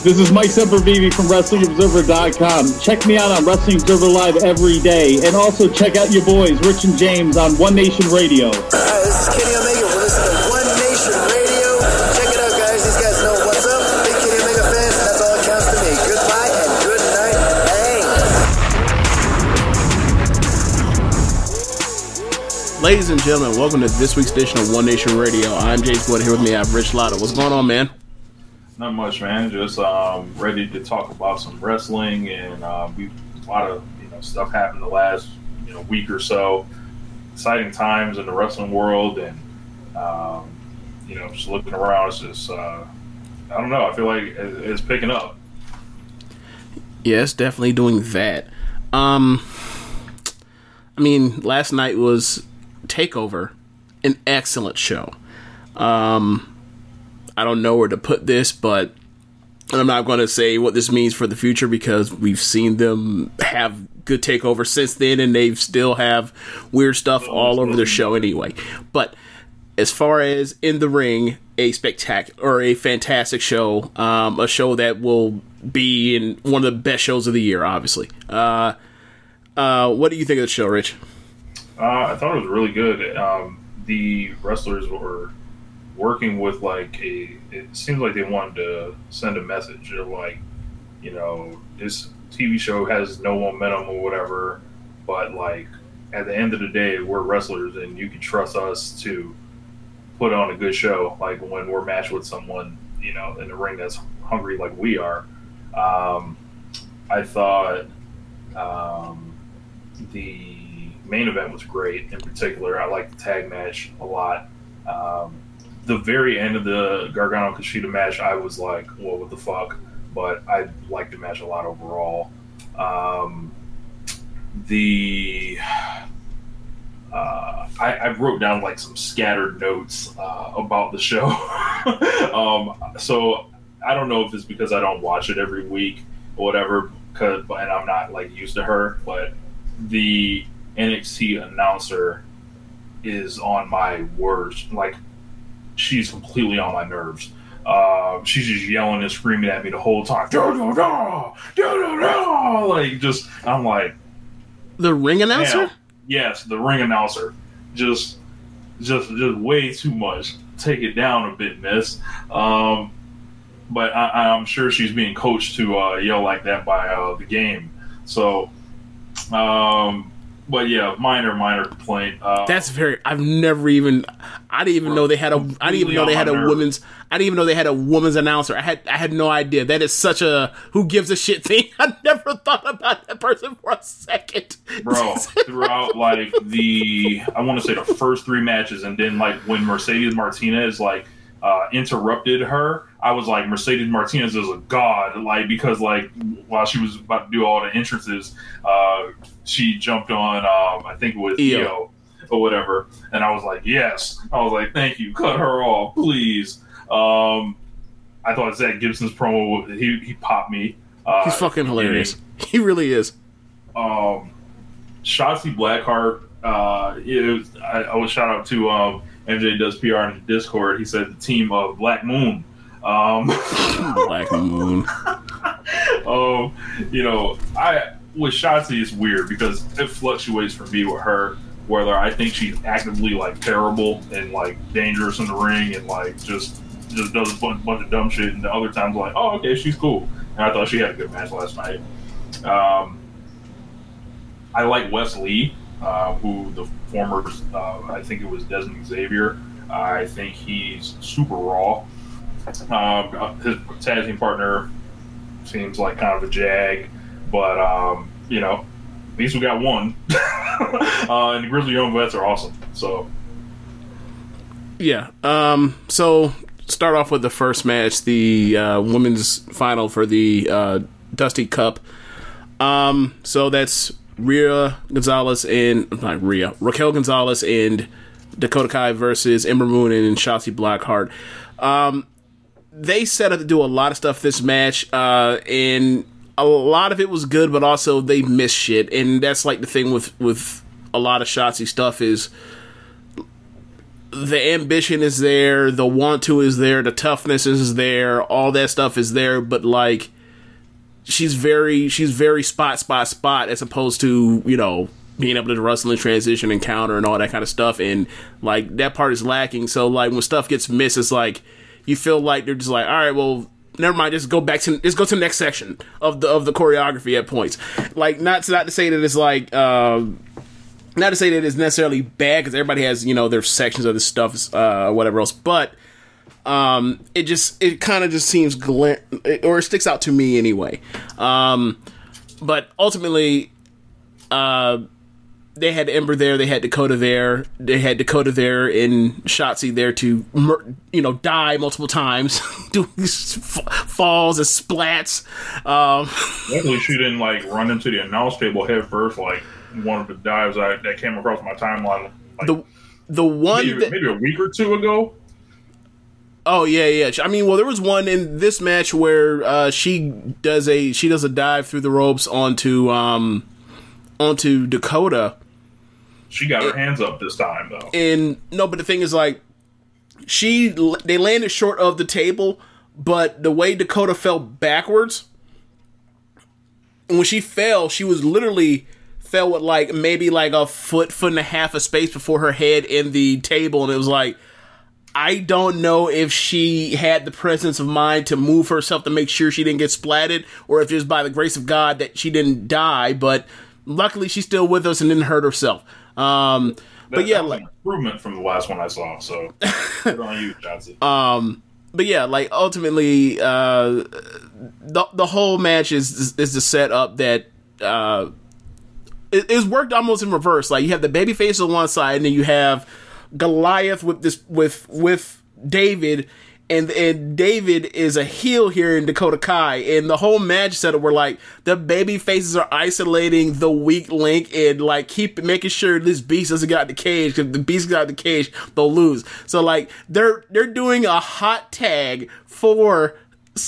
This is Mike Sempervive from WrestlingObserver.com. Check me out on Wrestling Observer Live every day. And also check out your boys, Rich and James, on One Nation Radio. Hi, this is Kenny Omega. We're listening to One Nation Radio. Check it out, guys. These guys know what's up. Big Kenny Omega fans. That's all that counts to me. Goodbye and good night. Bang. Ladies and gentlemen, welcome to this week's edition of One Nation Radio. I'm James Wood here with me. I have Rich Latta. What's going on, man? Not much, man. Just um, ready to talk about some wrestling, and uh, we a lot of you know stuff happened the last you know week or so. Exciting times in the wrestling world, and um, you know just looking around, it's just uh, I don't know. I feel like it's picking up. Yes, definitely doing that. Um, I mean, last night was Takeover, an excellent show. Um, I don't know where to put this, but I'm not going to say what this means for the future because we've seen them have good takeover since then, and they still have weird stuff all over their show anyway. But as far as in the ring, a spectacular or a fantastic show, um, a show that will be in one of the best shows of the year, obviously. Uh, uh, what do you think of the show, Rich? Uh, I thought it was really good. Um, the wrestlers were working with like a it seems like they wanted to send a message they're like you know this tv show has no momentum or whatever but like at the end of the day we're wrestlers and you can trust us to put on a good show like when we're matched with someone you know in the ring that's hungry like we are. Um, i thought um, the main event was great. In particular i like the tag match a lot. Um, the very end of the Gargano Kushida match, I was like, what the fuck? But I liked the match a lot overall. Um, the uh, I, I, wrote down like some scattered notes uh, about the show. um, so I don't know if it's because I don't watch it every week or whatever, cause, and I'm not like used to her, but the NXT announcer is on my worst. Like she's completely on my nerves. Uh, she's just yelling and screaming at me the whole time. Da, da, da, da, da, Like just, I'm like, the ring announcer. Yes, the ring announcer. Just, just, just way too much. Take it down a bit, Miss. Um, but I, am sure she's being coached to uh, yell like that by uh, the game. So, um, but yeah, minor, minor complaint. Uh, That's very. I've never even. I didn't even know they had a. I didn't even know they had a women's. I didn't even know they had a woman's announcer. I had. I had no idea. That is such a who gives a shit thing. I never thought about that person for a second, bro. throughout like the, I want to say the first three matches, and then like when Mercedes Martinez like uh, interrupted her, I was like, Mercedes Martinez is a god, like because like while she was about to do all the entrances, uh, she jumped on, um, I think it was Io. Io or whatever, and I was like, yes, I was like, thank you, cut her off, please. Um, I thought Zack Gibson's promo, he he popped me. Uh, He's fucking hilarious. He really is. Um, Shotzi Blackheart, uh, it was, I, I was shout out to um MJ does PR in the Discord. He said the team of Black Moon. Um, Black Moon. um, you know, I with Shotzi it's weird because it fluctuates for me with her whether I think she's actively like terrible and like dangerous in the ring and like just just does a bunch, bunch of dumb shit, and the other times like, oh okay, she's cool. And I thought she had a good match last night. Um, I like Wes Lee, uh, who the former, uh, I think it was Dezmond Xavier. I think he's super raw. Um, his tag team partner seems like kind of a jag, but um, you know, at least we got one. uh, and the Grizzly Young Vets are awesome. So Yeah. Um. So start off with the first match, the uh, women's final for the uh, Dusty Cup. Um. So that's Rhea Gonzalez and not Rhea Raquel Gonzalez and Dakota Kai versus Ember Moon and Shotzi Blackheart. Um. They set up to do a lot of stuff this match, uh, and a lot of it was good, but also they missed shit, and that's like the thing with with a lot of Shotzi stuff is the ambition is there, the want to is there, the toughness is there, all that stuff is there, but like she's very she's very spot spot spot as opposed to, you know, being able to wrestle and transition and counter and all that kind of stuff and like that part is lacking. So like when stuff gets missed it's like you feel like they're just like, all right, well, never mind. Just go back to just go to the next section of the of the choreography at points. Like not not to say that it's like uh, not to say that it's necessarily bad because everybody has you know their sections of the stuff uh, whatever else, but um, it just it kind of just seems glint or it sticks out to me anyway. Um, but ultimately, uh, they had Ember there, they had Dakota there, they had Dakota there and Shotzi there to, mur- you know, die multiple times, do these f- falls and splats. Um, Luckily, she didn't like run into the announce table head first, like one of the dives I, that came across my timeline. Like, the the one maybe, that, maybe a week or two ago. Oh yeah, yeah. I mean, well, there was one in this match where uh, she does a she does a dive through the ropes onto um onto Dakota, She got her hands up this time though. and no, but the thing is, like, she they landed short of the table, but the way Dakota fell backwards, and when she fell, she was literally fell with like maybe like a foot, foot and a half of space before her head in the table, and it was like. I don't know if she had the presence of mind to move herself to make sure she didn't get splatted, or if it was by the grace of God that she didn't die. But luckily, she's still with us and didn't hurt herself. Um, but That- yeah, that like improvement from the last one I saw. So good on you, Johnson. um, but yeah, like ultimately, uh, the the whole match is is the setup that uh, it, it's worked almost in reverse. Like you have the baby face on one side, and then you have Goliath with this with with David. And, and David is a heel here in Dakota Kai, and the whole match setup where like the baby faces are isolating the weak link and like keep making sure this beast doesn't get out the cage because the beast got out the cage they'll lose. So like they're they're doing a hot tag for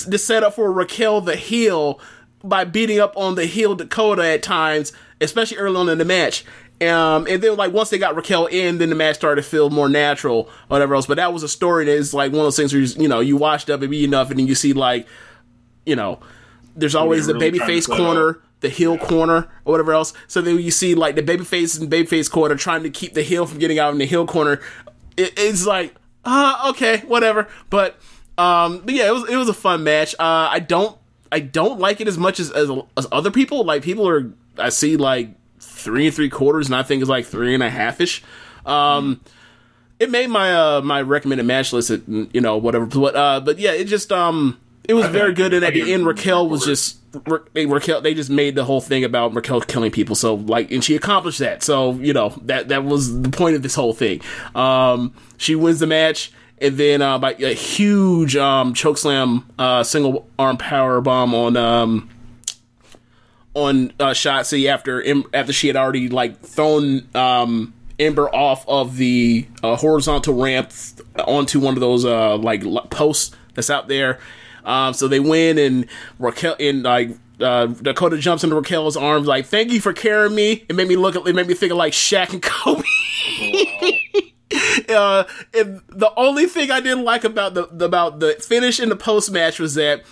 the setup for Raquel the heel by beating up on the heel Dakota at times, especially early on in the match. Um, and then like once they got Raquel in, then the match started to feel more natural, or whatever else. But that was a story that is like one of those things where you, you know you watch WWE enough, and then you see like, you know, there's always the really babyface corner, the heel corner, or whatever else. So then you see like the babyface and babyface corner trying to keep the heel from getting out in the heel corner. It, it's like, ah, okay, whatever. But um, but yeah, it was it was a fun match. Uh, I don't I don't like it as much as, as as other people. Like people are I see like three and three quarters, and I think it's like three and a half ish. Um, it made my uh my recommended match list. At, you know whatever, but uh, but yeah, it just um it was very good. And at the end, Raquel was just Ra- Raquel. They just made the whole thing about Raquel killing people. So like, and she accomplished that. So you know that that was the point of this whole thing. Um, she wins the match. And then uh, by a huge um, chokeslam, uh, single arm power bomb on um, on uh, Shotzi after after she had already like thrown um, Ember off of the uh, horizontal ramp onto one of those uh, like posts that's out there. Um, so they win, and Raquel and like uh, Dakota jumps into Raquel's arms, like "Thank you for carrying me." It made me look. It made me think of like Shaq and Kobe. uh, and the only thing I didn't like about the about the finish in the post match was that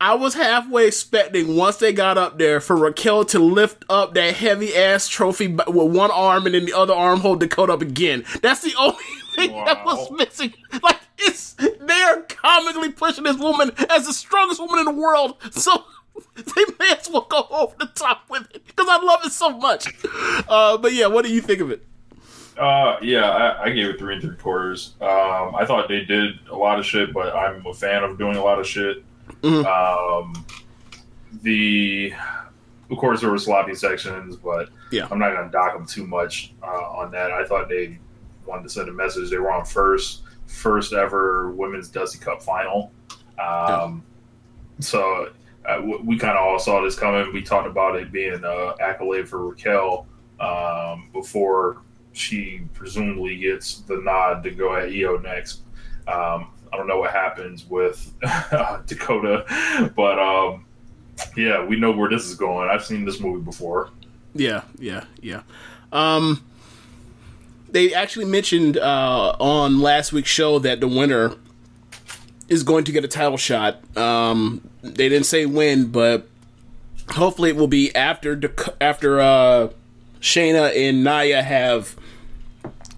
I was halfway expecting once they got up there for Raquel to lift up that heavy ass trophy with one arm and then the other arm hold Dakota up again. That's the only thing that was missing. Like it's they are comically pushing this woman as the strongest woman in the world. So they may as well go over the top with it because I love it so much. Uh, but yeah, what do you think of it? Uh, yeah, I, I gave it three and three quarters. Um, I thought they did a lot of shit, but I'm a fan of doing a lot of shit. Um, the, of course, there were sloppy sections, but Yeah. I'm not gonna dock them too much uh, on that. I thought they wanted to send a message. They were on first, first ever women's Dusty Cup final. Um, So uh, w- we kind of all saw this coming. We talked about it being an accolade for Raquel um, before she presumably gets the nod to go at Io next. Um, I don't know what happens with Dakota, but um, yeah, we know where this is going. I've seen this movie before. Yeah, yeah, yeah. Um, they actually mentioned uh, on last week's show that the winner is going to get a title shot. Um, they didn't say when, but hopefully it will be after after uh, Shayna and Nia have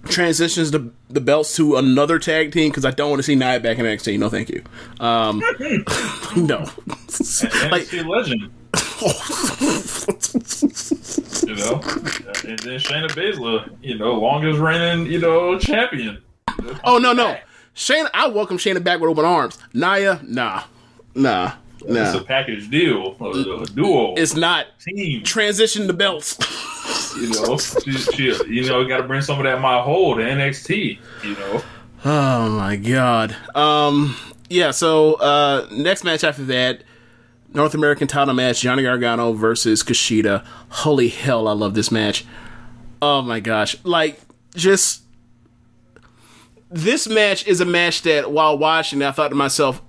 transitions the the belts to another tag team because I don't want to see Nia back in NXT. No, thank you. Um, no. like, legend, you know, and then Shayna Baszler, you know, longest reigning, you know, champion. oh no, no, Shayna. I welcome Shayna back with open arms. Nia, nah, nah, It's a package deal, a, a duo. It's not team. transition the belts. You know, she, she, you know, got to bring some of that my hold to NXT. You know, Oh my god. Um yeah, so uh next match after that, North American title match, Johnny Gargano versus Kushida. Holy hell, I love this match. Oh my gosh. Like just this match is a match that while watching I thought to myself,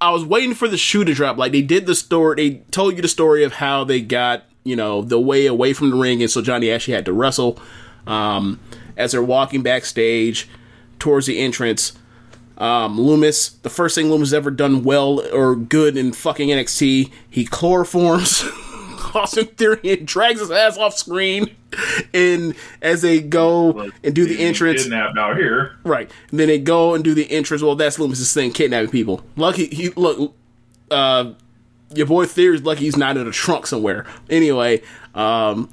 I was waiting for the shoe to drop. Like they did the story they told you the story of how they got, you know, the way away from the ring and so Johnny actually had to wrestle. Um as they're walking backstage towards the entrance. Um, Lumis, the first thing Lumis ever done well or good in fucking NXT, he chloroforms Austin Theory and drags his ass off screen. And as they go and do the entrance, kidnapped out here. right? And then they go and do the entrance. Well, that's Lumis's thing, kidnapping people. Lucky he look. Uh, your boy Theory's lucky he's not in a trunk somewhere. Anyway, um,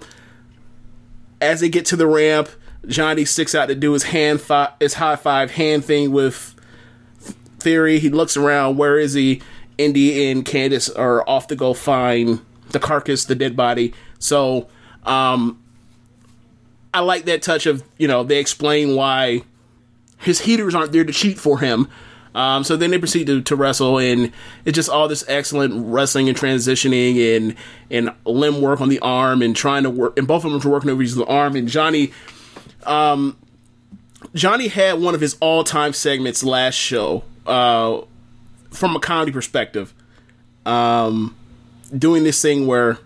as they get to the ramp, Johnny sticks out to do his hand fi- his high five hand thing with Theory. He looks around. Where is he? Indi and Candice are off to go find the carcass, the dead body. So, um, I like that touch of you know they explain why his heaters aren't there to cheat for him. Um, so then they proceed to, to wrestle, and it's just all this excellent wrestling and transitioning and and limb work on the arm and trying to work. And both of them are working over his arm. And Johnny, um, Johnny had one of his all time segments last show, uh, from a comedy perspective, um, doing this thing where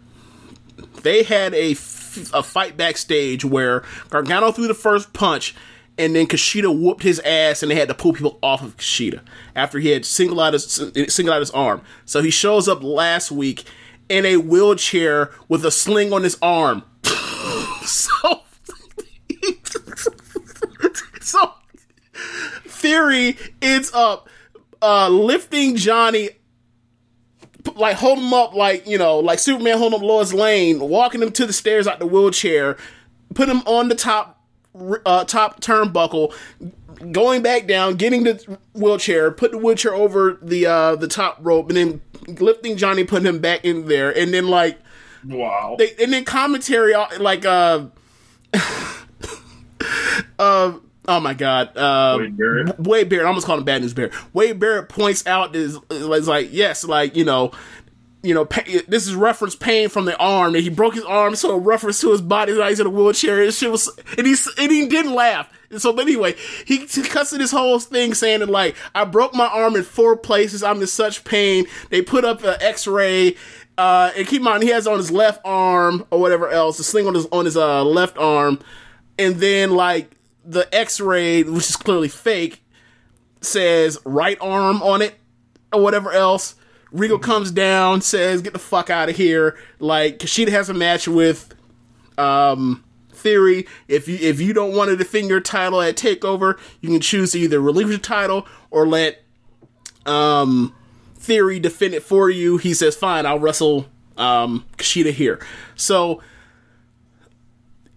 they had a, a fight backstage where Gargano threw the first punch and then Kushida whooped his ass and they had to pull people off of Kushida after he had singled out his, singled out his arm. So he shows up last week in a wheelchair with a sling on his arm. so, so Theory ends up uh, lifting Johnny like hold him up like you know like Superman holding up Lois Lane, walking him to the stairs out the wheelchair, put him on the top uh, top turnbuckle, going back down, getting the wheelchair, put the wheelchair over the uh, the top rope, and then lifting Johnny, putting him back in there, and then like Wow. they and then commentary uh, like uh uh oh my god uh Wade Barrett. Wade Barrett I almost called him Bad News Barrett. Wade Barrett points out is is like yes like you know you know this is reference pain from the arm and he broke his arm so a reference to his body that he's in a wheelchair and shit was and he and he didn't laugh. And so but anyway he cuts to this whole thing saying that like I broke my arm in four places I'm in such pain. They put up an x-ray uh, and keep in mind he has on his left arm or whatever else, a sling on his on his uh, left arm, and then like the X-ray, which is clearly fake, says right arm on it or whatever else. Regal comes down, says, "Get the fuck out of here!" Like Kushida has a match with um, Theory. If you if you don't want to defend your title at Takeover, you can choose to either relinquish the title or let um, Theory defend it for you. He says, "Fine, I'll wrestle um, Kushida here." So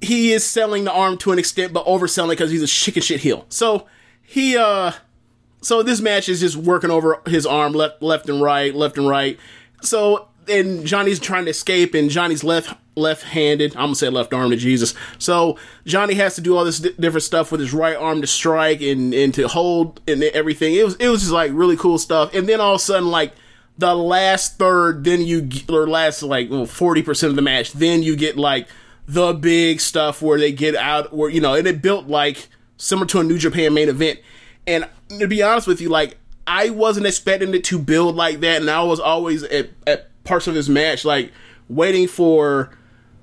he is selling the arm to an extent, but overselling because he's a chicken shit heel. So he, uh, so this match is just working over his arm left, left and right, left and right. So and Johnny's trying to escape, and Johnny's left left-handed. I'm gonna say left arm to Jesus. So Johnny has to do all this di- different stuff with his right arm to strike and and to hold and everything. It was it was just like really cool stuff. And then all of a sudden, like the last third, then you or last like forty percent of the match, then you get like the big stuff where they get out, where you know, and it built like similar to a New Japan main event. And to be honest with you, like I wasn't expecting it to build like that, and I was always at, at parts of this match like waiting for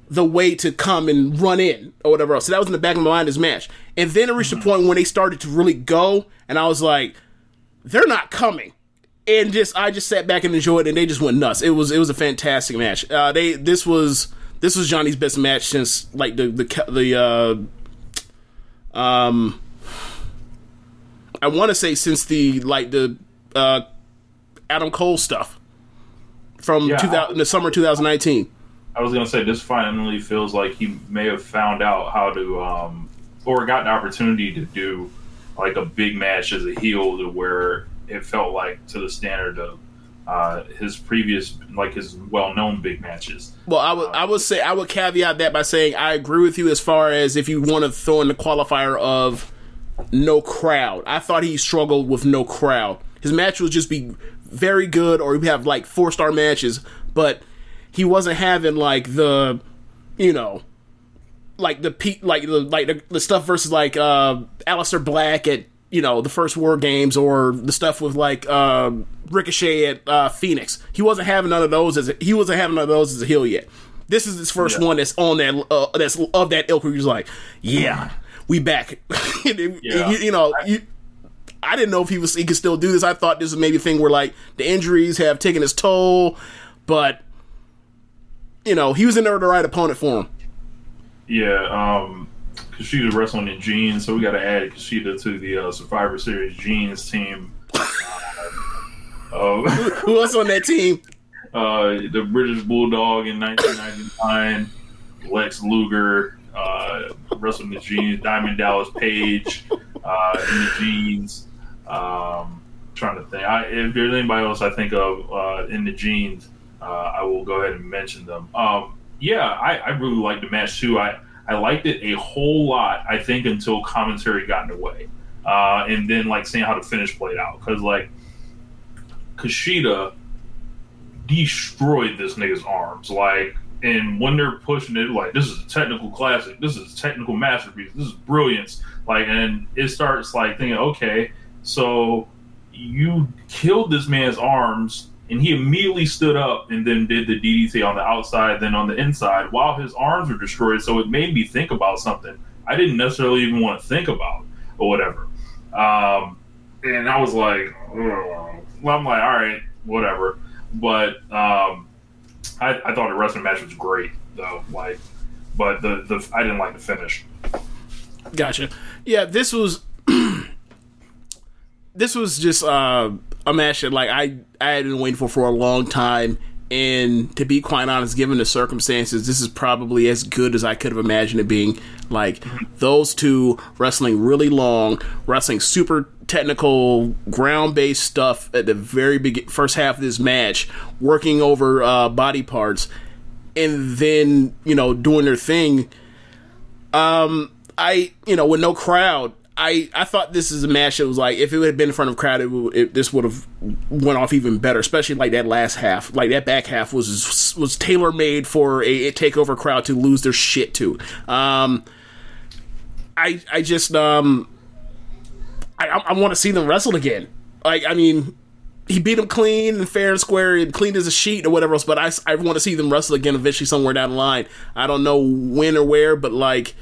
the way to come and run in or whatever else. So that was in the back of my mind this match. And then it reached a point when they started to really go, and I was like, they're not coming. And just I just sat back and enjoyed it, and they just went nuts. It was it was a fantastic match. Uh, they this was this was Johnny's best match since like the the the uh, um I want to say since the like the uh, Adam Cole stuff from Yeah, 2000, the summer 2019. I was gonna say this finally feels like he may have found out how to, um, or got the opportunity to do like a big match as a heel to where it felt like to the standard of uh, his previous, like his well-known big matches. Well, I would I would say I would caveat that by saying I agree with you as far as if you want to throw in the qualifier of no crowd. I thought he struggled with no crowd. His match would just be very good, or he'd have like four star matches, but he wasn't having like the, you know, like the pe- like the like the, the stuff versus like uh Aleister Black at you know the first War Games or the stuff with like uh, Ricochet at uh, Phoenix. He wasn't having none of those as a, he wasn't having none of those as a heel yet. This is his first Yeah. one that's on that uh, that's of that ilk where he's like, yeah, we back. And Yeah. you, you know, you, I didn't know if he was he could still do this. I thought this was maybe a thing where like the injuries have taken his toll, but you know he was in there with the right opponent for him. Yeah, um, Kushida wrestling in jeans, so we got to add Kushida to the uh, Survivor Series jeans team. Uh, Who else on that team? uh, the British Bulldog in 1999, Lex Luger, uh, wrestled in the jeans, Diamond Dallas Page uh, in the jeans. Um, trying to think, I, if there's anybody else I think of uh, in the jeans, uh, I will go ahead and mention them. Um, yeah, I, I really like the match too. I, I liked it a whole lot. I think until commentary got in the way, uh, and then like seeing how the finish played out because like Kushida destroyed this nigga's arms. Like, and when they're pushing it, like, this is a technical classic. This is a technical masterpiece. This is brilliance. Like, and it starts like thinking, okay, so you killed this man's arms, and he immediately stood up and then did the DDT on the outside, then on the inside, while his arms were destroyed. So it made me think about something I didn't necessarily even want to think about, or whatever. Um, and I was like, well, I'm like, all right, whatever. But um, I, I thought the wrestling match was great, though. Like, but the the I didn't like the finish. Gotcha. Yeah, this was this was just uh, a match that like I I had been waiting for for a long time, and to be quite honest, given the circumstances, this is probably as good as I could have imagined it being. Like those two wrestling really long, wrestling super technical, ground based stuff at the very big first half of this match, working over uh, body parts, and then you know doing their thing. Um, I, you know, with no crowd, I, I thought this is a match that was like if it had been in front of crowd, it, would- it this would have went off even better. Especially like that last half, like that back half was was tailor made for a, a takeover crowd to lose their shit to. Um, I I just um, I I want to see them wrestle again. Like I mean, he beat him clean and fair and square and clean as a sheet or whatever else. But I, I want to see them wrestle again eventually somewhere down the line. I don't know when or where, but like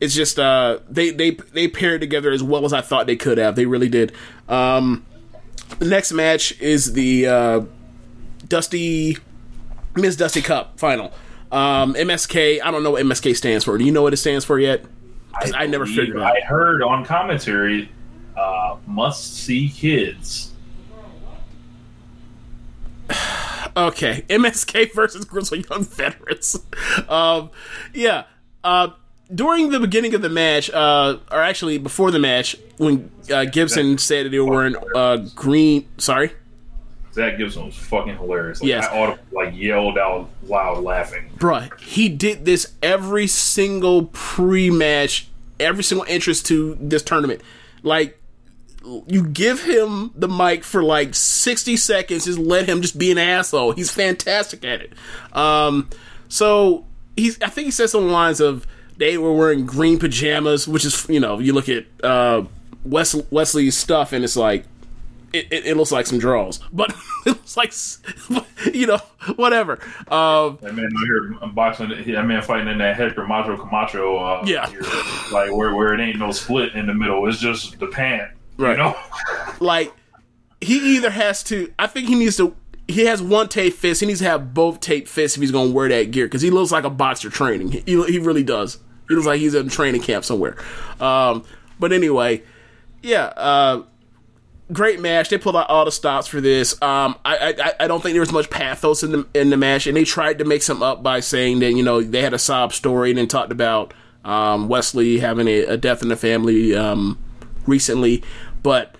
it's just uh they they they paired together as well as I thought they could have. They really did. Um, the next match is the uh, Dusty Miss Dusty Cup final. Um, MSK. I don't know what MSK stands for. Do you know what it stands for yet? 'Cause I, never figured it out. I heard on commentary, uh, must see kids. Okay, MSK versus Grizzly Young Veterans. um, yeah. Uh, during the beginning of the match, uh, or actually before the match, when uh, Gibson said that they were wearing uh, green. Sorry. Zack Gibson was fucking hilarious. Like, Yes. I like yelled out loud laughing. Bruh, he did this every single pre-match, every single entrance to this tournament. Like, you give him the mic for like 60 seconds, just let him just be an asshole. He's fantastic at it. Um, so he's, I think he said some lines of they were wearing green pajamas, which is, you know, you look at uh, Wes- Wesley's stuff and it's like, it, it, it looks like some draws, but it looks like, you know, whatever. Um, That man out here boxing, that man fighting in that Hector Macho Camacho. Uh, Yeah. here, like where where it ain't no split in the middle. It's just the pant. Right. You know. like he either has to i think he needs to he has one tape fist he needs to have both tape fists if he's going to wear that gear because he looks like a boxer training he, he really does he looks like he's in training camp somewhere. Um, but anyway yeah uh, great match. They pulled out all the stops for this. Um, I, I I don't think there was much pathos in the in the match and they tried to make some up by saying that you know they had a sob story and then talked about um, Wesley having a, a death in the family um, recently. But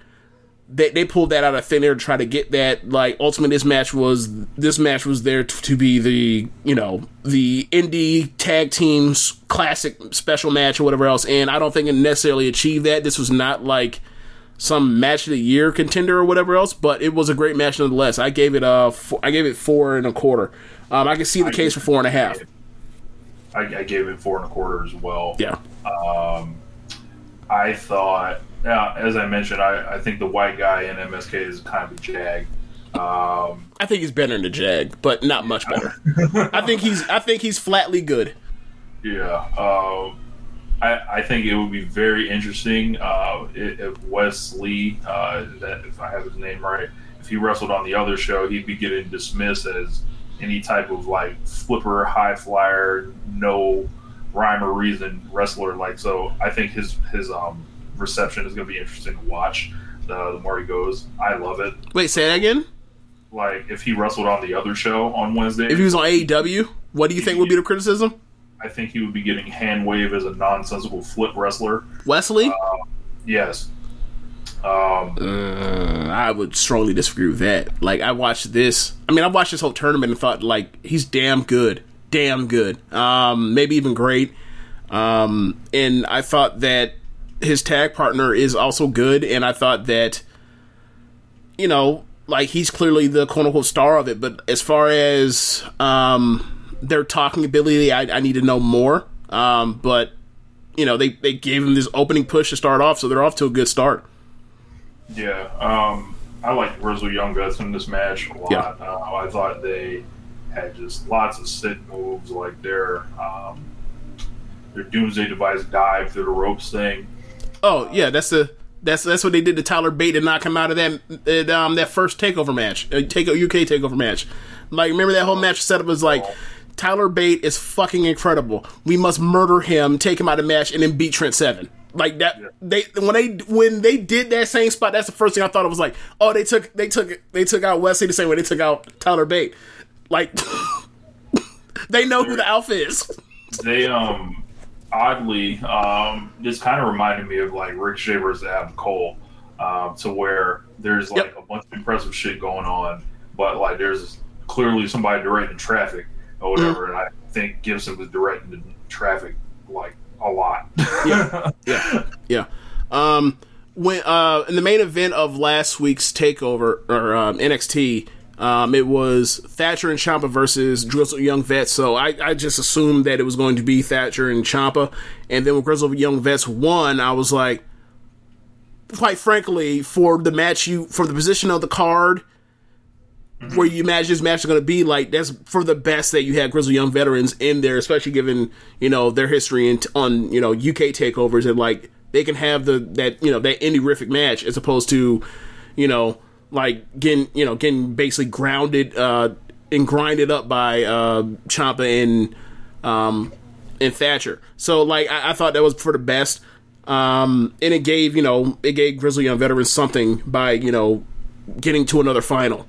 they, they pulled that out of thin air to try to get that like ultimately this match was this match was there t- to be the you know the indie tag teams classic special match or whatever else. And i don't think it necessarily achieved that. This was not like some match of the year contender or whatever else but it was a great match nonetheless. I gave it a four, i gave it four and a quarter. Um, i can see the case for four and a half. I, I gave it four and a quarter as well. yeah. I thought, yeah, as I mentioned, I, I think the white guy in MSK is kind of a jag. Um, i think he's better than the jag but not much better i think he's i think he's flatly good yeah, um, I, I think it would be very interesting uh, if, if Wes Lee, uh, that if I have his name right, if he wrestled on the other show, he'd be getting dismissed as any type of like flipper, high flyer, no rhyme or reason wrestler. Like so, I think his his um, reception is going to be interesting to watch. Uh, the more he goes, I love it. wait say that again Like if he wrestled on the other show on Wednesday, if he was on aew what do you think would be the criticism I think he would be getting hand wave as a nonsensical flip wrestler. wesley Yes. Um, Uh, I would strongly disagree with that. Like, I watched this. I mean, I watched this whole tournament and thought, like, he's damn good, damn good. Um, maybe even great. Um, and I thought that his tag partner is also good. And I thought that, you know, like he's clearly the quote unquote star of it. But as far as um, their talking ability, I, I need to know more. Um, but you know, they they gave him this opening push to start off, so they're off to a good start. yeah. Um, I like Grizzly Young Vets in this match a lot. Yeah. Uh, I thought they had just lots of sit moves, like their um, their Doomsday Device dive through the ropes thing. Oh yeah, that's the that's that's what they did to Tyler Bate to knock him out of that um that first takeover match, uh, take UK takeover match. Like remember that whole match setup was like Tyler Bate is fucking incredible. We must murder him, take him out of the match, and then beat Trent Seven. Like that, they when they when they did that same spot, that's the first thing I thought. It was like, oh, they took they took they took out Wesley the same way they took out Tyler Bate. Like they know who the alpha is. They um oddly um this kind of reminded me of like Rick Shaver's Adam Cole, um, to where there's like Yep. a bunch of impressive shit going on, but like there's clearly somebody directing traffic or whatever, and I think Gibson was directing the traffic like a lot. yeah, yeah. Um, when uh, in the main event of last week's takeover or um, NXT, um, it was Thatcher and Ciampa versus Grizzled Young Vets. So I, I just assumed that it was going to be Thatcher and Ciampa, and then when Grizzled Young Vets won, I was like, quite frankly, for the match you for the position of the card. Where you imagine this match is going to be like that's for the best that you had Grizzled Young veterans in there, especially given you know their history in, on you know UK takeovers and like they can have the that you know that indie rific match as opposed to you know like getting you know getting basically grounded uh and grinded up by uh Ciampa and um and Thatcher. So like I, I thought that was for the best. Um and it gave, you know, it gave Grizzly Young Veterans something by, you know, getting to another final.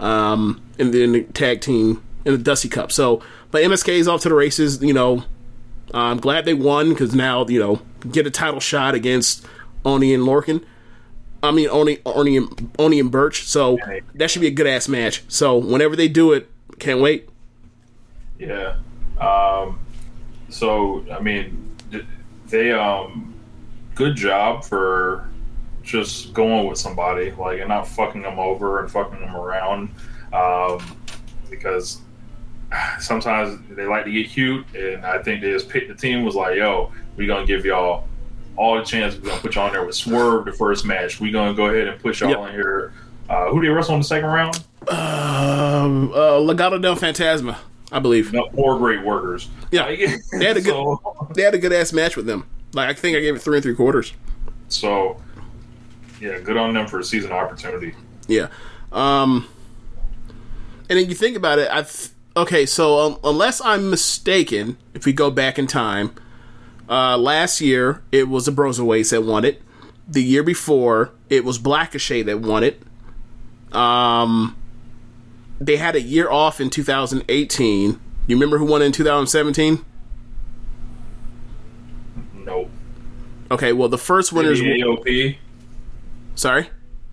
um, in the, in the tag team in the Dusty Cup. So, but MSK is off to the races. You know, I'm glad they won because now you know get a title shot against Oney and Lorcan. I mean Oney, Oney, and, Oney and Burch. So that should be a good ass match. So whenever they do it, can't wait. Yeah. Um, so I mean, they um, good job for just going with somebody like and not fucking them over and fucking them around um, because sometimes they like to get cute and I think they just picked the team was like, yo, we're gonna give y'all all the chance. We're gonna put y'all in there with Swerve the first match. We're gonna go ahead and put y'all Yep. in here. Uh, who did wrestle in the second round? Um, uh, Legado del Fantasma, I believe. No, more great workers. Yeah. Like, They had a good, so, they had a good ass match with them. Like I think I gave it three and three quarters. so, yeah, good on them for a season opportunity. Yeah. Um, and then you think about it, I okay. So um, unless I'm mistaken, if we go back in time, uh, last year it was the Broserweights that won it. The year before it was Blackachet that won it. Um, they had a year off in 2018. You remember who won in 2017? Nope. Okay, well the first winners. Maybe AOP. Sorry.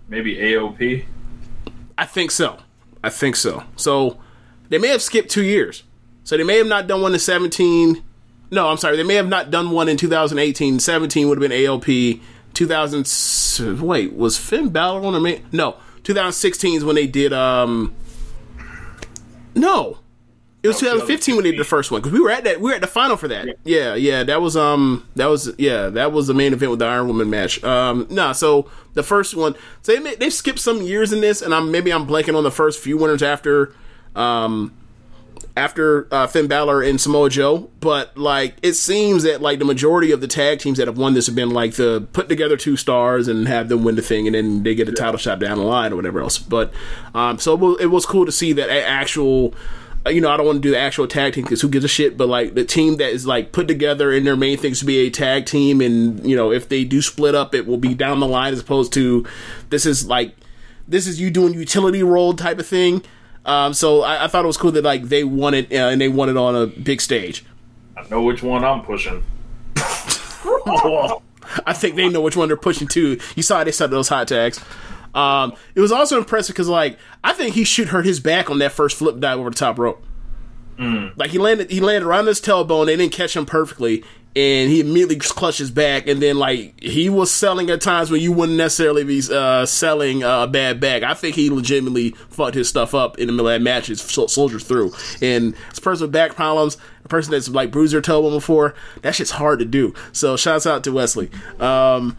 Maybe AOP. I think so. I think so. So they may have skipped two years. So they may have not done one in 17. No, I'm sorry. They may have not done one in 2018. 17 would have been AOP. 2000. Wait, was Finn Balor on or may? No, 2016 is when they did. um No, it was 2015 when they did the first one because we were at that. We were at the final for that. Yeah, yeah. That was um. That was yeah. That was the main event with the Iron Woman match. Um. No, so the first one. So they they've skipped some years in this, and I'm maybe I'm blanking on the first few winners after. Um. After uh, Finn Balor and Samoa Joe, but like it seems that like the majority of the tag teams that have won this have been like the put together two stars and have them win the thing, and then they get a title shot down the line or whatever else. But um, so it was, it was cool to see that actual uh, you know, I don't want to do the actual tag team because who gives a shit, but like the team that is like put together and their main things to be a tag team, and you know, if they do split up, it will be down the line as opposed to this is like this is you doing utility role type of thing. Um, so I, I thought it was cool that like they won it uh, and they won it on a big stage. I know which one I'm pushing. I think they know which one they're pushing too. You saw how they set those hot tags. Um, it was also impressive because like I think he should hurt his back on that first flip dive over the top rope. Like he landed, he landed around his tailbone. They didn't catch him perfectly, and he immediately clutches back. And then like he was selling at times when you wouldn't necessarily be uh, selling uh, a bad back. I think he legitimately fucked his stuff up in the middle of that match. His sol- soldiers through, and this person with back problems, a person that's like bruised their tailbone before, that shit's hard to do. So shouts out to Wesley. Um,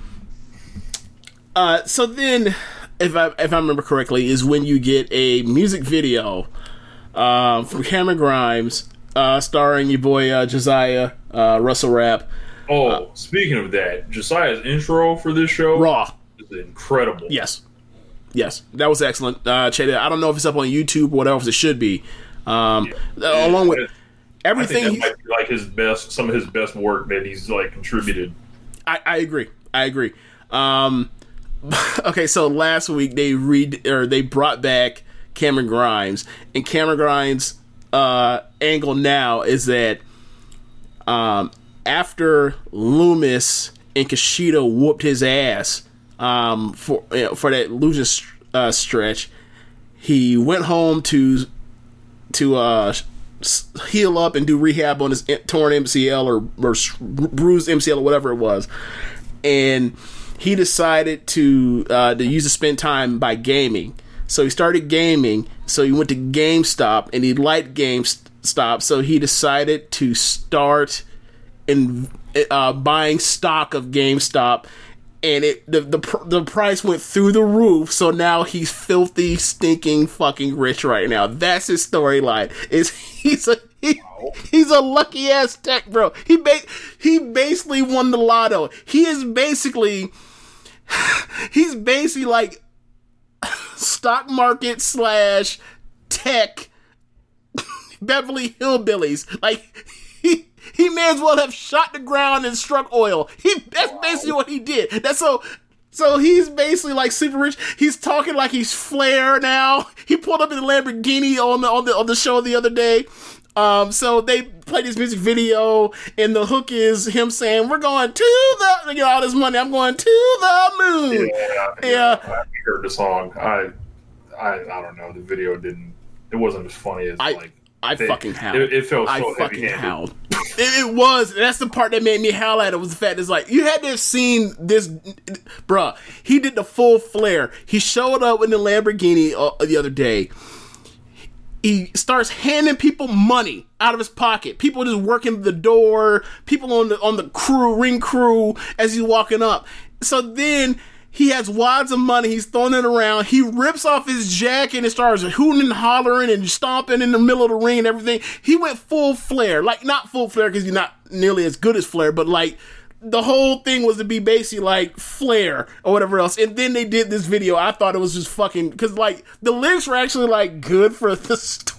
uh, so then, if I if I remember correctly, is when you get a music video uh, from Cameron Grimes, uh, starring your boy uh, Josiah uh, Russell Rapp. Oh, speaking of that, Josiah's intro for this show Raw. is incredible. Yes, yes, that was excellent. Uh, check it out. I don't know if it's up on YouTube or whatever else it should be. Um, along with I think everything, that might be like his best, some of his best work that he's like contributed. I, I agree. I agree. Um, okay, so last week they read or they brought back Cameron Grimes, and Cameron Grimes' uh, angle now is that um, after Lumis and Kushida whooped his ass um, for you know, for that losing uh, stretch, he went home to to uh, heal up and do rehab on his torn MCL or, or bruised MCL or whatever it was, and he decided to uh, to use to spend time by gaming. So he started gaming. So he went to GameStop and he liked GameStop. So he decided to start in uh, buying stock of GameStop, and it the, the the price went through the roof. So now he's filthy, stinking, fucking rich right now. That's his storyline. Is he's a he, he's a lucky ass tech bro. He ba- he basically won the lotto. He is basically he's basically like stock market slash tech Beverly Hillbillies. Like he he may as well have shot the ground and struck oil. He that's basically what he did. That's so So he's basically like super rich. He's talking like he's Flair now. He pulled up in the Lamborghini on the on the on the show the other day. Um, so they play this music video, and the hook is him saying, "We're going to the you know all this money. I'm going to the moon." Yeah, Yeah. I heard the song. I, I, I don't know. The video didn't. It wasn't as funny as I- like. I they- fucking howled. It, it felt so I fucking heavy-handed. howled. It, it was. That's the part that made me howl at it. Was the fact is like you had to have seen this, bruh. He did the full Flair. He showed up in the Lamborghini uh, the other day. He starts handing people money out of his pocket. People just working the door. People on the on the crew, ring crew, as he's walking up. So then he has wads of money. He's throwing it around. He rips off his jacket and starts hooting and hollering and stomping in the middle of the ring and everything. He went full Flair, like not full Flair because he's not nearly as good as Flair, but like the whole thing was to be basically like Flair or whatever else. And then they did this video. I thought it was just fucking because like the lyrics were actually like good for the storyline.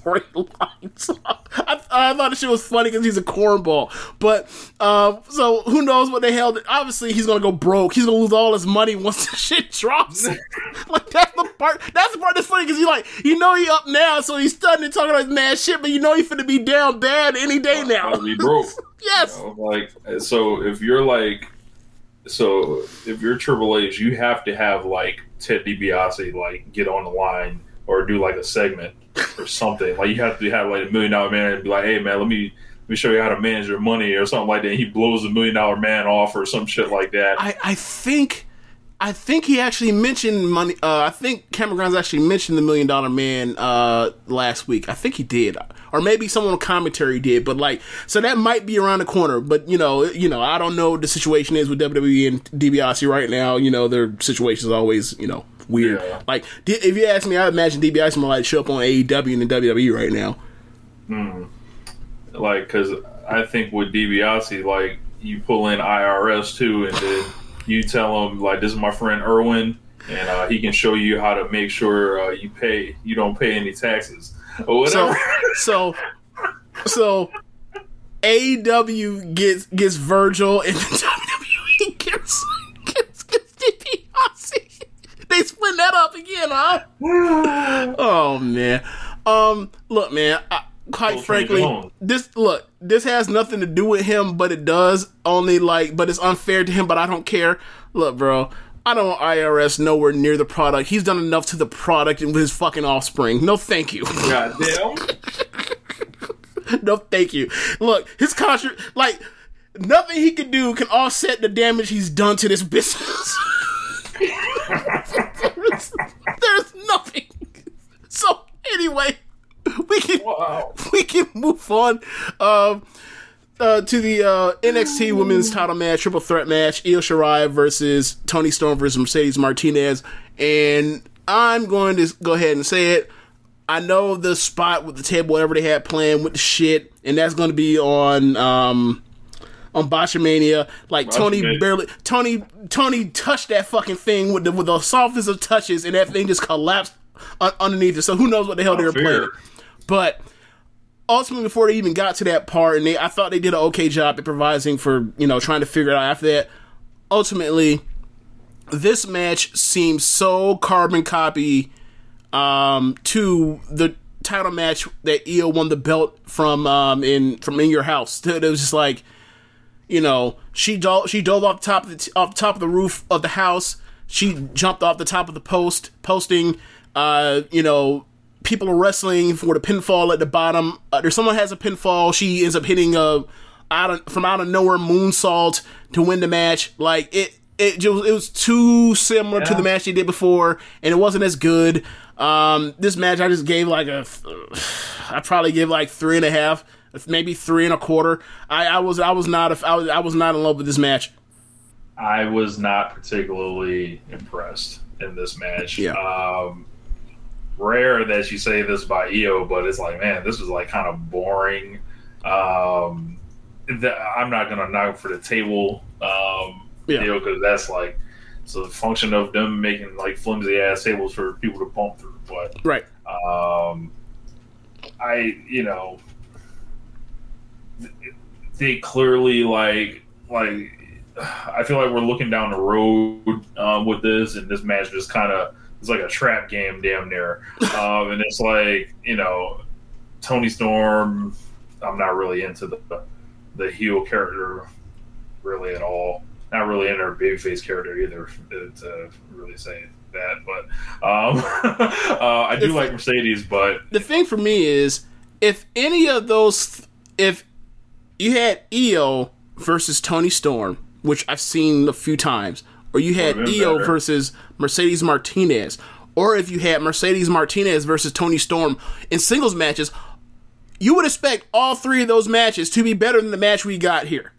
So I, I thought the shit was funny because he's a cornball. But um, so who knows what the hell? Obviously he's gonna go broke. He's gonna lose all his money once the shit drops. like that's the part. That's the part that's funny because you like you know he up now, so he's studying and talking about his mad shit, but you know he's finna be down bad any day now. I'll be broke. yes. You know, like so if you're like so if you're Triple H, you have to have like Ted DiBiase like get on the line or do like a segment or something. Like you have to have like a million dollar man and be like, hey man, let me let me show you how to manage your money or something like that. He blows a million dollar man off or some shit like that. I, I think I think he actually mentioned money. Uh, I think Cameron Grimes actually mentioned the Million Dollar Man uh, last week. I think he did, or maybe someone on commentary did. But like, so that might be around the corner. But you know, you know, I don't know what the situation is with WWE and DiBiase right now. You know, their situation is always you know weird. Yeah. Like, if you ask me, I imagine DiBiase might like show up on AEW and the WWE right now. like because I think with DiBiase, like you pull in IRS too, and then you tell him like this is my friend Irwin, and uh, he can show you how to make sure uh, you pay you don't pay any taxes or So, whatever. so, so, AEW gets gets Virgil, and the WWE gets gets, gets DiBiase. They split that up again, huh? oh man. Um, look, man. I, quite frankly, this look. This has nothing to do with him, but it does. Only like, but it's unfair to him. But I don't care. Look, bro. I don't want IRS nowhere near the product. He's done enough to the product and with his fucking offspring. No, thank you. God damn. no, thank you. Look, his contract, like nothing he can do can offset the damage he's done to this business. there's, nothing. So anyway, we can Wow. we can move on. Um. Uh, to the uh, NXT Women's Title match, triple threat match, Io Shirai versus Toni Storm versus Mercedes Martinez, and I'm going to go ahead and say it. I know the spot with the table, whatever they had planned with the shit, and that's going to be on um on Botchamania. Like Toni barely Toni Toni touched that fucking thing with the with the softest of touches, and that thing just collapsed un- underneath it. So who knows what the hell they were playing? But ultimately, before they even got to that part, and they, I thought they did an okay job improvising for you know trying to figure it out after that. Ultimately, this match seems so carbon copy um, to the title match that Io won the belt from um, in from in your house. It was just like, you know, she dove, she dove off the top of the t- off top of the roof of the house. She jumped off the top of the post posting. Uh, you know, people are wrestling for the pinfall at the bottom. Uh, there's someone has a pinfall. She ends up hitting a out of from out of nowhere moonsault to win the match. Like it. It just, it was too similar to the match they did before, and it wasn't as good. Um, this match I just gave like a, I probably give like three and a half, maybe three and a quarter. I, I was I was not a, I was I was not in love with this match. I was not particularly impressed in this match. Yeah. Um, rare that you say this by Io, but it's like, man, this was like kind of boring. Um, the, I'm not gonna knock for the table, um, Yeah. deal because that's like it's a function of them making like flimsy ass tables for people to bump through. But Right. um, I, you know, they clearly like like I feel like we're looking down the road um, with this, and this match just kind of it's like a trap game, damn near. Um, and it's like you know, Toni Storm. I'm not really into the the heel character really at all. Not really into her babyface character either to really say that. But um, uh, I do like Mercedes, but the thing for me is if any of those if you had Io versus Toni Storm, which I've seen a few times, or you had oh, Would've Io better. versus Mercedes Martinez, or if you had Mercedes Martinez versus Toni Storm in singles matches, you would expect all three of those matches to be better than the match we got here.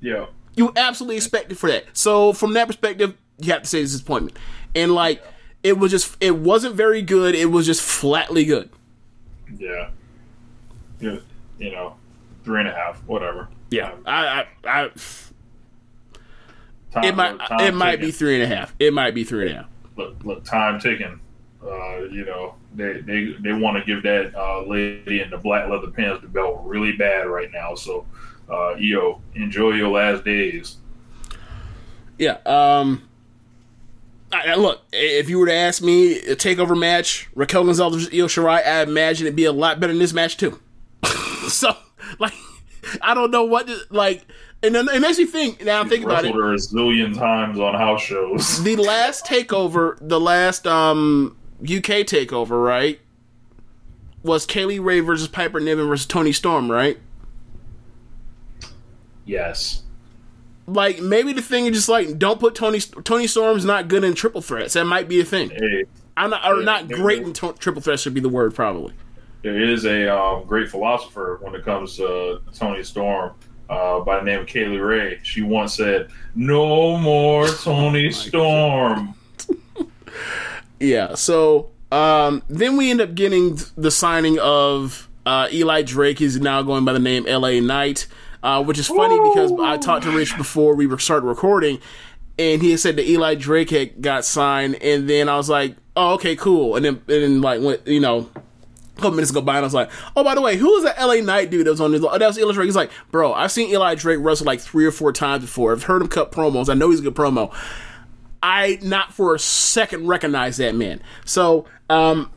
yeah, You absolutely expected for that. So from that perspective, you have to say it's disappointment. And like it was just it wasn't very good, it was just flatly good. yeah, yeah, you know, three and a half, whatever. Yeah, I, I, I Time, it might, look, it might ticking. be three and a half. It might be three and a half. look, look, time ticking. Uh, you know, they they, they want to give that uh, lady in the black leather pants the belt really bad right now. So, uh, Io, enjoy your last days. Yeah. Um. I, I- look, if you were to ask me a takeover match, Raquel Gonzalez Io Shirai, I imagine it'd be a lot better than this match too. so, like, I don't know what to, like, and then it makes me think. Now I'm thinking about it. Her a zillion times on house shows. the last takeover, the last um UK takeover, right? Was Kay Lee Ray versus Piper Niven versus Toni Storm, right? yes. Like maybe the thing is just like don't put Toni Toni Storm's not good in triple threats. That might be a thing. Hey, I'm not or not great in to- triple threats should be the word probably. There is a um, great philosopher when it comes to Toni Storm. Uh, by the name of Kay Lee Ray, she once said, "No more Toni Storm." Yeah. So um, then we end up getting the signing of uh, Eli Drake. He's now going by the name L.A. Knight, uh, which is funny because I talked to Rich before we started recording, and he said that Eli Drake had got signed, and then I was like, "Oh, okay, cool." And then and then like went, you know. A couple minutes go by, and I was like, "Oh, by the way, who was that LA Knight dude that was on this? Oh, that was Eli Drake." He's like, "Bro, I've seen Eli Drake wrestle like three or four times before. I've heard him cut promos. I know he's a good promo. I not for a second recognize that man. So um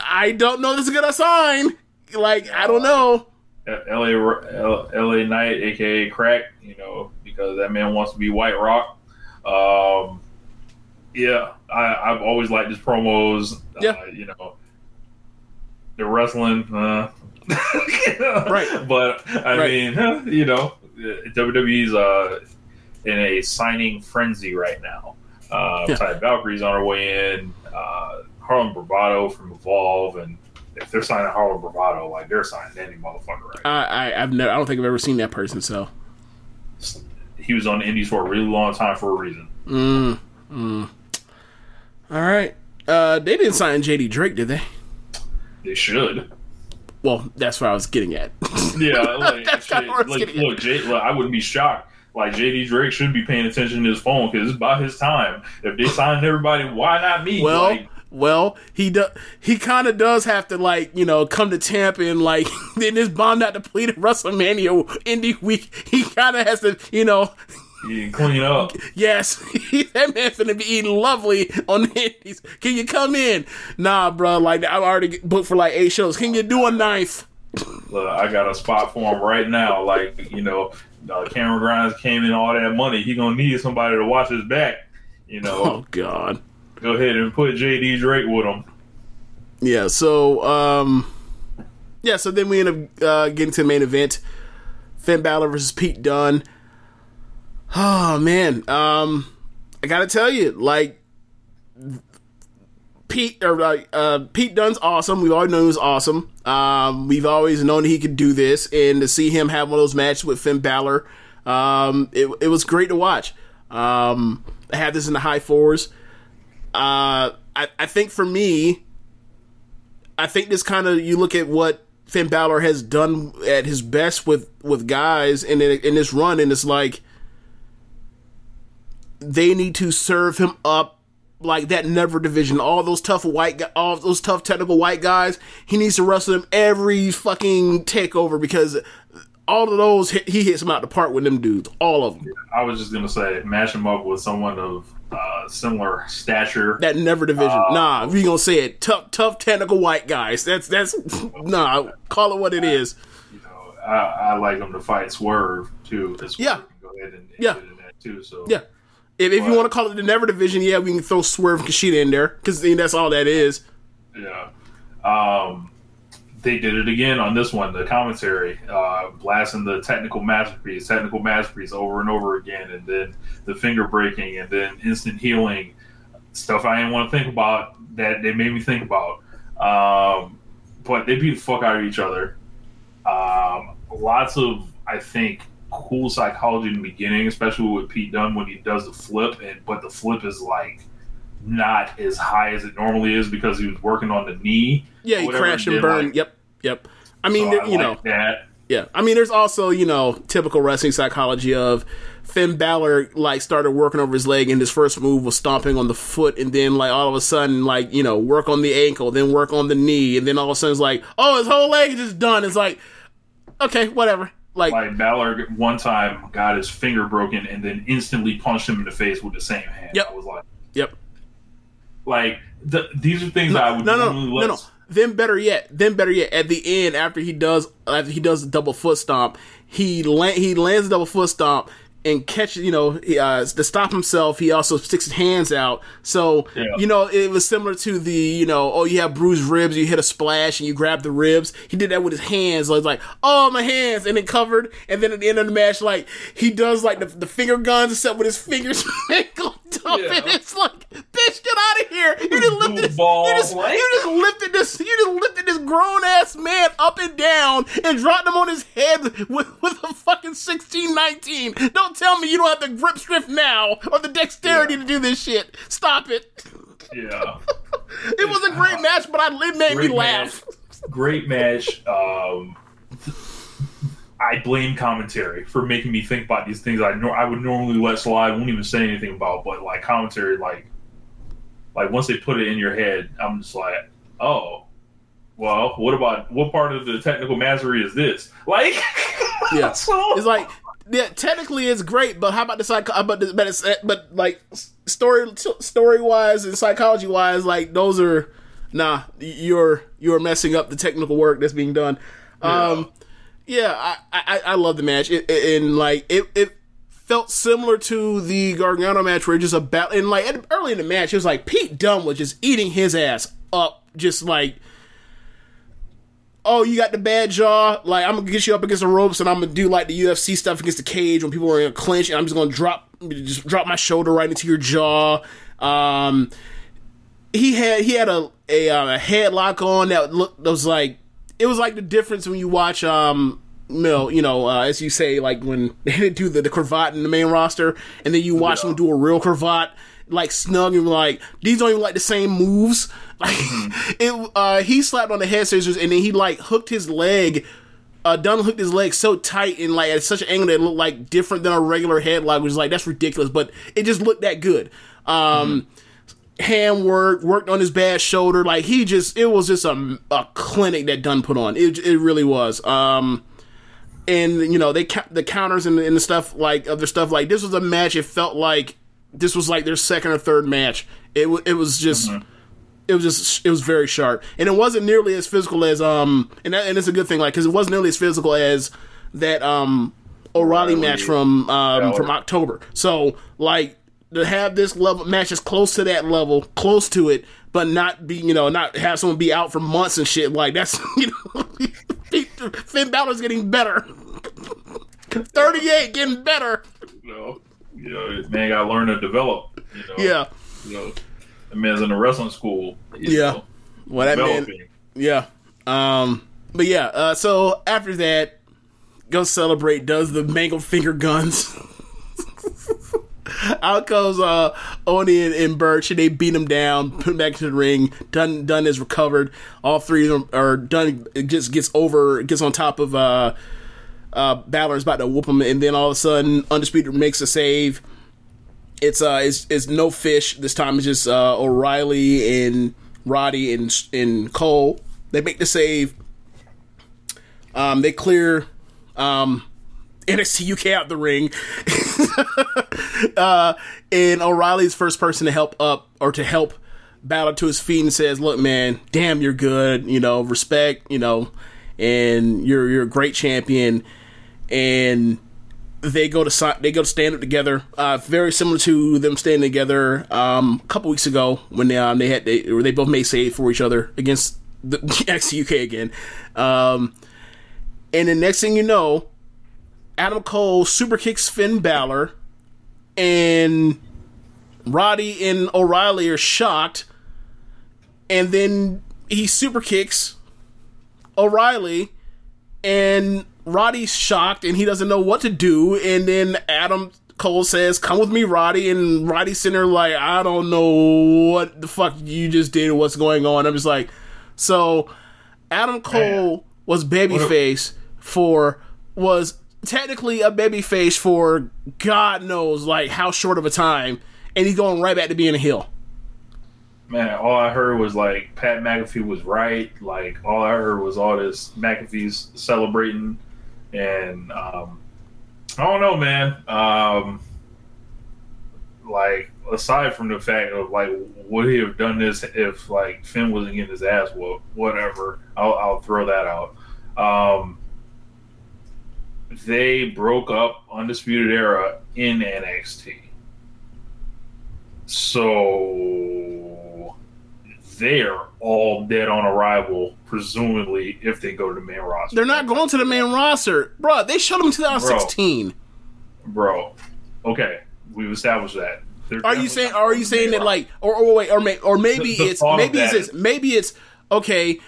I don't know this is gonna sign. Like I don't know. LA L- LA Knight, aka Crack, you know, because that man wants to be White Rock. Um, yeah, I, I've always liked his promos. Yeah. Uh, you know, the wrestling, uh, Right. But I Right. mean, you know, WWE's uh, in a signing frenzy right now. Uh, Yeah. Taya Valkyrie's on her way in. Uh, Harlem Bravado from Evolve, and if they're signing Harlem Bravado, like they're signing any motherfucker right I, I I've never I don't think I've ever seen that person, so he was on the Indies for a really long time for a reason. all right. Uh they didn't sign JD Drake, did they? They should. Well, that's where I was getting at. Yeah, like, That's shit, kinda what I was like, getting look, Jay, look, I wouldn't be shocked. Like JD Drake should be paying attention to his phone because it's about his time. If they signed everybody, why not me? well, like, well, he do, he kind of does have to like you know come to Tampa and like then his bomb not depleted WrestleMania indie week. He kind of has to you know you can clean up. Yes, that man's gonna be eating lovely on the Indies. Can you come in? Nah, bro. Like I'm already booked for like eight shows. Can you do a ninth? Look, I got a spot for him right now. Like you know, uh, Cameron Grimes came in all that money. He gonna need somebody to watch his back. You know, Oh God. go ahead and put JD Drake with him. Yeah. So um, yeah. So then we end up uh, getting to the main event: Finn Balor versus Pete Dunne. Oh man. Um, I gotta tell you, like Pete or uh, uh, Pete Dunne's awesome. We've always known he was awesome. Um, we've always known he could do this, and to see him have one of those matches with Finn Balor, um, it, it was great to watch. Um, I had this in the high fours. Uh, I, I think for me, I think this kind of you look at what Finn Balor has done at his best with with guys in in this run, and it's like they need to serve him up like that never division. All those tough white, all those tough technical white guys. He needs to wrestle them every fucking takeover because all of those he hits them out the park with them dudes, all of them. I was just gonna say, mash him up with someone of uh, similar stature. That never division. Uh, nah, we gonna say it, tough, tough, technical white guys. That's that's nah. Call it what it is. you know, I, I like him to fight Swerve too. As Yeah. Go ahead and, and Yeah. too. So Yeah. If, if you want to call it the never division, yeah, we can throw Swerve and Kushida in there because that's all that is. Yeah. Um, they did it again on this one, the commentary, uh, blasting the technical masterpiece, technical masterpiece over and over again, and then the finger breaking, and then instant healing, stuff I didn't want to think about that they made me think about. Um, but they beat the fuck out of each other. Um, lots of, I think, cool psychology in the beginning, especially with Pete Dunne when he does the flip, and but the flip is like not as high as it normally is because he was working on the knee. Yeah, he Whatever crash and did, burn. like- yep, yep. I mean, So there- I you know, that. yeah. I mean, there's also you know typical wrestling psychology of Finn Balor like started working over his leg, and his first move was stomping on the foot, and then like all of a sudden like you know work on the ankle, then work on the knee, and then all of a sudden it's like oh his whole leg is just done. It's like okay, whatever. Like, Like Balor one time got his finger broken and then instantly punched him in the face with the same hand. Yep. I was like, yep. like the, these are things that I would no, no, normally no, no. Then better yet, then better yet, at the end after he does after he does the double foot stomp, he land, he lands the double foot stomp and catches. You know, he, uh, to stop himself, he also sticks his hands out. So Yeah. you know, it was similar to the you know, oh, you have bruised ribs, you hit a splash and you grab the ribs. He did that with his hands. So it's like, oh, my hands, and it covered. And then at the end of the match, like he does like the, the finger guns except with his fingers up, Yeah. and it's like, bitch, get out of here! You just lifted this, you just, you just lifted this, you just lifted this grown ass man up and down and dropped him on his head with, with a fucking sixteen nineteen. Don't tell me you don't have the grip strength now or the dexterity to do this shit. Stop it. Yeah. It was a great match, but I, it made me laugh. match. Great match. Um, I blame commentary for making me think about these things I nor- I would normally let slide, won't even say anything about, but like commentary, like like once they put it in your head, I'm just like, oh, well, what about what part of the technical mastery is this? Like, Yeah, so- it's like yeah, technically it's great, but how about the psych? But the, but it's but like story story wise and psychology wise, like those are nah. You're you're messing up the technical work that's being done. Um, yeah, I, I I love the match, it, it- and like it it felt similar to the Gargano match where it just about and like early in the match it was like Pete Dunne was just eating his ass up, just like oh, you got the bad jaw. Like, I'm gonna get you up against the ropes, and I'm gonna do like the UFC stuff against the cage when people are in a clinch, and I'm just gonna drop, just drop my shoulder right into your jaw. Um, he had he had a a, uh, a headlock on that looked that was like it was like the difference when you watch um. Mill, you know, uh, as you say, like when they do the, the cravat in the main roster, and then you watch them do a real cravat, like snug, and like, these don't even like the same moves. Like, it, uh, he slapped on the head scissors, and then he like hooked his leg. Uh, Dunne hooked his leg so tight and like at such an angle that it looked like different than a regular headlock. Was like that's ridiculous, but it just looked that good. Um, hand work, worked on his bad shoulder. Like he just, it was just a, a clinic that Dunne put on. It, it really was. Um, and you know they the counters and, and the stuff like other stuff like this was a match. It felt like this was like their second or third match. It wa it was just. It was just it was very sharp, and it wasn't nearly as physical as um, and that, and it's a good thing, like because it wasn't nearly as physical as that um O'Reilly match from um from October. So like to have this level match is close to that level, close to it, but not be you know not have someone be out for months and shit like that's you know Finn Balor's getting better. Thirty eight getting better. know, you know, man got to learn to develop. You know, Yeah. You know, the man's in a wrestling school. Yeah. know, Well that man. Yeah. Um but yeah, uh so after that go celebrate does the mangled finger guns. Out comes uh Oney and, and Burch and they beat him down, put him back into the ring. Dunne Dunne is recovered. All three of them are Dunne just gets over gets on top of uh uh Balor's about to whoop him and then all of a sudden Undisputed makes a save. It's uh it's, it's no fish. This time it's just uh O'Reilly and Roddy and and Cole. They make the save. Um, they clear Um, NXT UK out the ring. uh, and O'Reilly's first person to help up or to help Balor to his feet and says, "Look, man, damn, you're good. You know, respect. You know, and you're you're a great champion." And they go to they go to stand up together. Uh, very similar to them standing together um, a couple weeks ago when they um, they had they they both made save for each other against the NXT UK again. Um, and the next thing you know, Adam Cole super kicks Finn Balor, and Roddy and O'Reilly are shocked, and then he super kicks O'Reilly, and Roddy's shocked and he doesn't know what to do, and then Adam Cole says, "Come with me, Roddy," and Roddy's sitting there like, "I don't know what the fuck you just did or what's going on." I'm just like, so Adam Cole was babyface for was technically a babyface for God knows like how short of a time, and he's going right back to being a heel. Man, all I heard was like Pat McAfee was right. Like all I heard was all this McAfee's celebrating, and um, I don't know, man. Um, like aside from the fact of like, would he have done this if like Finn wasn't getting his ass whooped? Whatever, I'll, I'll throw that out. Um, they broke up Undisputed Era in NXT. So they're all dead on arrival, presumably, if they go to the main roster. They're not going to the main roster, bro. They showed them in 2016. Bro, okay, we've established that. They're Are you saying? Are you saying that like, or, or wait, or may, or maybe The- the it's maybe it's this, maybe it's okay.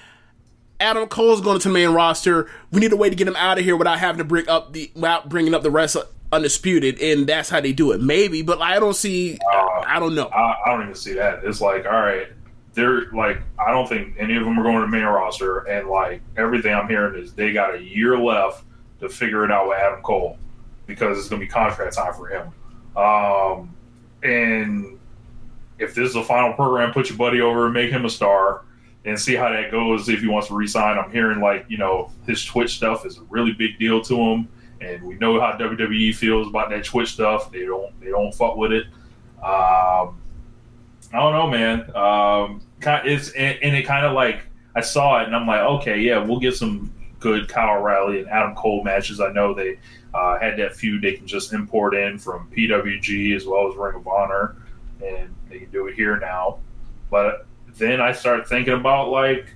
Adam Cole's going to the main roster. We need a way to get him out of here without having to bring up the without bringing up the rest of undisputed, and that's how they do it. Maybe, but I don't see. Uh, I don't know. I, I don't even see that. It's like, all right, they're like, I don't think any of them are going to main roster, and like everything I'm hearing is they got a year left to figure it out with Adam Cole because it's going to be contract time for him. Um, and if this is the final program, put your buddy over and make him a star. And see how that goes if he wants to resign. I'm hearing like you know his Twitch stuff is a really big deal to him, and we know how WWE feels about that Twitch stuff. They don't they don't fuck with it. Um, I don't know, man. Um, it's and, it kind of like I saw it and I'm like, okay, yeah, we'll get some good Kyle O'Reilly and Adam Cole matches. I know they uh, had that feud they can just import in from PWG as well as Ring of Honor, and they can do it here now. But then I start thinking about like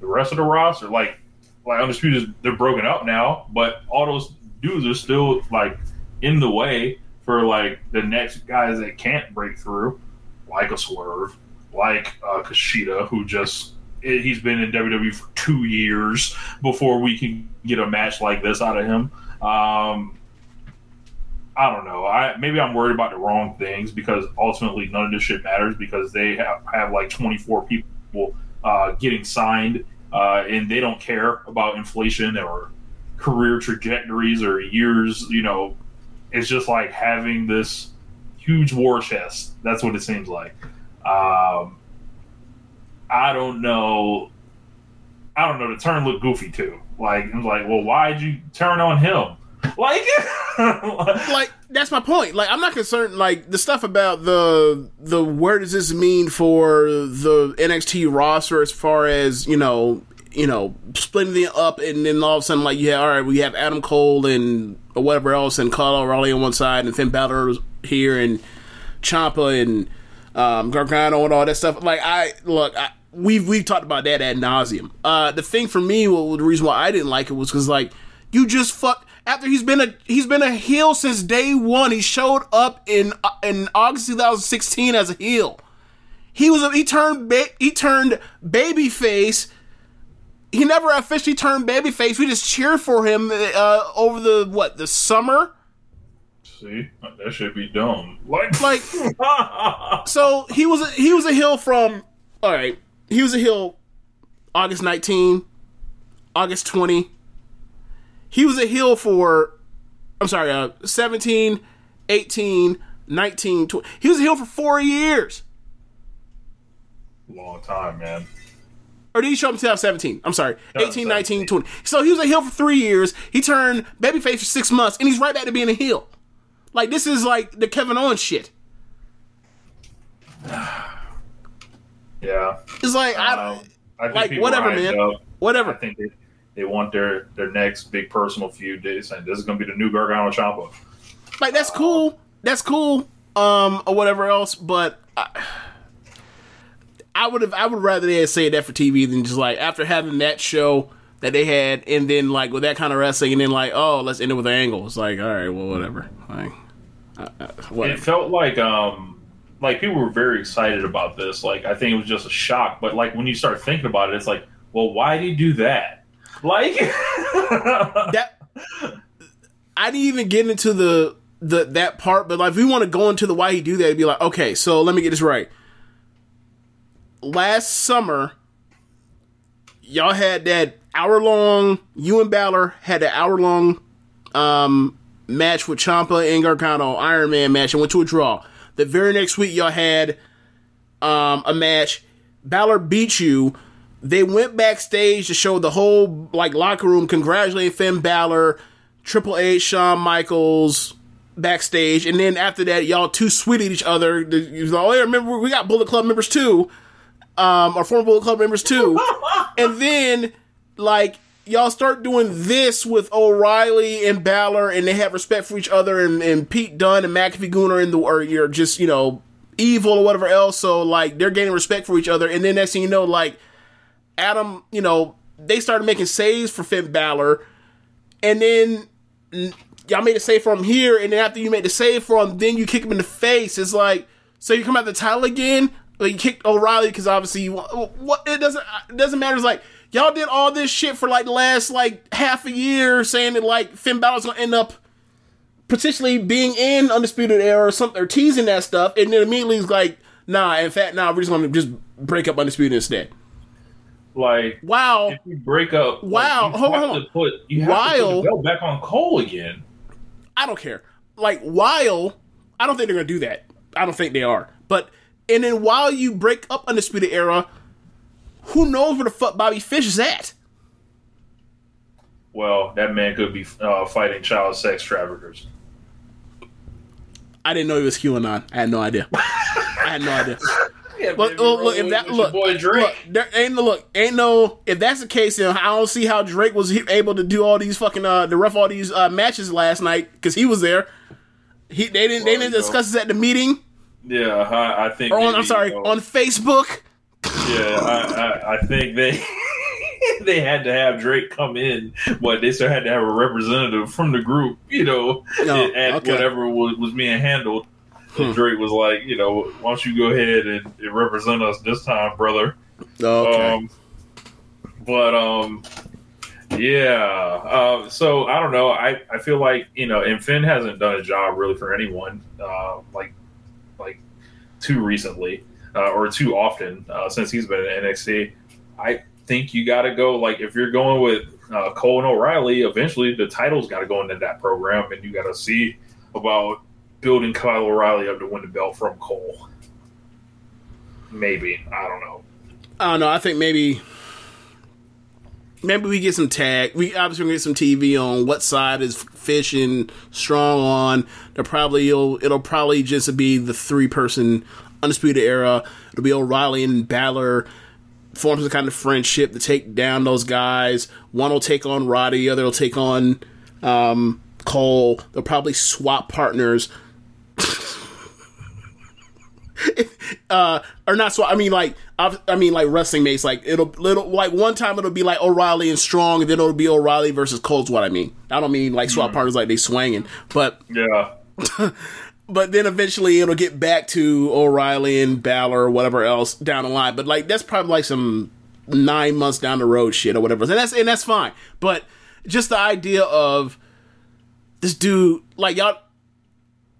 the rest of the roster, like like Undisputed, they're broken up now, but all those dudes are still like in the way for like the next guys that can't break through, like a Swerve, like uh, Kushida, who just eh, he's been in WWE for two years before we can get a match like this out of him. Um, I don't know. I maybe I'm worried about the wrong things because ultimately none of this shit matters because they have, have like 24 people uh, getting signed uh, and they don't care about inflation or career trajectories or years. You know, it's just like having this huge war chest. That's what it seems like. Um, I don't know. I don't know. The turn looked goofy too. Like I'm like, well, why'd you turn on him? Like, like that's my point. Like I'm not concerned. Like the stuff about the the where does this mean for the NXT roster as far as you know you know splitting it up and then all of a sudden like yeah all right we have Adam Cole and whatever else and Kyle O'Reilly on one side and Finn Balor here and Ciampa and um, Gargano and all that stuff. Like I look. I, We've we've talked about that ad nauseum. Uh, the thing for me, well, the reason why I didn't like it was because like you just fuck after he's been a he's been a heel since day one. He showed up in uh, in August 2016 as a heel. He was a, he turned ba- he turned babyface. He never officially turned babyface. We just cheered for him uh, over the what the summer. See, that should be dumb. Like, Like so he was a, he was a heel from all right. He was a heel August 19, August 20. He was a heel for I'm sorry, uh 17, 18, 19, 20. He was a heel for 4 years. long time, man. Or did he show up in 2017? I'm sorry, 18, 19, 20. So he was a heel for three years. He turned babyface for six months, and he's right back to being a heel. Like this is like the Kevin Owens shit. Yeah. It's like I, Um, I think like whatever, man. up. I Whatever. think they, they want their, their next big personal feud. They saying this is going to be the new Gargano Ciampa. Like that's cool. That's cool. Um, or whatever else. But I, I would have. I would rather they had said that for TV than just like after having that show that they had, and then like with that kind of wrestling, and then like oh let's end it with an angle. It's like all right, well whatever. Like uh, uh, It felt like um like people were very excited about this. Like I think it was just a shock. But like when you start thinking about it, it's like, well, why did he do that? Like that I didn't even get into the the that part, but like if we want to go into the why he do that, it'd be like, okay, so let me get this right. Last summer, y'all had that hour long. You and Balor had an hour long um, match with Ciampa and Gargano Iron Man match and went to a draw. The very next week, y'all had um, a match. Balor beat you. They went backstage to show the whole like locker room congratulating Finn Balor, Triple H, Shawn Michaels backstage, and then after that, y'all too sweet at each other. The- you was like, Oh, yeah, remember we got Bullet Club members too, um, our former Bullet Club members too, and then like y'all start doing this with O'Reilly and Balor, and they have respect for each other, and, and Pete Dunne and McAfee Gooner in the or you're just you know evil or whatever else. So like they're gaining respect for each other, and then next thing you know, like Adam, you know, they started making saves for Finn Balor, and then mm, y'all made a save for him here, and then after you made the save for him, then you kick him in the face. It's like, so you come out the title again, you kicked O'Reilly because obviously you want, what it doesn't uh, it doesn't matter. It's like y'all did all this shit for like the last like half a year, saying that like Finn Balor's gonna end up potentially being in Undisputed Era or something, or teasing that stuff, and then immediately it's like, nah, in fact, nah, we're just gonna just break up Undisputed instead. like Wow. if you break up, like, Wow, you hold on, to put you have to While- belt back on Cole again. I don't care. Like while I don't think they're gonna do that. I don't think they are. But and then while you break up Undisputed Era, who knows where the fuck Bobby Fish is at? Well, that man could be uh, fighting child sex traffickers. I didn't know he was QAnon. I had no idea. I had no idea. Yeah, Look, look, look, if that look, look, there ain't no look, ain't no. If that's the case, then I don't see how Drake was able to do all these fucking uh, to ref all these uh, matches last night because he was there. He they didn't they didn't discuss this at the meeting yeah, I, I think. or on maybe, I'm sorry you know, on Facebook. Yeah, I, I, I think they they had to have Drake come in, but they still had to have a representative from the group, you know, Oh, at okay. whatever was, was being handled. And Drake was like, you know, why don't you go ahead and, and represent us this time, brother? Okay. Um, but um, yeah. Uh, so I don't know. I, I feel like you know, and Finn hasn't done a job really for anyone. Uh, like like too recently uh, or too often uh, since he's been in NXT. I think you got to go like if you're going with uh, Cole and O'Reilly, eventually the title's got to go into that program, and you got to see about building Kyle O'Reilly up to win the belt from Cole. Maybe I don't know. I don't know. I think maybe maybe we get some tag. We obviously get some TV on what side is Fish and Strong on. They'll probably it'll, it'll probably just be the three person undisputed era. It'll be O'Reilly and Balor form some kind of friendship to take down those guys. One will take on Roddy, the other will take on um, Cole. They'll probably swap partners. uh or not so I mean like I, I mean like wrestling mates like it'll little like one time it'll be like O'Reilly and Strong and then it'll be O'Reilly versus Cole's what I mean. I don't mean like swap partners like they swinging but Yeah, but then eventually it'll get back to O'Reilly and Balor or whatever else down the line but like that's probably like some nine months down the road shit or whatever and that's and that's fine but just the idea of this dude like y'all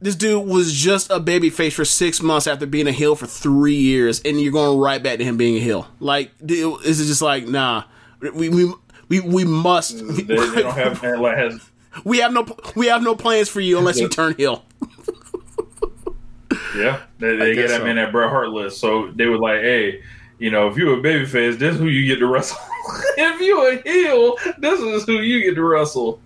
this dude was just a babyface for six months after being a heel for three years, and you're going right back to him being a heel. Like, dude, is it just like, nah, we we we, we must. they, they don't have like has we have no we have no plans for you unless you turn heel. Yeah, they, they get guess him so. in that Bret Hart list. So they were like, "Hey, you know, if you're a babyface, this is who you get to wrestle. if you're a heel, this is who you get to wrestle.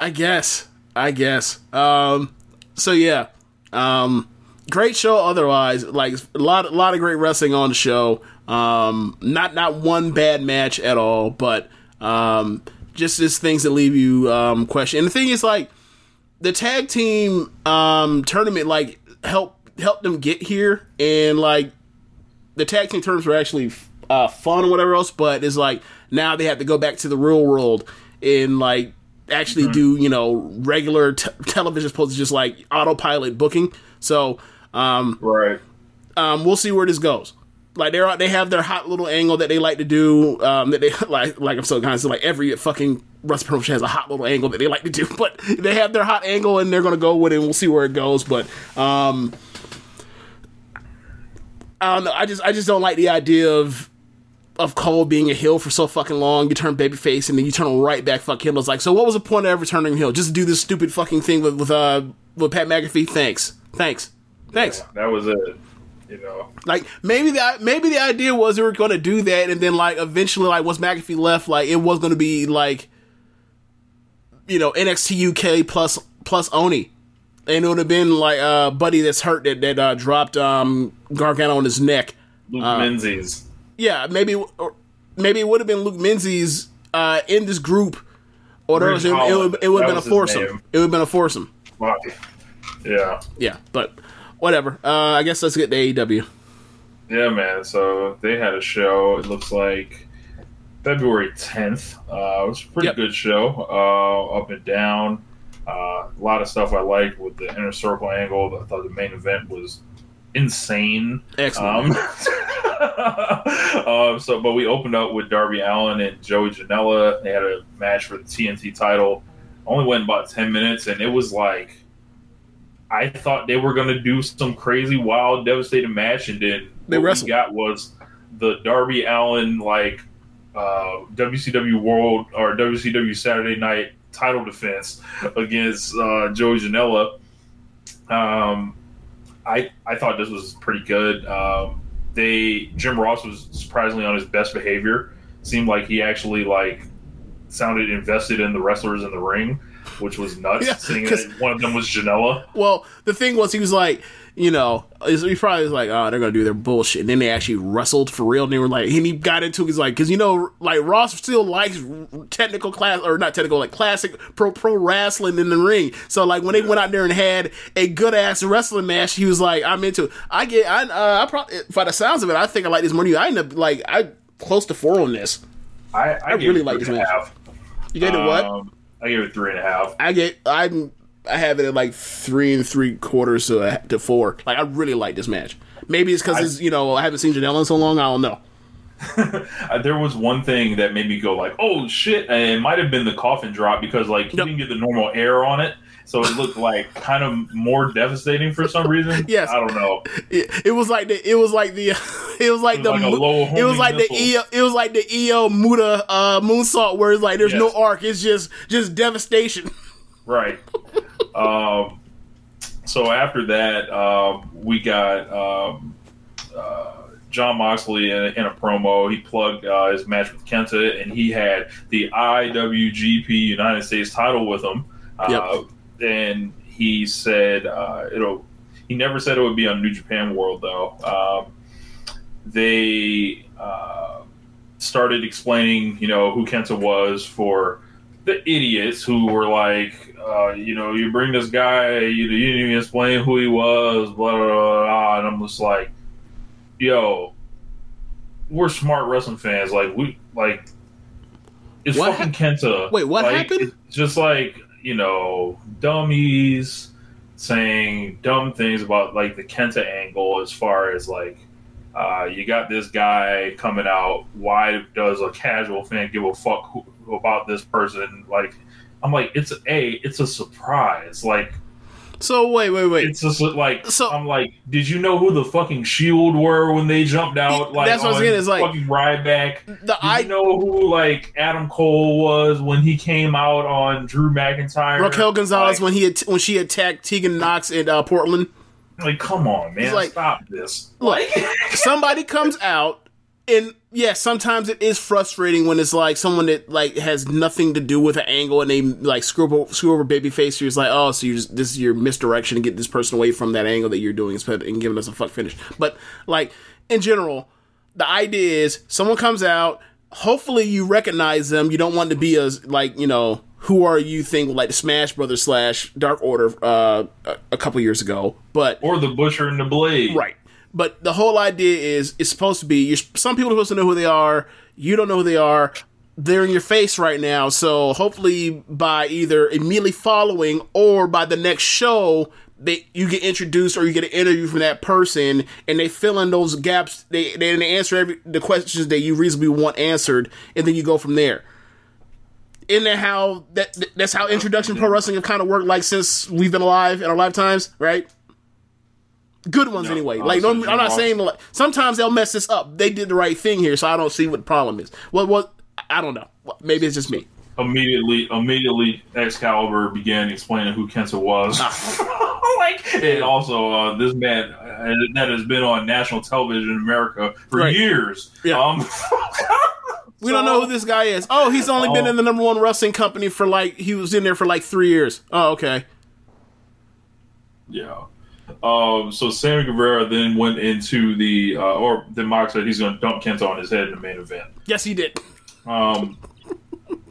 I guess. I guess. Um. So yeah. Um. Great show. Otherwise, like a lot, a lot of great wrestling on the show. Um. Not not one bad match at all, but um, just just things that leave you um question. And the thing is, like the tag team um tournament, like help helped them get here, and like the tag team tournaments were actually uh, fun or whatever else, but it's like now they have to go back to the real world and like actually do you know regular t- television as opposed to just like autopilot booking. So um, Right. um, we'll see where this goes. Like they're they have their hot little angle that they like to do. Um, that they like like I'm so kind of like every fucking wrestling promotion has a hot little angle that they like to do, but they have their hot angle and they're gonna go with it. and We'll see where it goes, but um, I don't know. I just I just don't like the idea of of Cole being a heel for so fucking long. You turn babyface and then you turn right back fuck heel. It's like, so what was the point of ever turning heel? Just do this stupid fucking thing with with uh with Pat McAfee. Thanks, thanks, thanks. That was it. You know. Like maybe the maybe the idea was they were going to do that, and then like eventually, like once McAfee left, like it was going to be like you know NXT UK plus plus Oney, and it would have been like uh Buddy that's hurt that that uh, dropped um Gargano on his neck. Luke Uh, Menzies. Yeah, maybe or maybe it would have been Luke Menzies uh in this group, or Ridge it, Holland, would it would have been a foursome. It would have been a foursome. Yeah. Yeah, but whatever. Uh, I guess let's get to AEW. Yeah, man. So they had a show. It looks like February 10th. Uh, it was a pretty Yep. good show, uh, up and down. Uh, a lot of stuff I liked with the inner circle angle. I thought the main event was insane. Excellent. Um, um, so, but we opened up with Darby Allin and Joey Janela. They had a match for the TNT title. Only went about ten minutes, and it was like I thought they were going to do some crazy, wild, devastating match, and then They what wrestled. we got was the Darby Allin like uh, WCW World or WCW Saturday Night title defense against uh, Joey Janela. Um, I I thought this was pretty good. Um, they Jim Ross was surprisingly on his best behavior. Seemed like he actually like sounded invested in the wrestlers in the ring, which was nuts. Yeah, seeing that one of them was Janela. Well, the thing was, he was like, you know, he probably was like, oh, they're gonna do their bullshit. And then they actually wrestled for real. And they were like, and he got into, he's like, because you know, like Ross still likes technical class or not technical, like classic pro pro wrestling in the ring. So like when they went out there and had a good ass wrestling match, he was like, I'm into. it. I get, I, uh, I probably by the sounds of it, I think I like this more than you. I end up like I close to four on this. I, I, gave really like this match. half. You get it what? I gave it three and a half. I get I'm I have it at like three and three quarters to a, to four. Like I really like this match. Maybe it's because it's you know I haven't seen Janela in so long. I don't know. Uh, there was one thing that made me go like, "Oh shit!" And it might have been the coffin drop because like he Yep. didn't get the normal air on it, so it looked like kind of more devastating for some reason. Yes. I don't know. It, it was like the it was like the it was like It was the like mo- it was like the. EO, it was like the EO Muda uh, moonsault where it's like there's no arc. It's just just devastation. Right. um, so after that, um, we got um, uh, Jon Moxley in, in a promo. He plugged uh, his match with Kenta, and he had the IWGP United States title with him. Uh, And he said uh, it'll. He never said it would be on New Japan World though. Um, they uh, started explaining, you know, who Kenta was for the idiots who were like, uh, you know, you bring this guy, you, you didn't even explain who he was, blah, blah, blah, blah. And I'm just like, yo, we're smart wrestling fans. Like, we, like, it's What fucking Kenta. Wait, what Like, happened? It's just like, you know, dummies saying dumb things about, like, the Kenta angle as far as, like, uh, you got this guy coming out. Why does a casual fan give a fuck who, about this person? Like, I'm like, it's a, it's a surprise. Like, So wait wait wait. it's just like, So- I'm like, did you know who the fucking Shield were when they jumped out? Like, That's what I was on getting, it's like- fucking Ryback. The Did I you know who like Adam Cole was when he came out on Drew McIntyre? Raquel Gonzalez Like, when he when she attacked Tegan Nox in uh, Portland. Like, come on, man, like- stop this. Look, somebody comes out, and yeah, sometimes it is frustrating when it's like someone that like has nothing to do with an angle, and they like screw over, screw over babyface. You're like, oh, so you're just, this is your misdirection to get this person away from that angle that you're doing and giving us a fuck finish. But like in general, the idea is someone comes out. Hopefully, you recognize them. You don't want to be as like you know. Who are you? Think like the Smash Brothers slash Dark Order uh, a, a couple years ago, but Or the butcher and the blade. Right. But the whole idea is it's supposed to be you're, some people are supposed to know who they are. You don't know who they are. They're in your face right now. So hopefully by either immediately following or by the next show, they you get introduced or you get an interview from that person and they fill in those gaps. They they, they answer every the questions that you reasonably want answered, and then you go from there. Isn't that how that that's how introduction pro wrestling have kind of worked like since we've been alive in our lifetimes, right? Good ones No, anyway. Like, no, I'm not saying like sometimes they'll mess this up. They did the right thing here, so I don't see what the problem is. What? What? I don't know. Maybe it's just me. Immediately, immediately, Excalibur began explaining who Kenta was. like, and also, uh, this man uh, that has been on national television in America for Right. years. Yeah. Um, We don't know who this guy is. Oh, he's only been Oh. in the number one wrestling company for like he was in there for like three years. Oh, okay. Yeah. Um, so Sammy Guevara then went into the, uh, or then Mox said he's going to dump Kenta on his head in the main event. Yes, he did. Um,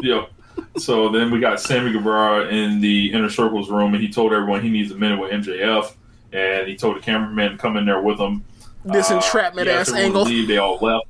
yep. So then we got Sammy Guevara in the inner circles room, and he told everyone he needs a minute with MJF, and he told the cameraman to come in there with him. This Uh, entrapment ass angle. Leave. They all left.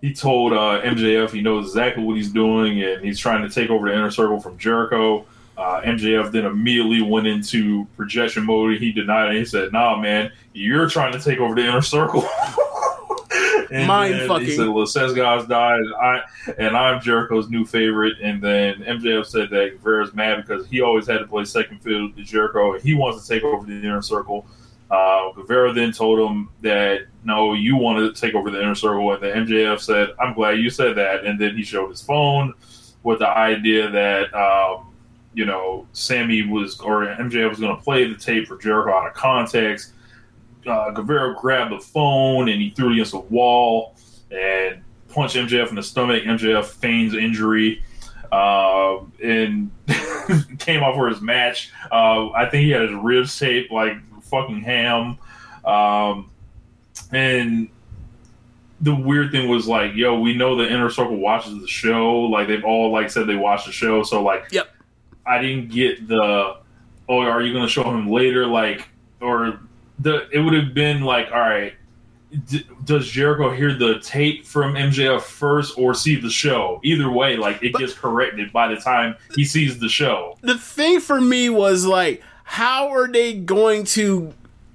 He told uh, MJF he knows exactly what he's doing, and he's trying to take over the inner circle from Jericho. Uh, MJF then immediately went into projection mode. He denied it. He said, "Nah, man, you're trying to take over the inner circle." and Mind then fucking. He said, "Well, Guys died, I and I'm Jericho's new favorite." And then MJF said that Guevara's mad because he always had to play second fiddle to Jericho, and he wants to take over the inner circle. Uh, Guevara then told him that no, you want to take over the inner circle, and then MJF said, "I'm glad you said that." And then he showed his phone with the idea that um, you know Sammy was or MJF was going to play the tape for Jericho out of context. Uh, grabbed the phone and he threw it against a wall and punched MJF in the stomach. MJF feigns injury. Uh, and came off for his match. Uh, I think he had his ribs taped like fucking ham. Um, and the weird thing was like, yo, we know the inner circle watches the show. Like they've all like said they watched the show. So like, Yep. I didn't get the. Oh, are you going to show him later? Like, or the it would have been like, all right. D- does Jericho hear the tape from MJF first or see the show? Either way, like it But- gets corrected by the time he sees the show. The thing for me was like, how are they going to?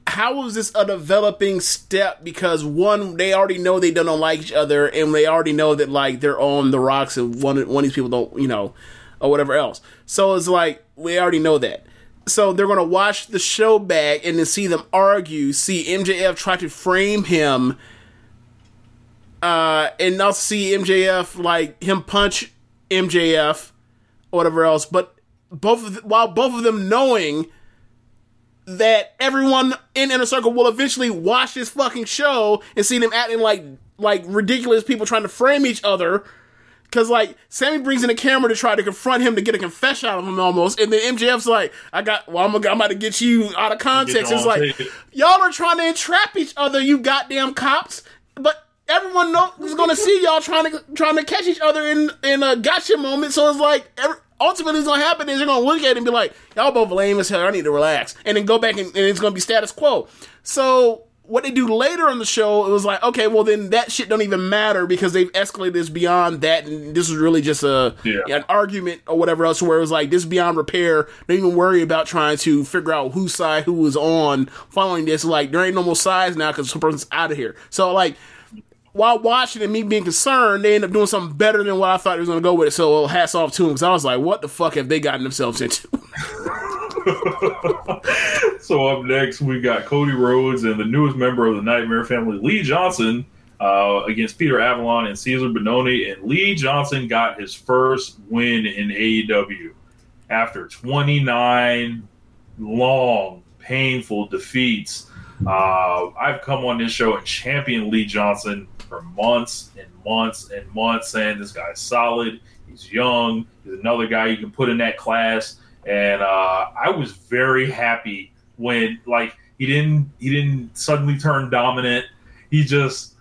How was this a developing step? Because one, they already know they don't like each other, and they already know that like they're on the rocks, and one one of these people don't, you know, or whatever else. So it's like we already know that. So they're gonna watch the show back and then see them argue, see MJF try to frame him, uh, and also see MJF like him punch MJF whatever else. But both while both of them knowing that everyone in Inner Circle will eventually watch this fucking show and see them acting like like ridiculous people trying to frame each other. Cause like Sammy brings in a camera to try to confront him to get a confession out of him almost, and then MJF's like, "I got, well, I'm, gonna, I'm about to get you out of context." It's like y'all are trying to entrap each other, you goddamn cops. But everyone knows is gonna see y'all trying to trying to catch each other in in a gotcha moment. So it's like every, ultimately, what's gonna happen is you're gonna look at it and be like, "Y'all both lame as hell. I need to relax," and then go back and, and it's gonna be status quo. So what they do later on the show, it was like, okay, well then that shit don't even matter because they've escalated this beyond that, and this is really just a Yeah. an argument or whatever else, where it was like this is beyond repair. Don't even worry about trying to figure out whose side who was on following this. Like there ain't no more sides now because some person's out of here. So like while watching and me being concerned, they end up doing something better than what I thought he was going to go with it. So hats off to him because I was like, what the fuck have they gotten themselves into? So up next, we got Cody Rhodes and the newest member of the Nightmare Family, Lee Johnson, uh, against Peter Avalon and Cezar Bononi. And Lee Johnson got his first win in AEW after 29 long painful defeats. Uh, I've come on this show and championed Lee Johnson for months and months and months, saying this guy's solid. He's young. He's another guy you can put in that class. And uh, I was very happy when, like, he didn't he didn't suddenly turn dominant. He just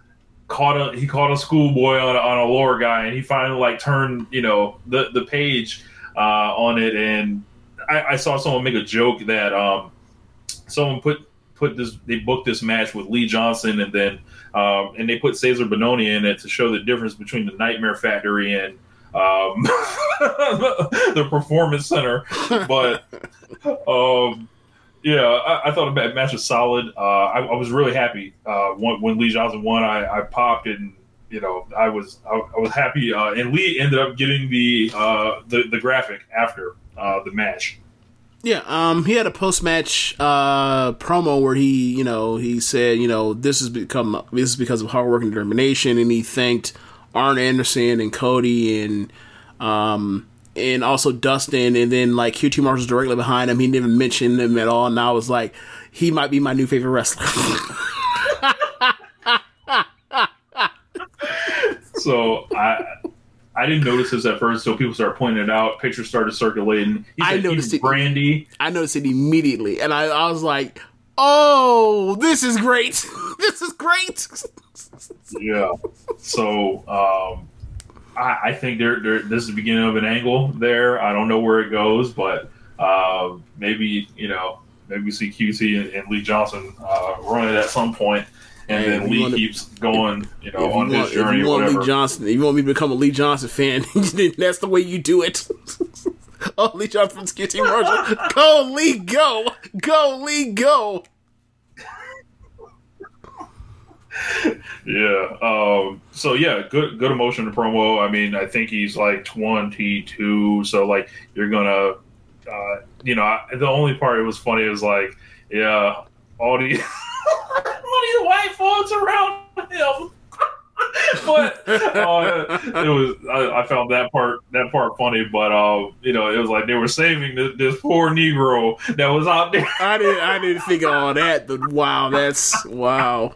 caught a he caught a schoolboy on on a lower guy, and he finally like turned you know the the page uh, on it. And I, I saw someone make a joke that um, someone put put this they booked this match with Lee Johnson, and then um, and they put Cezar Bononi in it to show the difference between the Nightmare Factory and um, the Performance Center. But um, yeah, I, I thought the match was solid. Uh, I, I, was really happy uh, when, when, Lee Johnson won. I, I, popped and you know I was I, I was happy. Uh, and Lee ended up getting the uh, the, the graphic after uh, the match. Yeah, um, he had a post match uh, promo where he, you know, he said, you know, this has become this is because of hard work and determination, and he thanked Arn Anderson and Cody and um, and also Dustin, and then like QT Marshall's directly behind him. He didn't even mention them at all, and I was like, he might be my new favorite wrestler. so I I didn't notice this at first, so people started pointing it out. Pictures started circulating. I noticed it. Brandi. I noticed it immediately, and I, I was like, "Oh, this is great! this is great!" yeah. So um, I, I, think there, this is the beginning of an angle there. I don't know where it goes, but uh, maybe you know, maybe we see QT and, and Lee Johnson uh, running at some point and hey, then Lee to, keeps going, you know, on you want, his journey. If you want Lee Johnson, if you want me to become a Lee Johnson fan, that's the way you do it. oh, Lee Johnson from Team Marshall, go Lee, go, go Lee, go. yeah. Um, so yeah, good good emotion to promo. I mean, I think he's like twenty two. So like, you're gonna, uh, you know, I, the only part it was funny is like, yeah, all the money white folks around him. but uh, it was I, I, found that part that part funny, but uh, you know it was like they were saving this, this, poor Negro that was out there. I didn't I didn't think of all that, but wow, that's wow.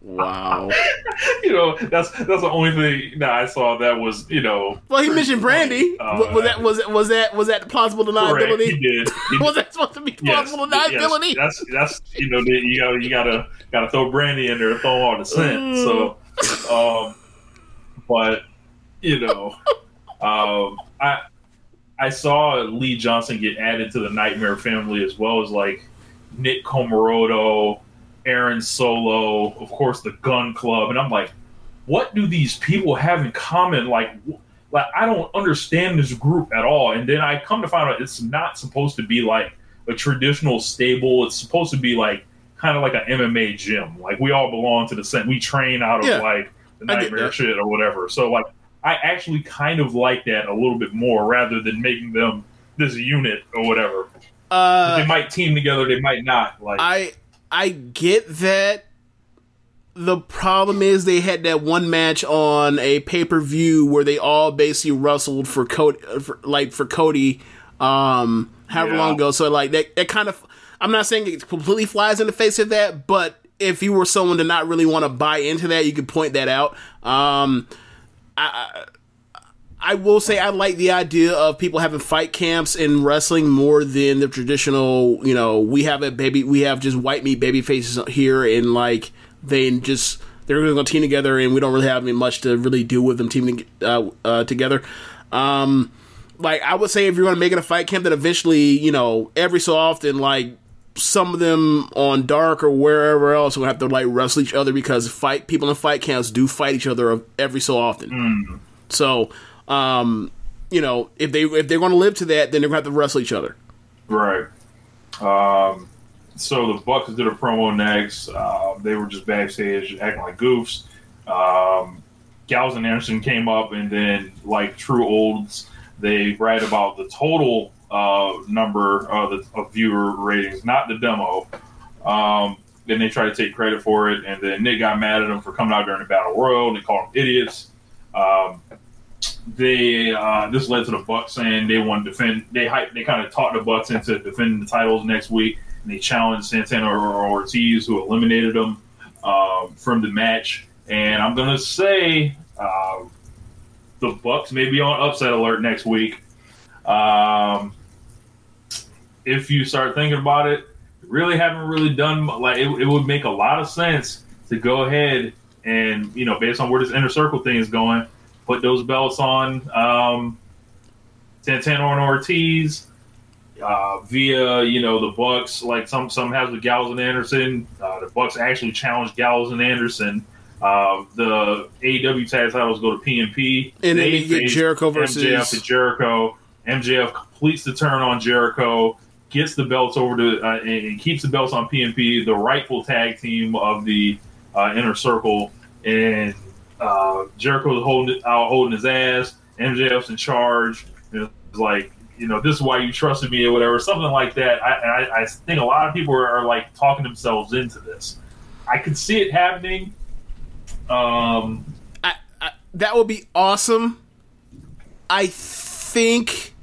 Wow. you know, that's that's the only thing that I saw that was, you know. Well, he mentioned Brandi. Uh, was that was was that was that plausible deniability? Correct, he did. He, was that supposed to be plausible yes, deniability? Yes, that's that's you know you got you gotta gotta throw Brandi in there, throw all the scent. So, um, but you know, um, I I saw Lee Johnson get added to the Nightmare family as well as like Nick Comoroto Aaron Solo, of course, the Gun Club, and I'm like, what do these people have in common? Like, like I don't understand this group at all. And then I come to find out it's not supposed to be like a traditional stable. It's supposed to be like kind of like an MMA gym. Like we all belong to the same. We train out of yeah, like the nightmare shit or whatever. So like I actually kind of like that a little bit more rather than making them this unit or whatever. Uh, they might team together. They might not. Like I I get that. The problem is they had that one match on a pay per view where they all basically wrestled for Cody, for, like for Cody, um, however yeah. long ago. So like that, that kind of. I'm not saying it completely flies in the face of that, but if you were someone to not really want to buy into that, you could point that out. Um, I, I will say I like the idea of people having fight camps in wrestling more than the traditional. You know, we have a baby, we have just white meat baby faces here, and like they just they're going to team together, and we don't really have much to really do with them teaming uh, uh, together. Um, like I would say, if you're going to make it a fight camp, that eventually, you know, every so often, like some of them on Dark or wherever else will have to like wrestle each other because fight people in fight camps do fight each other every so often. Mm. So um, you know, if they if they're going to live to that, then they're going to have to wrestle each other. Right. Um, so the Bucks did a promo next. Uh, they were just backstage acting like goofs. Um, Gallows and Anderson came up, and then like true olds, they write about the total uh, number of, the, of viewer ratings, not the demo. Um, then they tried to take credit for it, and then Nick got mad at them for coming out during the battle royal. And they called them idiots. Um, they uh, this led to the Bucks saying they want to defend. They hype. They kind of talked the Bucks into defending the titles next week. and they challenged Santana or Ortiz, who eliminated them um, from the match. And I'm gonna say uh, the Bucks may be on upset alert next week. Um, if you start thinking about it, really haven't really done like it, it would make a lot of sense to go ahead and you know based on where this inner circle thing is going, put those belts on um, Santana and Ortiz uh, via you know the Bucks. Like some some has with Gallows and Anderson. Uh, the Bucks actually challenged Gallows and Anderson. Uh, the AEW tag titles go to PNP, And then you get Jericho versus- MJF to Jericho. MJF completes the turn on Jericho, gets the belts over to uh, and, and keeps the belts on PNP, the rightful tag team of the uh, inner circle, and uh, Jericho's holding out, holding his ass. MJF's in charge. It's like you know, this is why you trusted me or whatever, something like that. I, I, I think a lot of people are, are like talking themselves into this. I could see it happening. Um, I, I, that would be awesome. I think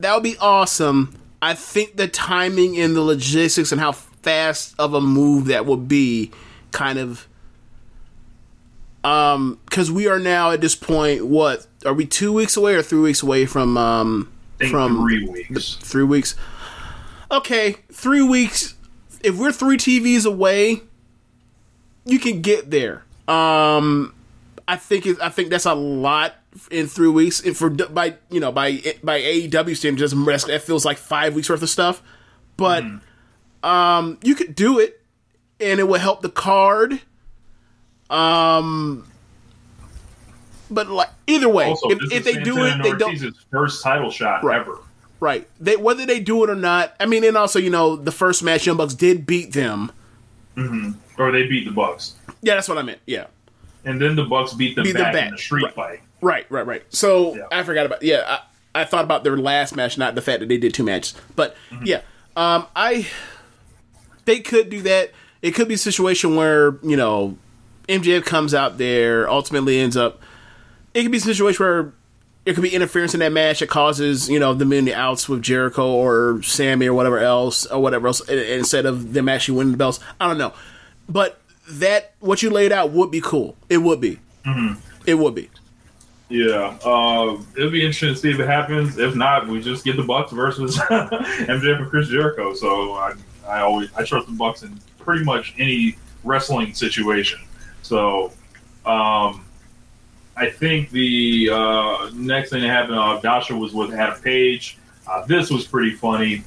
that would be awesome. I think the timing and the logistics and how fast of a move that would be kind of um cuz we are now at this point what are we 2 weeks away or 3 weeks away from um from three weeks. 3 weeks. Okay, 3 weeks if we're 3 TVs away, you can get there. Um, I think it, I think that's a lot in three weeks. And for by you know by by AEW standards, that's- that feels like five weeks worth of stuff. But um, you could do it, and it will help the card. Um, but like either way, Also, if, if they do it, they don't. First title shot Right. ever. Right. They whether they do it or not. I mean, and also you know the first match, Young Bucks did beat them. Or they beat the Bucks. Yeah, that's what I meant. Yeah. And then the Bucks beat them Beat them back, back. in the street Right. fight. Right, right, right. So Yeah. I forgot about yeah. I, I thought about their last match, not the fact that they did two matches. But yeah, um, I they could do that. It could be a situation where you know MJF comes out there, ultimately ends up. It could be a situation where it could be interference in that match that causes you know the in the outs with Jericho or Sammy or whatever else or whatever else instead of them actually winning the belts. I don't know, but that what you laid out would be cool. It would be. It would be. Yeah, uh, it'll be interesting to see if it happens. If not, we just get the Bucks versus MJF and Chris Jericho. So I, I always I trust the Bucks in pretty much any wrestling situation. So um, I think the uh, next thing that happened, uh, Dasha was with Adam Page. Uh, this was pretty funny.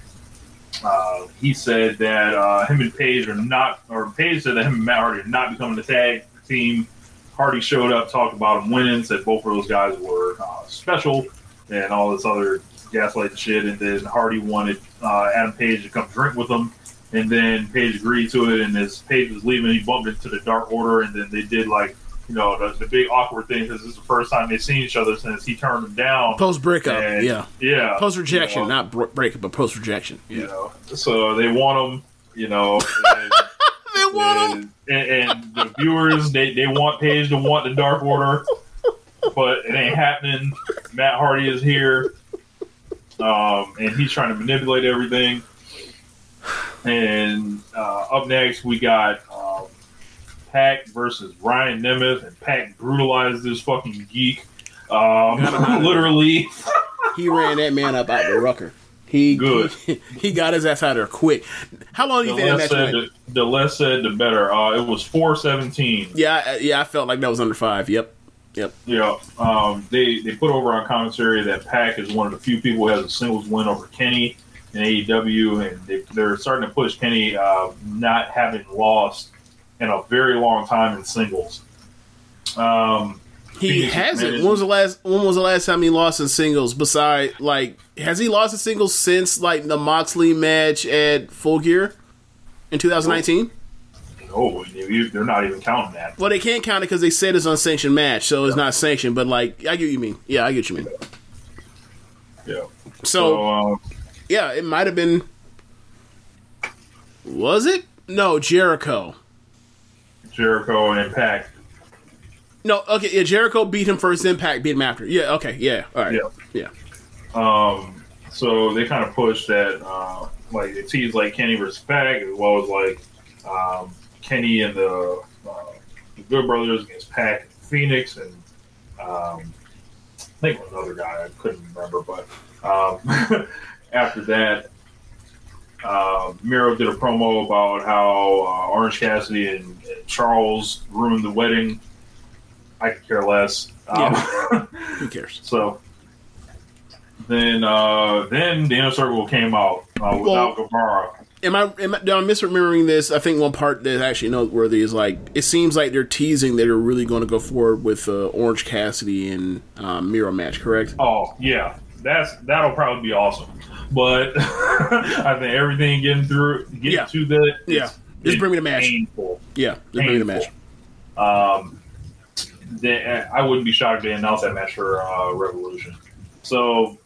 Uh, he said that uh, him and Page are not, or Page said that him and Matt Hardy are not becoming a tag team. Hardy showed up, talked about him winning, said both of those guys were uh, special, and all this other gaslight shit. And then Hardy wanted uh, Adam Page to come drink with him, and then Page agreed to it. And as Page was leaving, he bumped into the Dark Order, and then they did like, you know, the, the big awkward thing because this is the first time they've seen each other since he turned them down. Post breakup, And, yeah. yeah, Post rejection, you know, not br- breakup, but post rejection. you know. So they want him, you know. And, They want him. and, and, the viewers they, they want Page to want the Dark Order, but it ain't happening. Matt Hardy is here, um, and he's trying to manipulate everything. And uh, up next, we got um, Pac versus Ryan Nemeth, and Pac brutalized this fucking geek. Um, literally, He ran that man up out the rucker. He Good. He, he got his ass out of there quick. How long do the you think that less, match said, went? the, the less said, the better. Uh, it was four seventeen. Yeah, yeah. I felt like that was under five. Yep, yep. Yeah, um, they they put over on commentary that Pac is one of the few people who has a singles win over Kenny in AEW, and they, they're starting to push Kenny uh, not having lost in a very long time in singles. Um, He hasn't. managed- When was the last? When was the last time he lost in singles? Beside, like, has he lost in singles since like the Moxley match at Full Gear in 2019? no, you- they're not even counting that. Well, they can't count it because they said it's unsanctioned match, so it's not sanctioned. But like, I get what you mean. Yeah, I get what you mean. Yeah. So, So um, yeah, it might have been. Was it? No, Jericho. Jericho and Pac. No, okay, yeah, Jericho beat him first, Pac beat him after. Yeah, okay, yeah, all right, Yeah. yeah. Um, so they kind of pushed that uh, like it teased like Kenny versus Pac as well as like um, Kenny and the, uh, the Good Brothers against Pac and Fenix and um, I think another guy I couldn't remember, but um, after that, uh, Miro did a promo about how uh, Orange Cassidy and, and Charles ruined the wedding. I could care less. Um, Who cares? so then, uh, then the inner circle came out uh, without Guevara. Am I, am I, am I misremembering this? I think one part that's actually noteworthy is like it seems like they're teasing that they're really going to go forward with uh, Orange Cassidy and um, Miro match, correct? Oh yeah, that's that'll probably be awesome. But I think everything getting through, getting Yeah. to that, Yeah. it's- Just bring me the match. Painful. Yeah, just bring me the match. Um, they, I wouldn't be shocked if they announced that match for uh, Revolution. So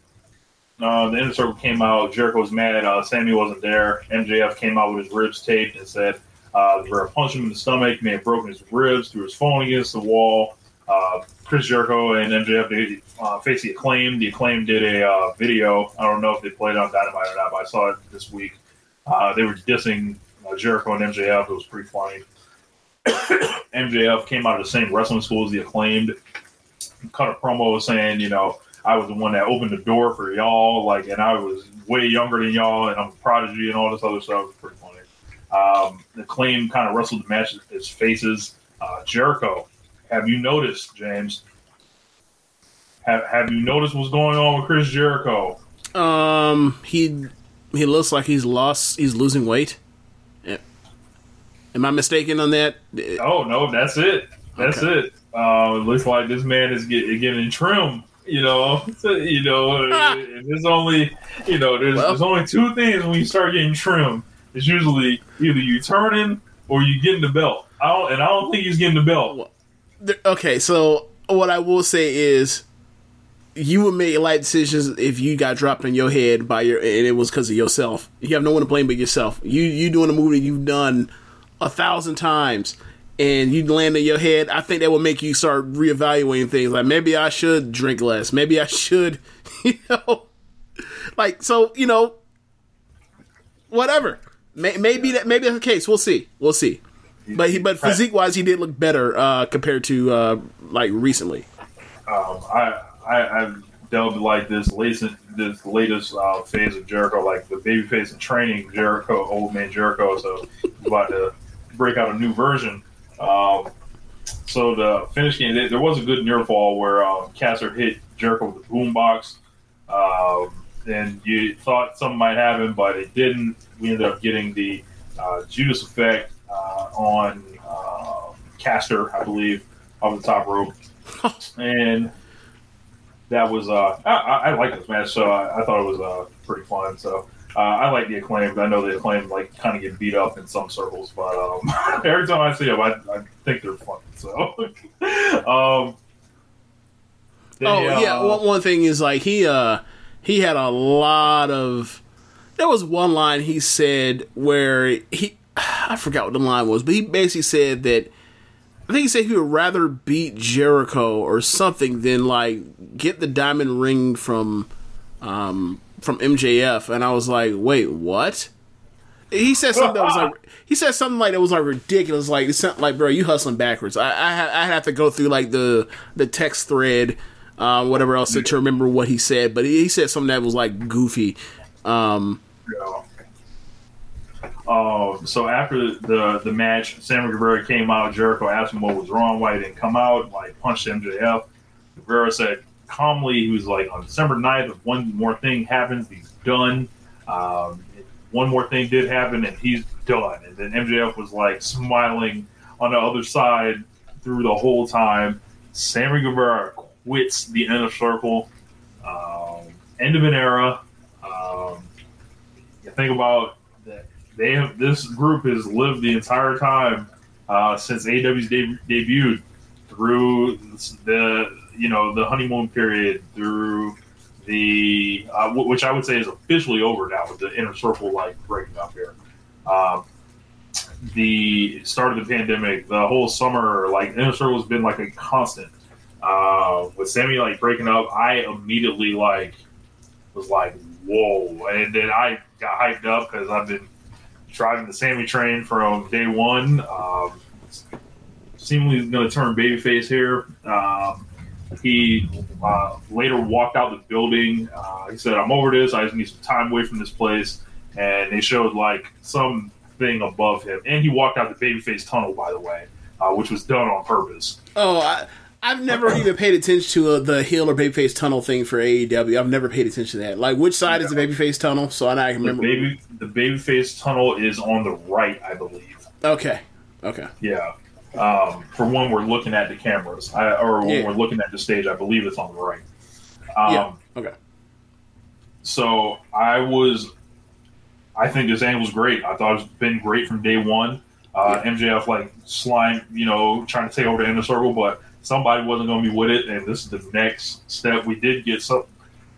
uh, the inner circle came out. Jericho was mad. Uh, Sammy wasn't there. MJF came out with his ribs taped and said, uh, "We're gonna punch him in the stomach. May have broken his ribs. Threw his phone against the wall." Uh, Chris Jericho and MJF they uh, faced the acclaim. The acclaim did a uh, video. I don't know if they played on Dynamite or not, but I saw it this week. Uh, they were dissing uh, Jericho and MJF. It was pretty funny. MJF came out of the same wrestling school as the acclaimed. Cut a promo saying, you know, I was the one that opened the door for y'all, like, and I was way younger than y'all, and I'm a prodigy and all this other stuff. Pretty funny. Um, the claim kind of wrestled the match its faces. Uh, Jericho, have you noticed, James? Have Have you noticed what's going on with Chris Jericho? Um, he he looks like he's lost. He's losing weight. Yeah. Am I mistaken on that? Oh no, that's it. That's Okay. it. Uh, it looks like this man is get, getting trim. You know, you know, there's only you know there's, Well- there's only two things when you start getting trim. It's usually either you turning or you getting the belt. I don't, and I don't think he's getting the belt. Okay, so what I will say is, you would make light decisions if you got dropped on your head by your, and it was because of yourself. You have no one to blame but yourself. You you doing a movie you've done a thousand times, and you land on your head. I think that would make you start reevaluating things. Like maybe I should drink less. Maybe I should, you know, like so. You know, whatever. May, maybe that maybe that's the case. We'll see. We'll see. But he, but physique wise, he did look better uh, compared to uh, like recently. um, I, I I've delved like this latest this latest uh, phase of Jericho, like the baby face in training Jericho, old man Jericho. So about to break out a new version. Um, so the finish game, there was a good near fall where um, Caster hit Jericho with the boombox, um, and you thought something might happen, but it didn't. We ended up getting the uh, Judas effect on uh, Caster, I believe, off the top rope and that was uh, I, I like this match, so I, I thought it was uh, pretty fun. So uh, I like the acclaim. I know the acclaim like kind of get beat up in some circles, but um, every time I see them, I, I think they're fun. So um, they, Oh uh, yeah, one, one thing is like he uh he had a lot of. There was one line he said where he I forgot what the line was, but he basically said that I think he said he would rather beat Jericho or something than like get the diamond ring from um from MJF, and I was like, wait, what? He said something that was like he said something like that was like ridiculous. Like it sounded like, bro, you hustling backwards. I I, I have to go through like the the text thread, uh, whatever else to remember what he said. But he, he said something that was like goofy. Um, Yeah. Um, so after the the match, Sammy Guevara came out. Jericho asked him what was wrong, why he didn't come out. Like punched MJF. Guevara said calmly, he was like, on December 9th, if one more thing happens, he's done. Um, one more thing did happen, and he's done. And then MJF was like smiling on the other side through the whole time. Sammy Guevara quits the inner circle. Um, end of an era. Um, you think about they have this group has lived the entire time uh, since AW's de- debuted through the you know the honeymoon period through the uh, w- which I would say is officially over now with the inner circle like breaking up here. Um, the start of the pandemic, the whole summer, like inner circle has been like a constant. Uh, with Sammy like breaking up, I immediately like was like, whoa! And then I got hyped up because I've been driving the Sammy train from day one. Um, seemingly going to turn babyface here. Um, he uh, later walked out the building. Uh, he said, "I'm over this. I just need some time away from this place." And they showed like something above him, and he walked out the babyface tunnel, by the way, uh, which was done on purpose. Oh, I, I've never even paid attention to uh, the heel or babyface tunnel thing for AEW. I've never paid attention to that. Like, which side is the babyface tunnel? So I can The remember. baby, the babyface tunnel is on the right, I believe. Okay, okay. Yeah. Um, for when we're looking at the cameras, I, or when Yeah. we're looking at the stage, I believe it's on the right. Um, yeah, okay. So I was, I think this angle was great. I thought it's been great from day one. Uh, MJF like slime, you know, trying to take over the inner circle, but somebody wasn't going to be with it, and this is the next step. We did get some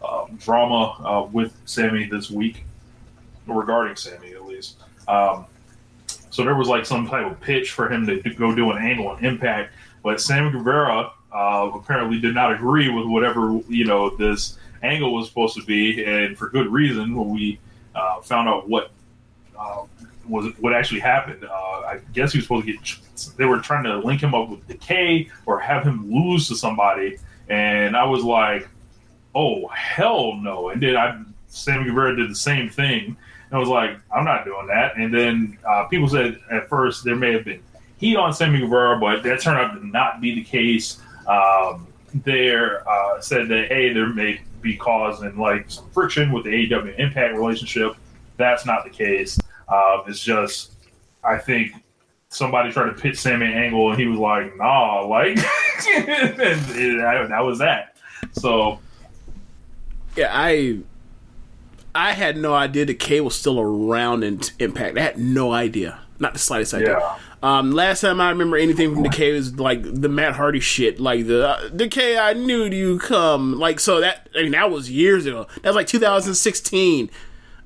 um, drama uh, with Sammy this week, regarding Sammy at least. Um, so there was like some type of pitch for him to go do an angle on Impact, but Sammy Guevara uh, apparently did not agree with whatever you know this angle was supposed to be, and for good reason. When we uh, found out what uh, was what actually happened, uh, I guess he was supposed to get. They were trying to link him up with Decay or have him lose to somebody, and I was like, "Oh hell no!" And then I, Sammy Guevara did the same thing. And I was like, I'm not doing that. And then uh, people said at first there may have been heat on Sammy Guevara, but that turned out to not be the case. Um, there uh, said that hey, there may be causing like some friction with the AEW Impact relationship. That's not the case. Um, it's just I think somebody tried to pitch Sammy angle, and he was like, "Nah," like, and, and that was that. So Yeah, I I had no idea Decay was still around in Impact. I had no idea, not the slightest idea. yeah. Um, last time I remember anything from Decay was like the Matt Hardy shit, like the uh, the K I knew you come, like so that I mean that was years ago. That was like 2016,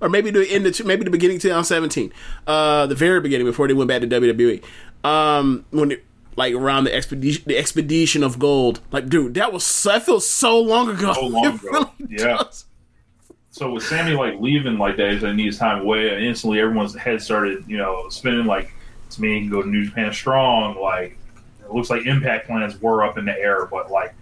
or maybe the end of maybe the beginning of 2017, uh, the very beginning before they went back to WWE. Um, when it, like around the expedition the expedition of gold, like dude, that was that feels so long ago. So long ago. really Yeah. does. so with Sammy like leaving like that, he needs time away, and instantly everyone's head started, you know, spinning. Like to me, he can go to New Japan Strong. Like it looks like Impact plans were up in the air, but like,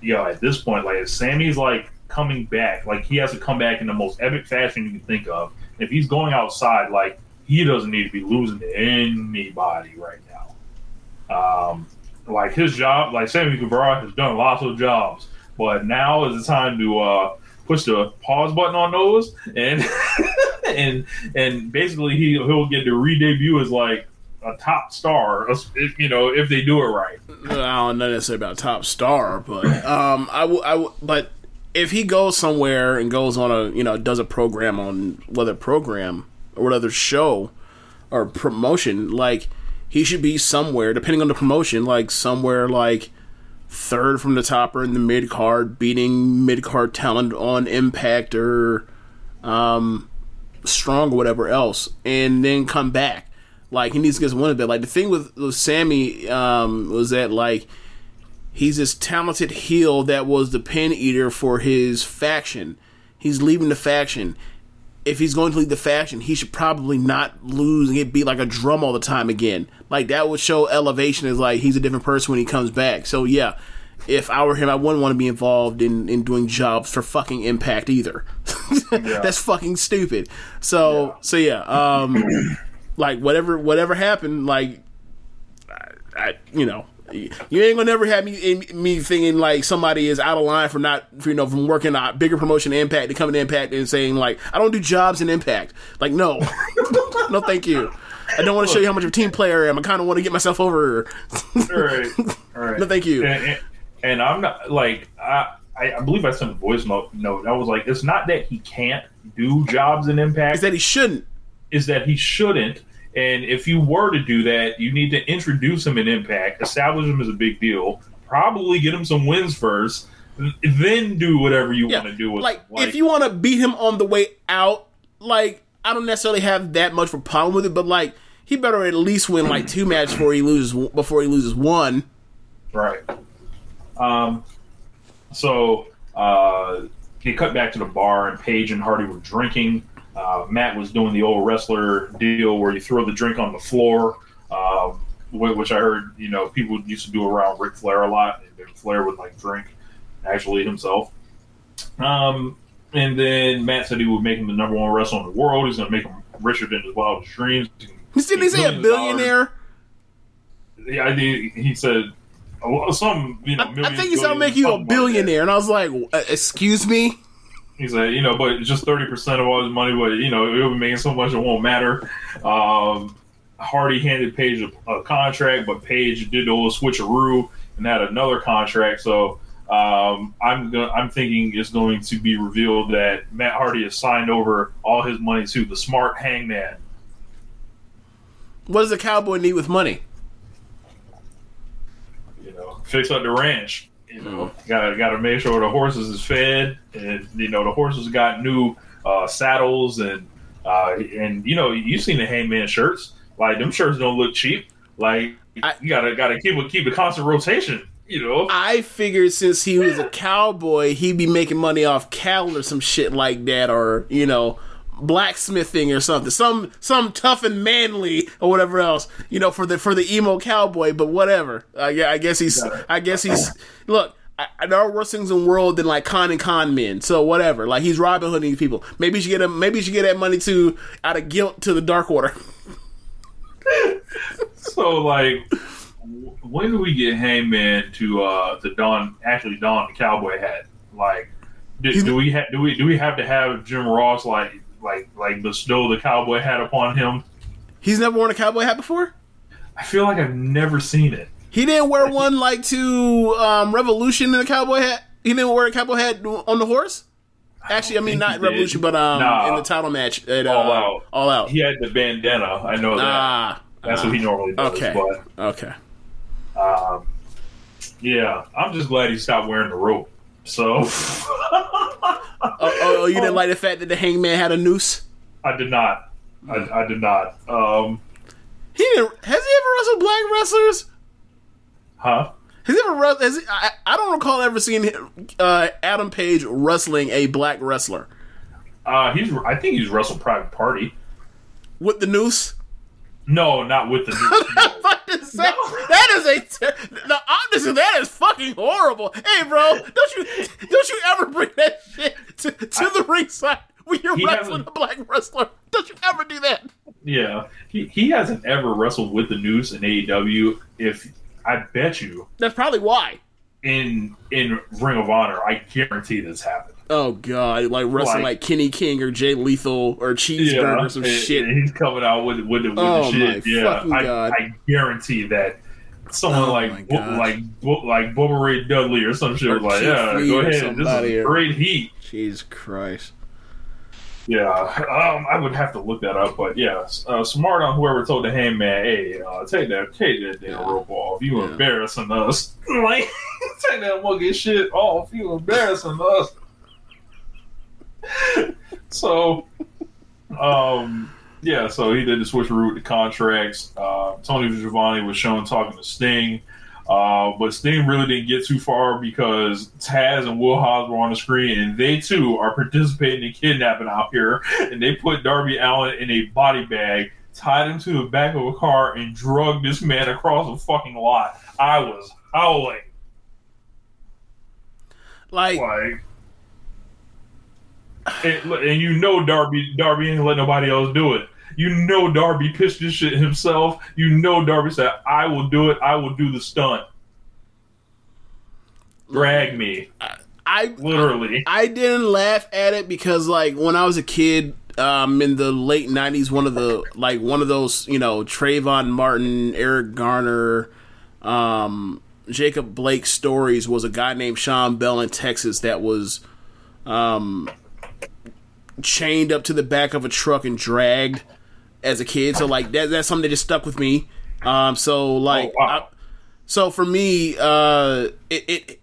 yo, at this point, like if Sammy's like coming back, like he has to come back in the most epic fashion you can think of. If he's going outside, like he doesn't need to be losing to anybody right now. Um, like his job, like Sammy Guevara has done lots of jobs, but now is the time to uh, push the pause button on those, and and and basically he he'll get to re-debut as like a top star, if, you know, if they do it right. I don't know necessarily about top star, but um, I w- I w- but if he goes somewhere and goes on a you know does a program on whether program or whatever show or promotion, like he should be somewhere depending on the promotion, like somewhere like third from the top or in the mid card, beating mid card talent on Impact or um, Strong or whatever else, and then come back. Like he needs to get one of it. Like the thing with, with Sammy um, was that like he's this talented heel that was the pin eater for his faction. He's leaving the faction. If he's going to leave the faction, he should probably not lose and get beat like a drum all the time again. Like that would show elevation is like he's a different person when he comes back. So yeah, if I were him, I wouldn't want to be involved in, in doing jobs for fucking Impact either. That's fucking stupid. So so yeah, um, like whatever whatever happened, like I, I you know. You ain't gonna never have me in, me thinking like somebody is out of line for not for, you know from working a bigger promotion Impact to coming to Impact and saying like I don't do jobs in Impact. Like no, no, thank you. I don't want to show you how much of a team player I am. I kind of want to get myself over. All right, all right. No, thank you. And, and, and I'm not like I, I believe I sent a voice note. Note. I was like, it's not that he can't do jobs in Impact. Is that he shouldn't? is that he shouldn't. And if you were to do that, you need to introduce him in Impact, establish him as a big deal, probably get him some wins first, then do whatever you Yeah, want to do with like, him. if you want to beat him on the way out, like I don't necessarily have that much of a problem with it, but like he better at least win like two matches before he loses before he loses one. Right. Um. So, uh, it cut back to the bar, and Page and Hardy were drinking. Uh, Matt was doing the old wrestler deal where you throw the drink on the floor, wh- which I heard you know people used to do around Ric Flair a lot. And Flair would like drink actually himself. Um, and then Matt said he would make him the number one wrestler in the world. He's going to make him richer than his wildest dreams. Didn't he say a billionaire? Yeah, he said a some. You know, I, I think he said I'll make you a something like that. billionaire, and I was like, uh, "Excuse me." He said, you know, but just thirty percent of all his money, but you know, it'll be making so much it won't matter. Um, Hardy handed Page a, a contract, but Page did the little switcheroo and had another contract. So um, I'm go- I'm thinking it's going to be revealed that Matt Hardy has signed over all his money to the smart Hangman. What does a cowboy need with money? You know, fix up the ranch. You know, gotta gotta make sure the horses is fed, and you know the horses got new uh, saddles and uh, and you know you seen the Hangman shirts. Like them shirts don't look cheap. Like I- you gotta gotta keep a keep a constant rotation. You know, I figured since he was a cowboy, he'd be making money off cattle or some shit like that, or you know, blacksmithing or something, some some tough and manly or whatever else, you know, for the for the emo cowboy. But whatever, I, gue- I guess he's, I guess he's. Look, I, there are worse things in the world than like con and con men. So whatever, like he's Robin Hooding people. Maybe he should get him. Maybe he should get that money to out of guilt to the Dark Order. so like when do we get Hangman to uh to don actually don the cowboy hat? Like, do, do we ha- do we do we have to have Jim Ross like like like bestow the cowboy hat upon him? He's never worn a cowboy hat before. I feel like I've never seen it. He didn't wear one like to um, Revolution in a cowboy hat. He didn't wear a cowboy hat on the horse. Actually, I mean not he did. Revolution, but um, Nah. in the title match at uh, All Out. All out. He had the bandana. I know that. ah, That's what he normally does. okay, But okay. um, yeah, I'm just glad he stopped wearing the rope. So Oh, oh, oh, you didn't like the fact that the Hangman had a noose. I did not. I, I did not. Um, He didn't. Has he ever wrestled black wrestlers? huh? Has he ever wrestled? I, I don't recall ever seeing uh, Adam Page wrestling a black wrestler Uh, he's. I think he's wrestled Private Party. with the noose. No, not with the. no. What is that? That is a ter- no, honestly, that is fucking horrible. Hey, bro, don't you don't you ever bring that shit to, to the ringside when you're wrestling a black wrestler? Don't you ever do that? Yeah, he he hasn't ever wrestled with the noose in AEW. If I bet you That's probably why. in in Ring of Honor, I guarantee this happened. Oh god, like wrestling Like- like, Kenny King or Jay Lethal or Cheeseburger or some and- shit. and he's coming out with with the, with Oh, the shit. my Yeah, fucking I, God. I guarantee that someone Oh, like God. like Bu- like Bubba Ray Dudley or some shit Or was like, yeah, go ahead. This is or- great heat. Jesus Christ. Yeah, um, I would have to look that up, but yeah, uh, smart on whoever told the Hangman, hey, uh, take that, take that damn Yeah. rope off. You Yeah. embarrassing us. like, take that monkey shit off. You embarrassing us. So, um, yeah, so he did the switcheroo with the contracts. Uh, Tony Schiavone was shown talking to Sting. Uh, but Sting really didn't get too far because Taz and Will Hobbs were on the screen, and they too are participating in kidnapping out here. And they put Darby Allin in a body bag, tied him to the back of a car, and drugged this man across a fucking lot. I was howling. Like Like, and, and you know Darby Darby ain't let nobody else do it. You know Darby pitched this shit himself. You know Darby said, "I will do it. I will do the stunt." Drag me, I literally. I didn't laugh at it because like when I was a kid, um, in the late '90s, one of the like one of those you know Trayvon Martin, Eric Garner, um, Jacob Blake stories was a guy named Sean Bell in Texas that was um chained up to the back of a truck and dragged as a kid. So like that that's something that just stuck with me. Um, so like. Oh, wow. I- so for me, uh, it, it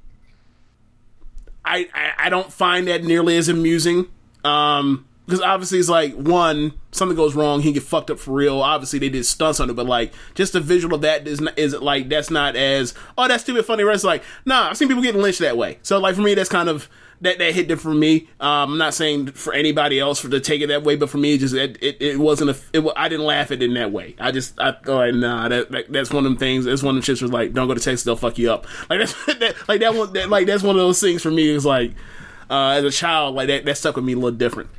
I, I I don't find that nearly as amusing. Um, because obviously it's like one something goes wrong, he get fucked up for real. Obviously they did stunts on it, but like just the visual of that is not, is it like that's not as oh that's stupid funny. It's like nah, I've seen people getting lynched that way. So like for me that's kind of that that hit different for me. Um, I'm not saying for anybody else for to take it that way, but for me, it just it, it, it wasn't a. It, I didn't laugh at it in that way. I just I thought nah, that, that that's one of them things. That's one of them shits was like, don't go to Texas, they'll fuck you up. Like that's that, like that one that, like that's one of those things for me. Is like uh, as a child, like that that stuck with me a little different.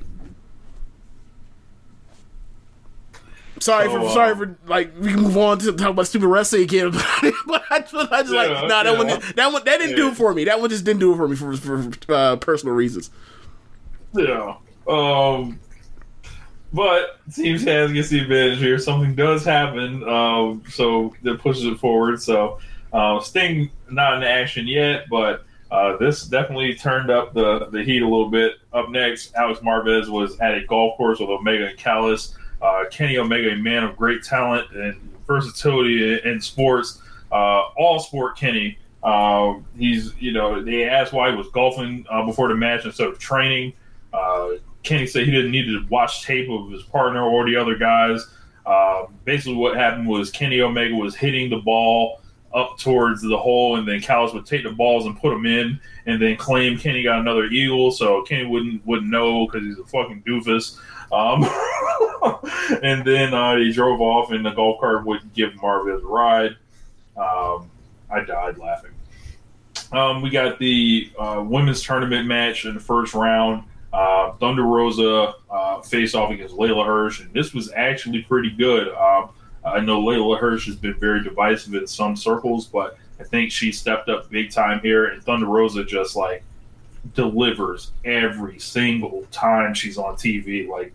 Sorry So, for uh, sorry for like we can move on to talk about stupid wrestling again, but I, just, I just like Yeah, nah that yeah. one that one that didn't do it for me. That one just didn't do it for me for for uh, personal reasons. Yeah. Um, but teams has gets the advantage here. Something does happen, um, so that pushes it forward. So uh, Sting not in action yet, but uh, this definitely turned up the, the heat a little bit. Up next, Alex Marvez was at a golf course with Omega and Callis. Uh, Kenny Omega, a man of great talent and versatility in, sports, uh, all sport Kenny. Uh, he's, you know, they asked why he was golfing uh, before the match instead of training. Uh, Kenny said he didn't need to watch tape of his partner or the other guys. Uh, basically, what happened was Kenny Omega was hitting the ball up towards the hole, and then Callis would take the balls and put them in, and then claim Kenny got another eagle, so Kenny wouldn't wouldn't know because he's a fucking doofus. Um, and then uh, he drove off, and the golf cart would give Marvez a ride. Um, I died laughing. Um, we got the uh, women's tournament match in the first round. Uh, Thunder Rosa uh, faced off against Leyla Hirsch, and this was actually pretty good. Um, I know Leyla Hirsch has been very divisive in some circles, but I think she stepped up big time here, and Thunder Rosa just like delivers every single time she's on TV. Like,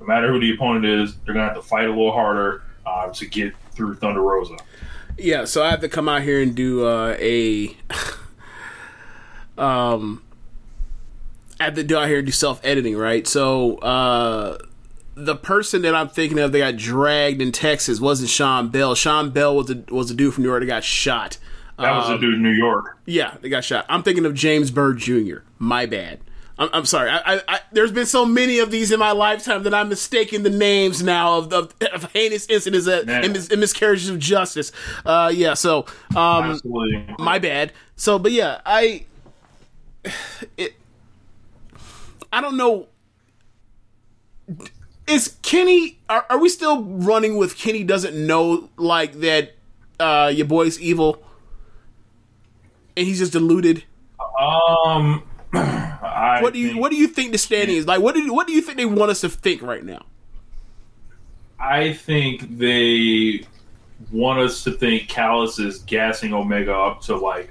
no matter who the opponent is, they're gonna have to fight a little harder uh, to get through Thunder Rosa. Yeah, so I have to come out here and do uh, a um I have to do out here and do self editing, right? So uh the person that I'm thinking of that got dragged in Texas wasn't Sean Bell. Sean Bell was a was a dude from New York that got shot. That was a Um, dude in New York. Yeah, they got shot. I'm thinking of James Byrd Jr. My bad. I'm, I'm sorry. I, I, I, there's been so many of these in my lifetime that I'm mistaking the names now of, of, of heinous incidents that, and, mis- and miscarriages of justice. Uh, yeah. So, um, my bad. So, but yeah, I, it, I don't know. Is Kenny? Are, are we still running with Kenny? Doesn't know like that. Uh, your boy's evil, and he's just deluded. Um, I What do you think- What do you think the standing is like? What do you, What do you think they want us to think right now? I think they want us to think Callis is gassing Omega up to like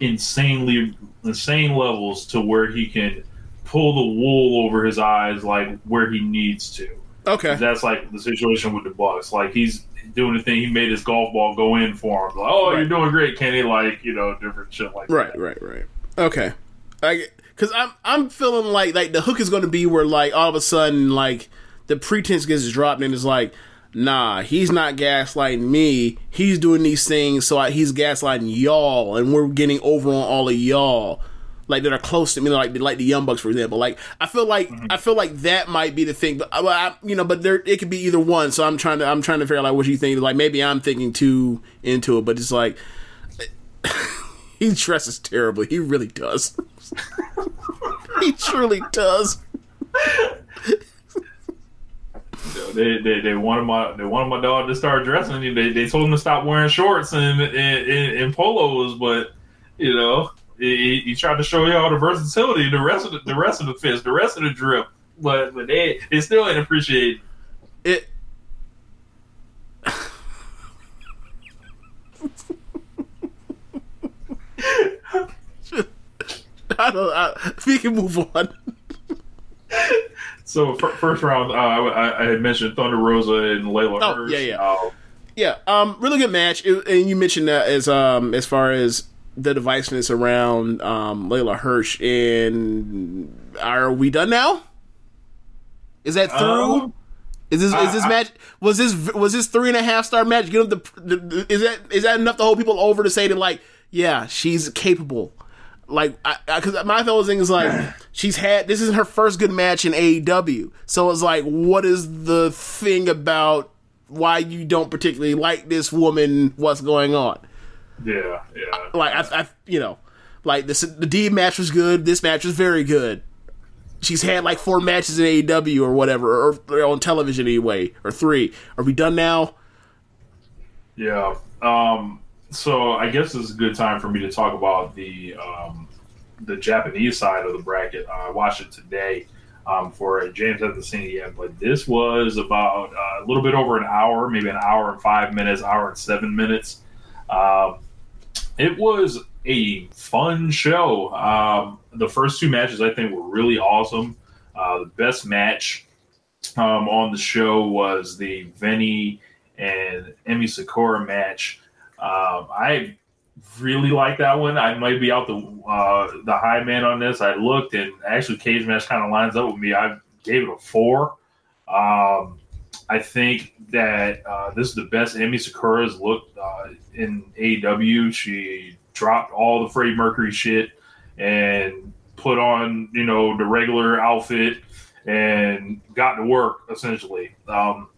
insanely insane levels to where he can pull the wool over his eyes like where he needs to. Okay. That's like the situation with the Bucks. Like he's doing the thing. He made his golf ball go in for him. Like, oh, Right. you're doing great, Kenny. Like you know, different shit like Right, that. right, right. Right. Okay. Like, cause I'm I'm feeling like like the hook is going to be where like all of a sudden like the pretense gets dropped and it's like, nah, he's not gaslighting me. He's doing these things so I, he's gaslighting y'all, and we're getting over on all of y'all. Like that are close to me, like like the Young Bucks, for example. Like I feel like mm-hmm. I feel like that might be the thing, but I, I, you know, but there it could be either one. So I'm trying to I'm trying to figure out like what you think. Like maybe I'm thinking too into it, but it's like he dresses terribly. He really does. he truly does. They, they, they wanted my they wanted my dog to start dressing. They, they told him to stop wearing shorts and and, and, and polos, but you know he, he tried to show y'all the versatility, the rest of the, the rest of the fist, the rest of the drip. But but they they still ain't appreciated. It. I don't. I, we can move on. So fir- first round, uh, I, I had mentioned Thunder Rosa and Leyla Oh, yeah, yeah. Uh, Yeah, um, really good match, It- and you mentioned that as um as far as the deviceness around um Leyla Hirsch. And are we done now? Is that through? Um, is this is this I- match was this was this three and a half star match? Give them the, the is that is that enough to hold people over to say that like yeah she's capable. Like, because my whole thing is like, she's had this is her first good match in AEW, so it's like, what is the thing about why you don't particularly like this woman? What's going on? yeah, yeah. Like, I, I you know, Like this, the D match was good. This match was very good. She's had like four matches in AEW or whatever, or, or on television anyway, or three. Are we done now? Yeah. Um, so I guess this is a good time for me to talk about the um, the Japanese side of the bracket. Uh, I watched it today um, for it. James hasn't seen it yet, but this was about uh, a little bit over an hour, maybe an hour and five minutes, hour and seven minutes. Um, it was a fun show. Um, the first two matches I think were really awesome. Uh, the best match um, on the show was the Veny and Emi Sakura match. Um, I really like that one. I might be out the uh, the high man on this. I looked and actually cage match kind of lines up with me. I gave it a four. Um, I think that uh, this is the best Emi Sakura's looked uh, in AEW. She dropped all the Freddie Mercury shit and put on you know the regular outfit and got to work essentially. Um,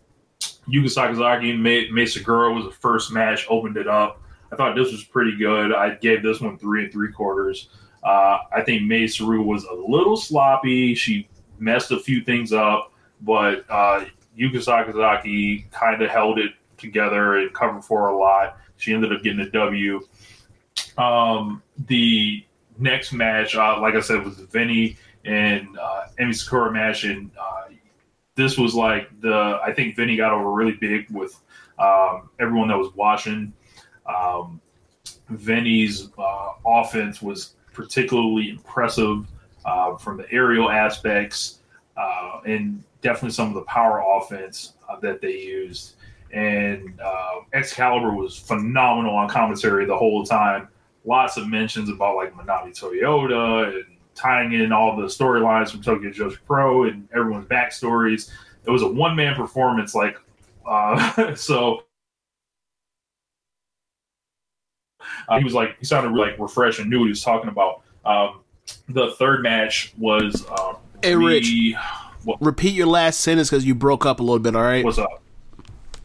Yuka Sakazaki and May, Mei Suruga was the first match, opened it up. I thought this was pretty good. I gave this one three and three quarters. Uh, I think Mei Saru was a little sloppy. She messed a few things up, but uh, Yuka Sakazaki kind of held it together and covered for a lot. She ended up getting a W. Um, the next match, uh, like I said, was Veny and uh, Emi Sakura match, and uh, this was like the I think Veny got over really big with um, everyone that was watching. Um, Veny's uh, offense was particularly impressive uh, from the aerial aspects uh, and definitely some of the power offense uh, that they used. And uh, Excalibur was phenomenal on commentary the whole time. Lots of mentions about like Manami Toyota and tying in all the storylines from Tokyo Joshi Pro and everyone's backstories. It was a one man performance, like uh, so. Uh, he was like he sounded really, like refreshed and knew what he was talking about. Um, the third match was um, Hey, Rich. Repeat your last sentence because you broke up a little bit. All right. What's up?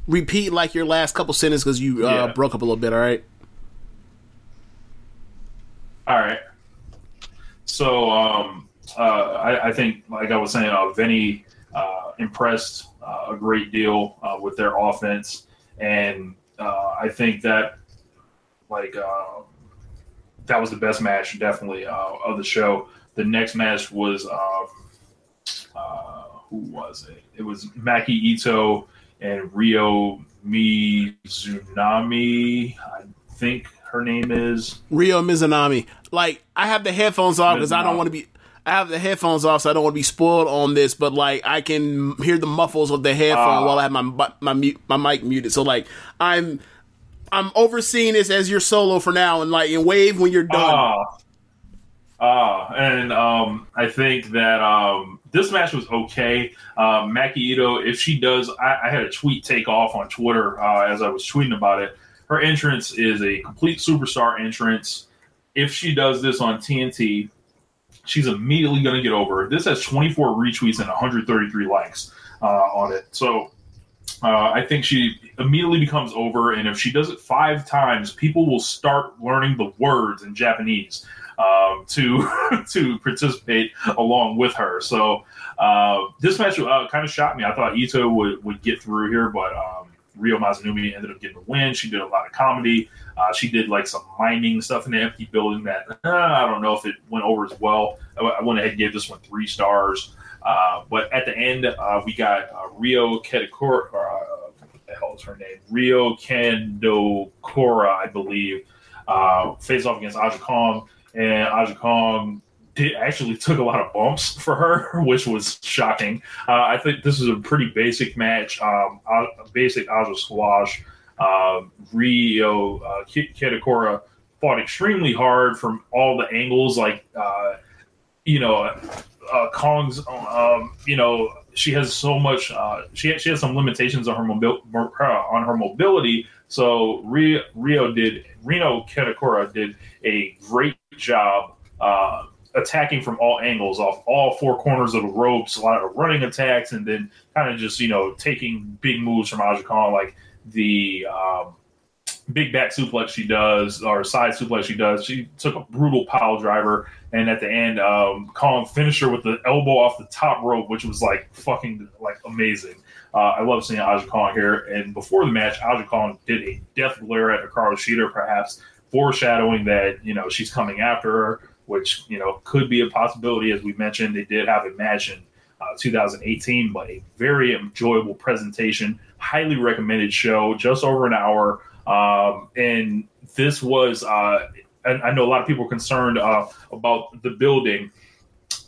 Repeat like your last couple sentences because you uh, Yeah. broke up a little bit. All right. All right. So um, uh, I, I think, like I was saying, uh, Vinny uh, impressed uh, a great deal uh, with their offense, and uh, I think that like uh, that was the best match, definitely uh, of the show. The next match was um, uh, who was it? It was Maki Itoh and Ryo Mizunami. I think her name is. Ryo Mizunami. Like I have the headphones off because I don't want to be. I have the headphones off, so I don't want to be spoiled on this. But like, I can hear the muffles of the headphone Ah. while I have my my mute, my mic muted. So like, I'm I'm overseeing this as your solo for now, and like, and wave when you're done. Ah, ah, and um, I think that um, this match was okay. Um, Maki Itoh, if she does, I, I had a tweet take off on Twitter uh, as I was tweeting about it. Her entrance is a complete superstar entrance. If she does this on TNT, she's immediately going to get over. This has 24 retweets and 133 likes uh, on it. So uh, I think she immediately becomes over, and if she does it five times, people will start learning the words in Japanese um, to to participate along with her. So uh, this match uh, kind of shocked me. I thought Itoh would, would get through here, but um, Ryo Mizunami ended up getting the win. She did a lot of comedy. Uh, she did like some mining stuff in the empty building that uh, I don't know if it went over as well. I, I went ahead and gave this one three stars. Uh, but at the end, uh, we got Rin Kadokura. What the hell is her name? Rin Kadokura, I believe, face off against Aja Kong. And Aja Kong did, actually took a lot of bumps for her, which was shocking. Uh, I think this is a pretty basic match, um, basic Aja squash. Um, Rio uh, Ki- Kadokura fought extremely hard from all the angles, like uh, you know, uh, Kong's, um, you know, she has so much. Uh, she she has some limitations on her uh, on her mobility. So Rio, Rio did Reno Kadokura did a great job uh, attacking from all angles, off all four corners of the ropes, a lot of running attacks, and then kind of just you know taking big moves from Aja Kong, like the um, big back suplex she does or side suplex she does. She took a brutal pile driver, and at the end, um, Kong finished her with the elbow off the top rope, which was like fucking like amazing. Uh, I love seeing Aja Kong here. And before the match, Aja Kong did a death glare at Hikaru Shida, perhaps foreshadowing that you know she's coming after her, which you know could be a possibility. As we mentioned, they did have in uh, 2018, but a very enjoyable presentation, highly recommended show, just over an hour. Um, and this was, uh, I, I know a lot of people were concerned uh, about the building.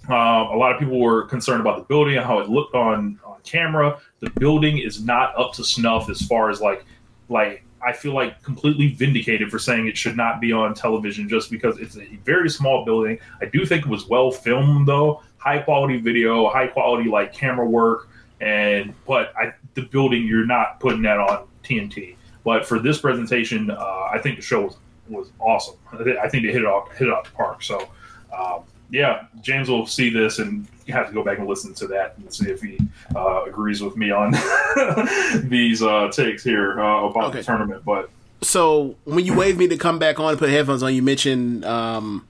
Uh, a lot of people were concerned about the building and how it looked on, on camera. The building is not up to snuff as far as like, like I feel like completely vindicated for saying it should not be on television just because it's a very small building. I do think it was well filmed though, high quality video, high quality like camera work, and but I, the building you're not putting that on TNT. But for this presentation, uh, I think the show was, was awesome. I think they hit it off hit it off the park. So um, yeah, James will see this and have to go back and listen to that and see if he uh, agrees with me on these uh, takes here uh, about Okay. the tournament. But so when you waved me to come back on and put headphones on, you mentioned um,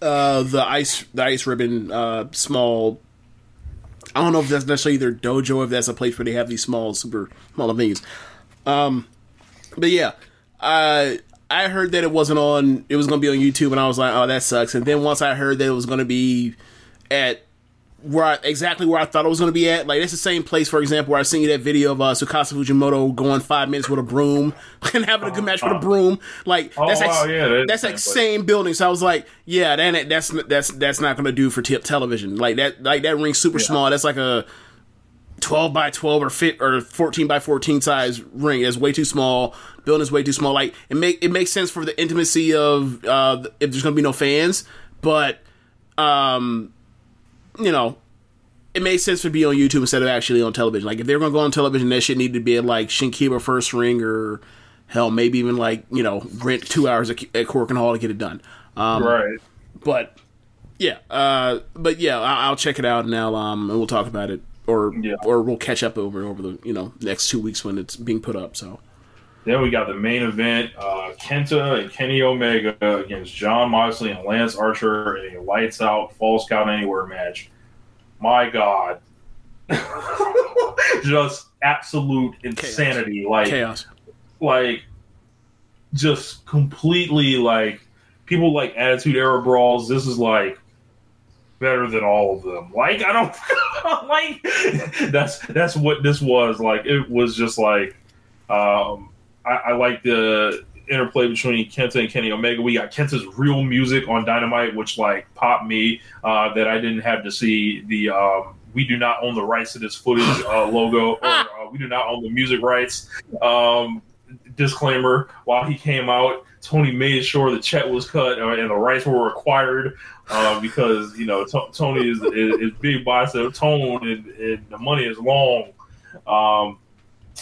uh, the ice the ice ribbon uh, small. I don't know if that's necessarily their dojo, if that's a place where they have these small, super small things. Um, but yeah, I I heard that it wasn't on. It was going to be on YouTube, and I was like, oh, that sucks. And then once I heard that it was going to be at where I, exactly where I thought it was going to be at. Like it's the same place, for example, where I seen you that video of uh, Tsukasa Fujimoto going five minutes with a broom and having a good match with a broom. Like Oh, that's like, wow, yeah, that that's like same building. So I was like, yeah, that that's that's that's not going to do for t- television. Like that like that ring's super small. That's like a. 12 by 12 or fit or 14 by 14 size ring. Is way too small. Building is way too small. Like it make it makes sense for the intimacy of uh if there's gonna be no fans but um you know it makes sense to be on YouTube instead of actually on television. Like if they're gonna go on television, that shit need to be at like Shinkiba First Ring or hell, maybe even like you know rent two hours at, at Korakuen Hall to get it done. Um, right, But yeah, uh, but yeah, I'll, I'll check it out and I'll um and we'll talk about it or Yeah. or we'll catch up over over the you know next two weeks when it's being put up. So then we got the main event: uh, Kenta and Kenny Omega against Jon Moxley and Lance Archer in a lights out falls count anywhere match. My God, just absolute insanity! Like chaos. like just completely like people like attitude era brawls this is like better than all of them. Like i don't like that's that's what this was. Like it was just like um i, I like the interplay between kenta and kenny omega. We got kenta's real music on dynamite which like popped me uh that i didn't have to see the um we do not own the rights to this footage uh, logo or uh, we do not own the music rights. Um disclaimer while he came out tony made sure the check was cut uh, and the rights were acquired uh, because you know T- tony is, is, is big bicep tone and, and the money is long. Um,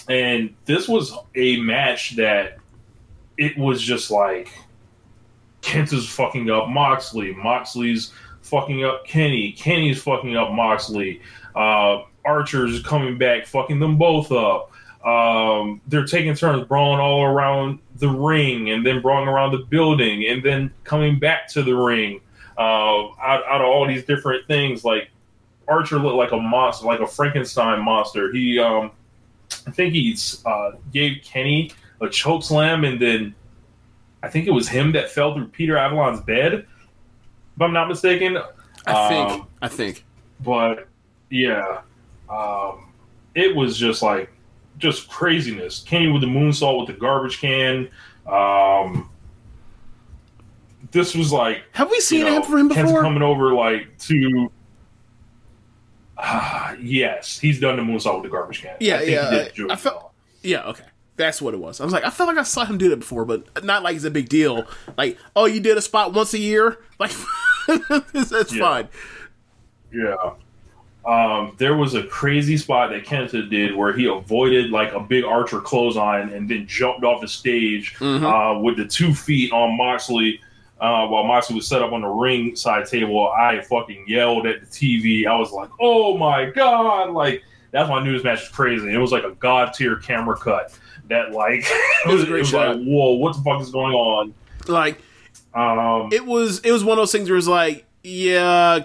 and this was a match that it was just like kenta's fucking up moxley. Moxley's fucking up kenny. Kenny's fucking up moxley. Uh, archer's coming back fucking them both up. Um, they're taking turns brawling all around the ring and then brawling around the building and then coming back to the ring uh, out, out of all these different things. Like Archer looked like a monster, like a Frankenstein monster. He, um, I think he uh, gave Kenny a choke slam and then I think it was him that fell through Peter Avalon's bed, if I'm not mistaken. I think Um, I think but yeah, um, it was just like just craziness. Kenny with the moonsault with the garbage can. Um, this was like have we seen you know, him for him before? coming over like to. Ah, yes, he's done the moonsault with the garbage can. Yeah, I yeah, I- I felt- Yeah, okay. That's what it was. I was like, I felt like I saw him do that before, but not like it's a big deal. Like, oh, you did a spot once a year? Like, that's Yeah. fine. Yeah. Um, there was a crazy spot that Kenta did where he avoided like a big archer clothesline and then jumped off the stage uh, with the two feet on Moxley uh, while Moxley was set up on the ring side table. I fucking yelled at the TV. I was like, "Oh my god!" Like that's why I knew this match was crazy. It was like a god tier camera cut that like It was a great shot. like whoa, what the fuck is going on? Like Um, it was it was one of those things where it's like, yeah,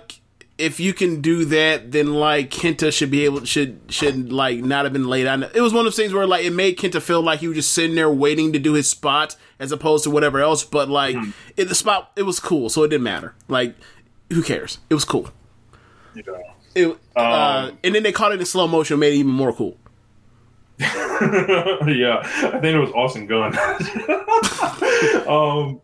if you can do that, then like Kenta should be able should should like not have been laid on. It was one of those things where like it made Kenta feel like he was just sitting there waiting to do his spot as opposed to whatever else. But like it, the spot, it was cool, so it didn't matter. Like who cares? It was cool. know. It, uh, and then they caught it in slow motion, made it even more cool. yeah, I think it was Austin Gunn. um,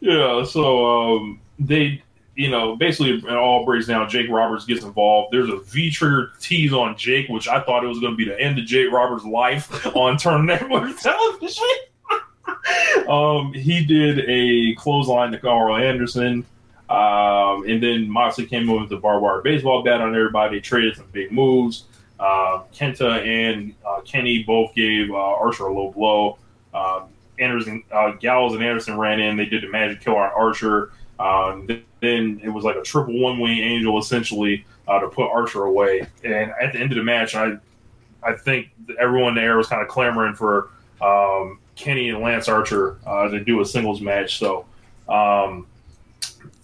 yeah, so um, they, you know, basically it all breaks down. Jake Roberts gets involved. There's a V trigger tease on Jake, which I thought it was going to be the end of Jake Roberts' life on Turn Network television. um, he did a clothesline to Karl Anderson. Um, and then Moxley came in with the barbed wire baseball bat on everybody. They traded some big moves. Uh, Kenta and uh, Kenny both gave uh, Archer a low blow. Um, Anderson, uh, Gallows and Anderson ran in. They did the magic kill on Archer. Th- then it was like a triple one wing angel essentially uh, to put Archer away. And at the end of the match, I I think everyone there was kind of clamoring for um, Kenny and Lance Archer uh, to do a singles match. So um,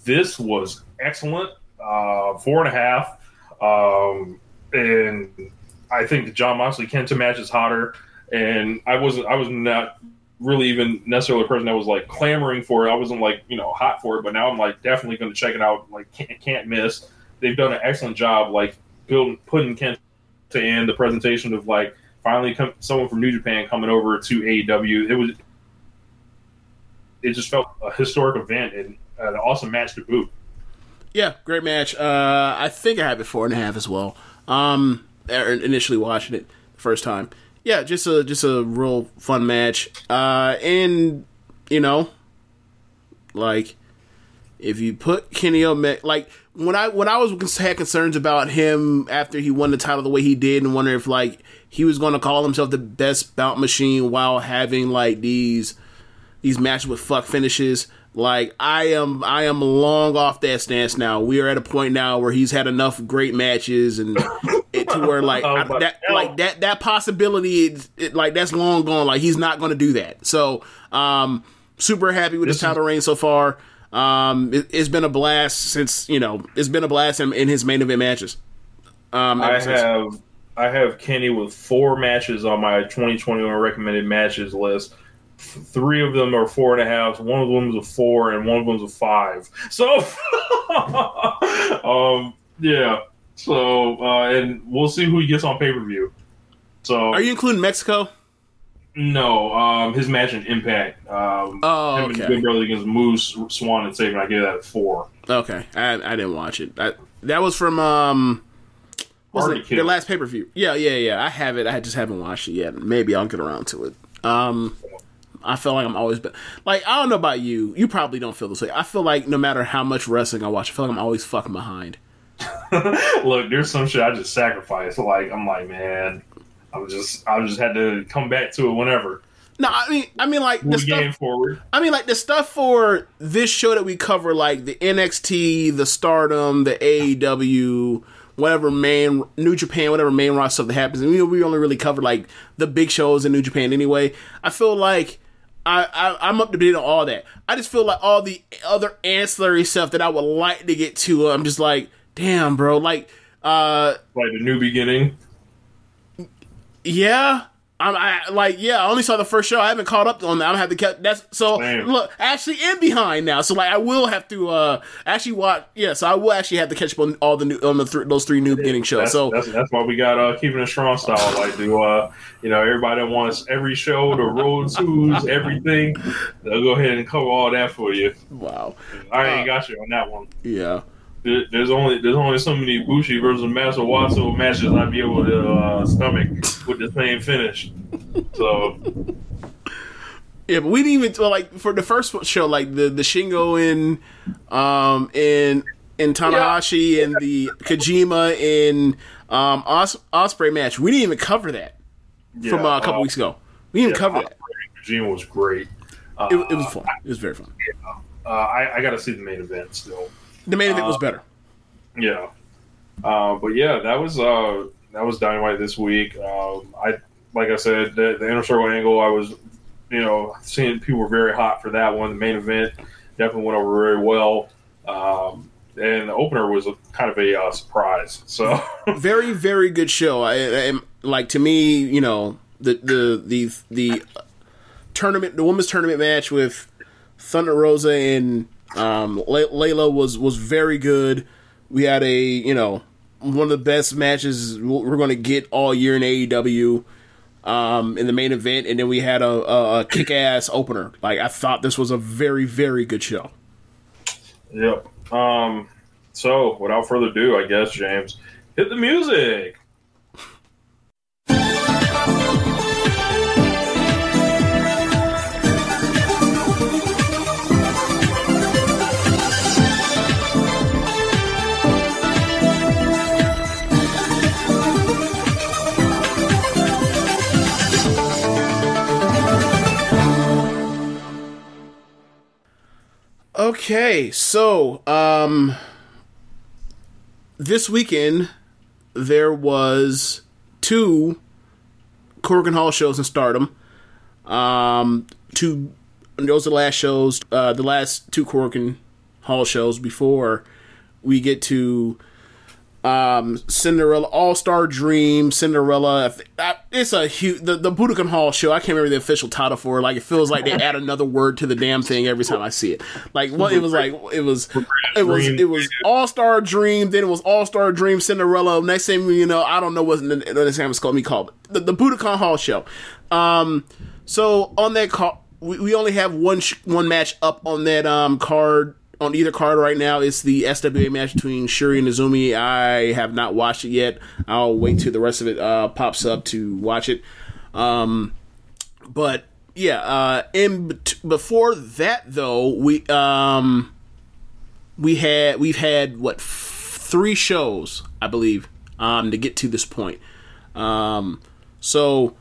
this was excellent. Uh, four and a half. Um, and I think the Jon Moxley Kenta match is hotter. And I wasn't, I was not really even necessarily a person that was like clamoring for it. I wasn't like, you know, hot for it, but now I'm like definitely going to check it out. Like, can't, can't miss. They've done an excellent job, like, building, putting Kenta in the presentation of like finally come, someone from New Japan coming over to AEW. It was, it just felt a historic event and an awesome match to boot. Yeah, great match. Uh, I think I had it four and a half as well. Um, er, initially watching it the first time. Yeah, just a just a real fun match. Uh, and you know, like if you put Kenny Omega, like when I when I was had concerns about him after he won the title the way he did, and wonder if like he was going to call himself the best bout machine while having like these these matches with fuck finishes. Like I am, I am long off that stance now. We are at a point now where he's had enough great matches, and it, to where like Oh, I, that, now- like that, that possibility, is, it, like that's long gone. Like he's not going to do that. So, um, super happy with his This is- title reign so far. Um, it, it's been a blast since you know it's been a blast in, in his main event matches. Um, I since- have I have Kenny with four matches on my 2021 recommended matches list. Three of them are four and a half. One of them is a four, and one of them is a five. So, um, yeah. So, uh, and we'll see who he gets on pay per view. So, Are you including Mexico? no, um, his match in Impact. Um, Oh, him and okay. Big Brother against Moose, Swann, and Sabin. I gave that a four. Okay, I, I didn't watch it. I, that was from um, what's it, the last pay per view. Yeah, yeah, yeah. I have it. I just haven't watched it yet. Maybe I'll get around to it. Um, I feel like I'm always be- like I don't know about you. You probably don't feel this way. I feel like no matter how much wrestling I watch, I feel like I'm always fucking behind. Look, there's some shit I just sacrificed. Like I'm like, man, I'm just I just had to come back to it whenever. No, I mean, I mean, like the stuff. forward. I mean, like the stuff for this show that we cover, like the NXT, the Stardom, the AEW, whatever main New Japan, whatever main roster stuff that happens. And we we only really cover like the big shows in New Japan anyway. I feel like I, I I'm up to date on all that. I just feel like all the other ancillary stuff that I would like to get to. I'm just like, damn, bro. Like, uh, Like the new beginning. yeah. I'm I, like, yeah. I only saw the first show. I haven't caught up on that. I'm gonna have to catch. That's so. Same. Look, actually in behind now. So like, I will have to uh actually watch. Yeah, so I will actually have to catch up on all the new on the th- those three new beginning shows. That's, So that's that's why we got uh keeping it strong style. Like do uh you know everybody wants every show, the road twos, everything. They'll go ahead and cover all that for you. wow. I Uh, ain't got you on that one. Yeah. There- There's only there's only so many Bushi versus Master Wato matches I'd be able to uh, stomach with the same finish. So Yeah, but we didn't even well, like for the first show, like the the Shingo in um in in Tanahashi and the Kojima in um Os- Osprey match. We didn't even cover that from uh, a couple uh, weeks ago. We didn't even cover that. Regime was great. Uh, It, it was fun. It was very fun. uh, I, I got to see the main event still. The main event was uh, better. Yeah. Uh, but yeah, that was uh that was Dynamite this week. Um, I like I said, the, the inner circle angle. I was, you know, seeing people were very hot for that one. The main event definitely went over very well. Um, and the opener was a, kind of a uh, surprise. So very very good show. I, I like to me, you know, the the the the tournament, the women's tournament match with Thunder Rosa and um, Leyla was was very good. We had a you know one of the best matches we're going to get all year in AEW um, in the main event, and then we had a, a, a kick ass opener. Like I thought this was a very very good show. Yep. Um, so without further ado, I guess James, hit the music. Okay, so um this weekend there was two Korakuen Hall shows in Stardom. Um two those are the last shows, uh the last two Korakuen Hall shows before we get to um, Cinderella, All Star Dream, Cinderella. It's a huge the the Budokan Hall show. I can't remember the official title for it. Like it feels like they add another word to the damn thing every time I see it. Like what it was like it was it was it was All Star Dream. Then it was All Star Dream Cinderella. Next thing you know, I don't know what the next time it's called me called the, the Budokan Hall show. Um, so on that call, we, we only have one sh- one match up on that um card on either card right now. It's the SWA match between Syuri and Azumi. I have not watched it yet. I'll wait till the rest of it uh, pops up to watch it. Um, but yeah, uh, before that though, we um, we had we've had what f- three shows I believe um, to get to this point. Um, so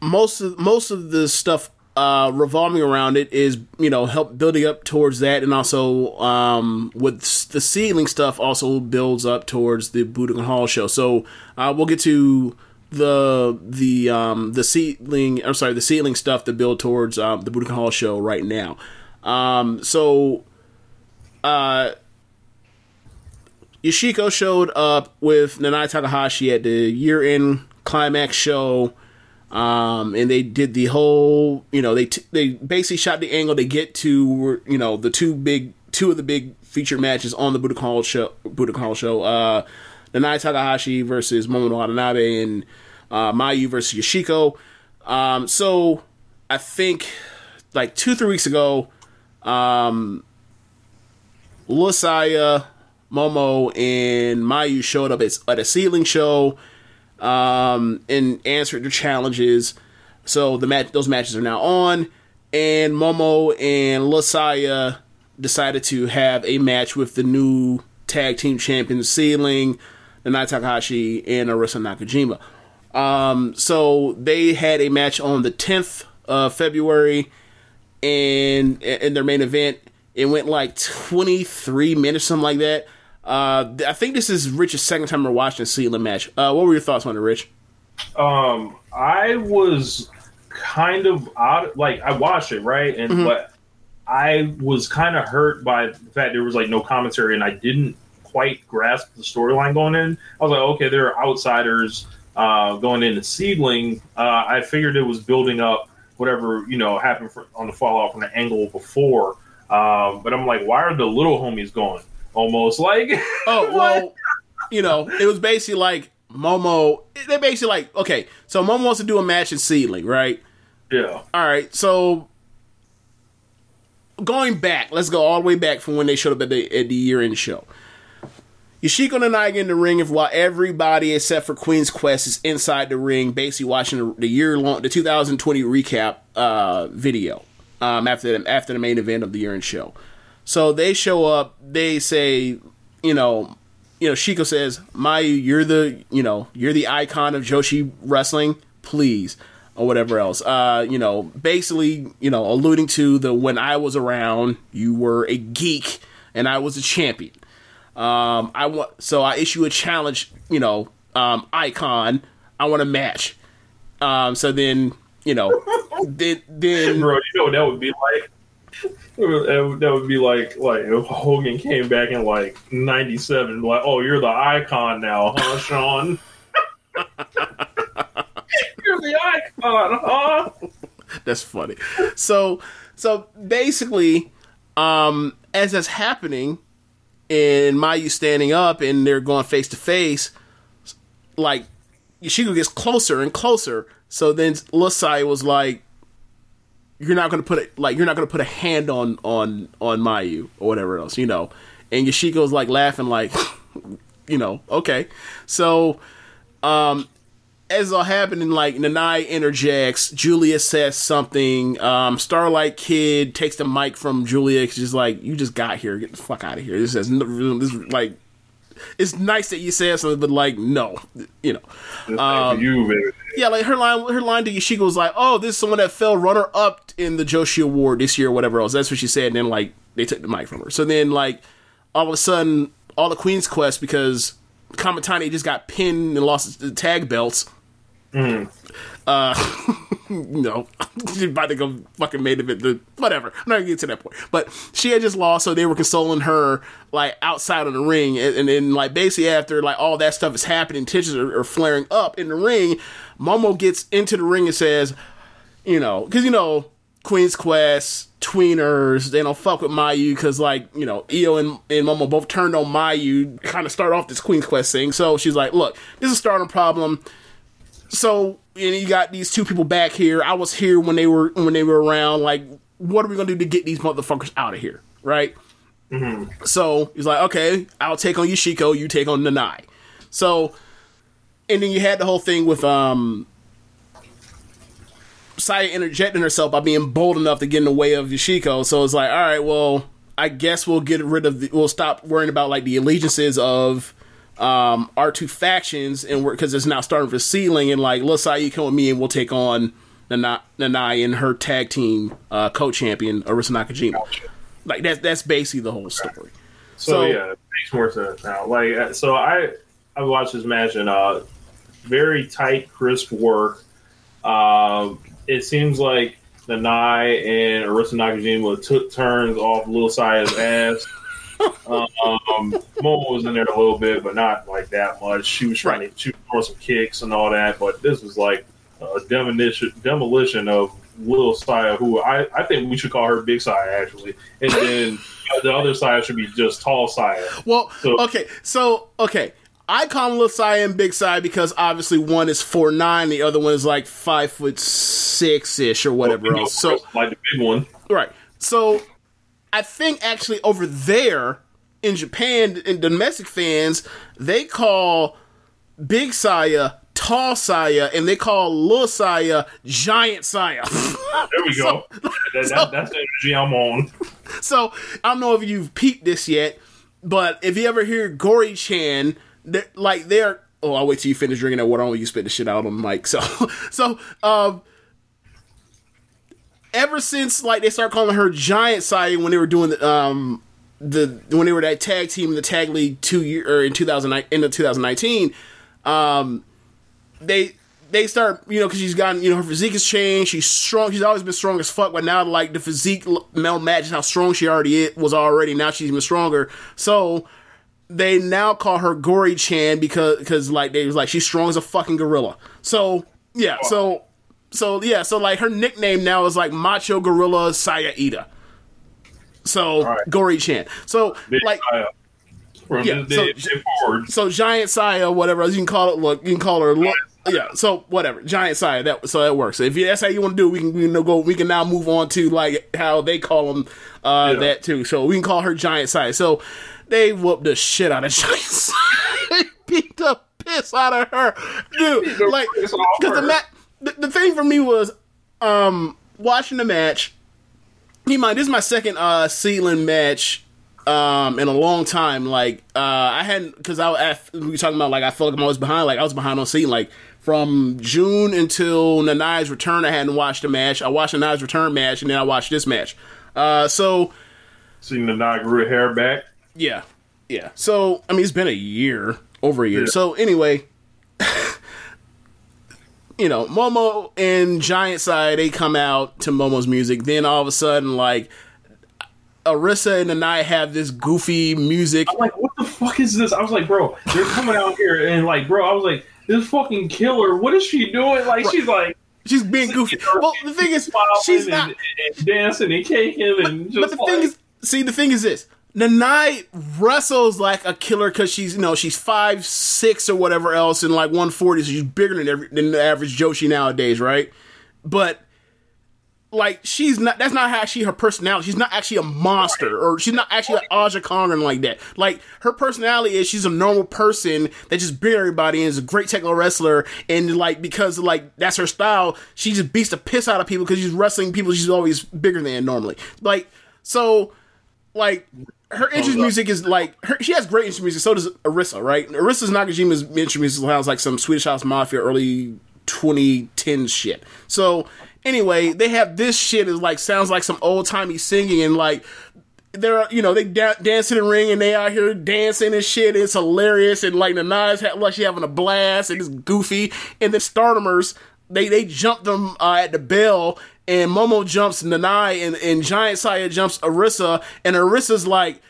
most of most of the stuff uh, revolving around it is you know help building up towards that, and also um, with the SEAdLINNNG stuff also builds up towards the Budokan Hall show. So uh, we'll get to the the um, the SEAdLINNNG. I'm sorry, the SEAdLINNNG stuff to build towards um, the Budokan Hall show right now. Um, so. Uh, Yoshiko showed up with Nanae Takahashi at the year-end climax show um, and they did the whole, you know, they t- they basically shot the angle to get to, you know, the two big, two of the big featured matches on the Budokan show, Budokan show, uh, Nanae Takahashi versus Momo Watanabe and uh, Mayu versus Yoshiko. Um, so I think like two, three weeks ago, um, Lusaya, Momo, and Mayu showed up at, at a SEAdLINNNG show um, and answered the challenges. So the match, those matches are now on, and Momo and Lasaya decided to have a match with the new tag team champions, SEAdLINNNG, Nanae Takahashi, and Arisa Nakajima. Um, so they had a match on the 10th of February, and in their main event, it went like 23 minutes, something like that. Uh, I think this is Rich's second time we're watching a SEAdLINNNG match. Uh, what were your thoughts on it, Rich? Um, I was kind of out. Like I watched it right, and Mhm. but I was kind of hurt by the fact there was like no commentary, and I didn't quite grasp the storyline going in. I was like, okay, there are outsiders uh, going into SEAdLINNNG. Uh, I figured it was building up whatever you know happened for, on the fallout from the angle before. Um, but I'm like, why are the little homies going? Almost like Oh well, you know, it was basically like Momo. They basically like okay, so Momo wants to do a match in SEAdLINNNG, right? yeah. All right, so going back, let's go all the way back from when they showed up at the at the year end show. Yoshiko and I get in the ring, if while everybody except for Queen's Quest is inside the ring, basically watching the, year long, the 2020 recap uh, video um, after the, after the main event of the year end show. So they show up, they say, you know, you know, Shiko says, Mayu, you're the, you know, you're the icon of Joshi wrestling, please, or whatever else. Uh, you know, basically, you know, alluding to the when I was around, you were a geek and I was a champion. Um, I want, so I issue a challenge, you know, um, icon. I want a match. Um, so then, you know, then, then Bro, you know what that would be like? That would, be like like if Hogan came back in like '97, like, "Oh, you're the icon now, huh, Sean? you're the icon, huh?" that's funny. So, so basically, um, as that's happening, and Mayu standing up, and they're going face to face, like Yoshiko gets closer and closer. So then Lasai was like, "You're not gonna put it like you're not gonna put a hand on on on Mayu or whatever else, you know." And Yoshiko's like laughing, like, you know, okay. So, um, as all happening, like Nanae interjects, Giulia says something. Um, Starlight Kid takes the mic from Giulia. She's like, "You just got here. Get the fuck out of here." This is no- this is like, it's nice that you said something, but like, no, you know. Um, you, baby. Yeah, like her line, her line to Yoshiko was like, "Oh, this is someone that fell runner up in the Joshi Award this year, or whatever else." That's what she said. And then like they took the mic from her. So then like all of a sudden, all the Queen's Quest because Kamitani just got pinned and lost the tag belts. Uh, no, she's about to go fucking main event. The whatever. I'm not gonna get to that point. But she had just lost, so they were consoling her like outside of the ring, and, and then like basically after like all that stuff is happening, tensions are, are flaring up in the ring. Momo gets into the ring and says, you know, because you know Queen's Quest tweeners, they don't fuck with Mayu because like you know Io and, and Momo both turned on Mayu, kind of start off this Queen's Quest thing. So she's like, look, this is starting a problem so and you got these two people back here. I was here when they were when they were around. Like, what are we gonna do to get these motherfuckers out of here, right? So he's like, okay, I'll take on Yoshiko, you take on Nanae. So, and then you had the whole thing with um, Saya interjecting herself by being bold enough to get in the way of Yoshiko. So it's like, all right, well, I guess we'll get rid of the, we'll stop worrying about like the allegiances of um our two factions and we're because it's now starting for SEAdLINNNG and like say you come with me and we'll take on Nana- Nanae and her tag team uh co-champion Arisa Nakajima. Like that's that's basically the whole story. So, So- yeah, it makes more sense now. Like, uh, so I I watched this match and uh, very tight, crisp work. Um, it seems like the Nai and Arisa Nakajima took turns off Lil Saya's ass. Um, Momo was in there a little bit, but not like that much. She was trying to she was some kicks and all that, but this was like a demolition demolition of Lil Saya, who I, I think we should call her Big Saya actually, and then the other Saya should be just Tall Saya. Well, So- okay, so okay, I call them Little Sai and Big Sai because obviously one is four nine, the other one is like five foot six ish or whatever know, else. So like the big one. right, so I think actually over there in Japan, in domestic fans, they call Big Saya Tall Saya, and they call Little Saya Giant Saya. There we go. that, that, that's the energy I'm on. So I don't know if you've peeped this yet, but if you ever hear Gory Chan, they're, like they're oh, I'll wait till you finish drinking that water. I'll let you spit the shit out on the mic. So, so um, ever since like they started calling her Giant Saya when they were doing the um the when they were that tag team in the tag league two year or in 2009 end of 2019, um, they they start you know because she's gotten you know her physique has changed. She's strong. She's always been strong as fuck, but now like the physique l- male matches how strong she already is, was already. Now she's even stronger. So they now call her Gory Chan because because like they was like she's strong as a fucking gorilla. So yeah, so so yeah, so like her nickname now is like Macho Gorilla Saya Iida. So right. Gory Chan. So Big like Saya. From Yeah, so- so Giant Saya, whatever you can call it. Look, you can call her. Look, yeah. So whatever, Giant Saya. That so that works. So if you, that's how you want to do, it, we can we can go. We can now move on to like how they call them uh, Yeah. that too. So we can call her Giant Saya. So they whooped the shit out of Giant Saya. they beat the piss out of her, dude. Like because the match. The, the thing for me was um watching the match. Keep in mind, this is my second uh SEAdLINNNG match um in a long time. Like uh I hadn't because I, I we were talking about like I felt like I'm always behind. Like I was behind on SEAdLINNNG. Like from June until Nanae's return, I hadn't watched a match. I watched Nanae's return match, and then I watched this match. Uh, so Seeing the Nai grew her hair back. yeah, yeah. So I mean, it's been a year, over a year. So anyway, you know, Momo and Giant Side they come out to Momo's music. Then all of a sudden, like Arisa and Nanae have this goofy music. I'm like, what the fuck is this? I was like, bro, they're coming out here and like, bro, I was like, this fucking killer. What is she doing? Like, she's like. She's being goofy. Well, the thing is, she's not and, dancing and caking and but just the like, thing is, see, the thing is this: Nanae wrestles like a killer because she's, you know, she's five six or whatever else, and like one forty, so she's bigger than every than the average Joshi nowadays, right? But like, she's not. That's not she her personality. She's not actually a monster, or she's not actually like Aja Kong or like that. Like her personality is she's a normal person that just beat everybody and is a great technical wrestler, and like because like that's her style, she just beats the piss out of people because she's wrestling people she's always bigger than normally. Like so like her entrance music is like her, she has great entrance music. So does Arisa, right? Arisa's Nakajima's entrance music sounds like some Swedish House Mafia early 2010 shit. So anyway, they have this shit is like sounds like some old timey singing and like they're you know they da- dance in the ring and they out here dancing and shit. It's hilarious and like knives ha- like she having a blast and it's goofy. And the Stardomers they they jump them uh, at the bell and Momo jumps Nanae and, and Giant Saya jumps Arisa and Arisa's like,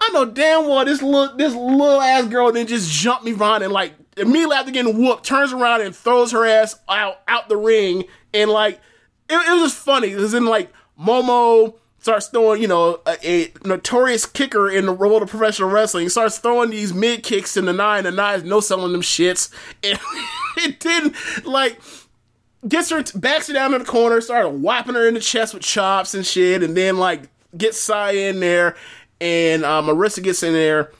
I know damn well this little this little ass girl then just jumped me behind and like immediately after getting whooped, turns around and throws her ass out out the ring and like it, it was just funny because then like Momo starts throwing, you know, a, a notorious kicker in the world of professional wrestling, starts throwing these mid kicks in the nine, and Nanae is no selling them shits. And it didn't like gets her backs her down in the corner, started whapping her in the chest with chops and shit, and then like gets Saya in there, and um, Arisa gets in there,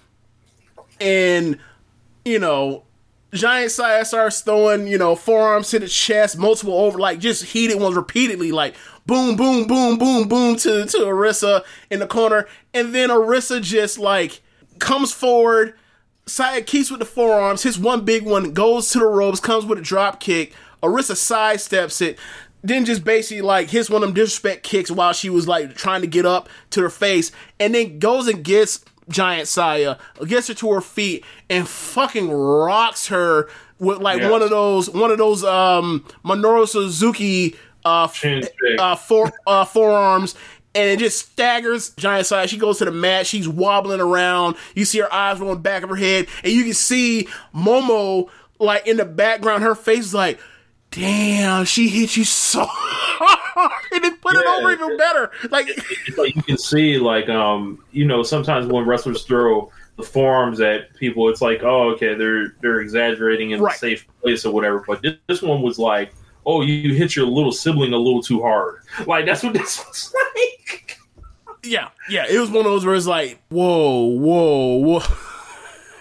and you know. Giant Saya starts throwing, you know, forearms to the chest, multiple over, like just heated ones repeatedly, like boom, boom, boom, boom, boom to to Arisa in the corner, and then Arisa just like comes forward. Saya keeps with the forearms, hits one big one, goes to the ropes, comes with a drop kick. Arisa sidesteps it, then just basically like hits one of them disrespect kicks while she was like trying to get up to her face, and then goes and gets Giant Saya, gets her to her feet, and fucking rocks her with like Yes. one of those one of those um Minoru Suzuki uh, f- uh fore, uh forearms. And it just staggers Giant Saya. She goes to the mat. She's wobbling around. You see her eyes rolling back of her head, and you can see Momo like in the background. Her face is like, "Damn, she hit you so hard," and then put it over even better. Like, like you can see like um you know sometimes when wrestlers throw the forearms at people it's like oh okay they're they're exaggerating in Right. a safe place or whatever but this, this one was like oh you hit your little sibling a little too hard like that's what this was like yeah, yeah, it was one of those where it's like, "Whoa, whoa, whoa."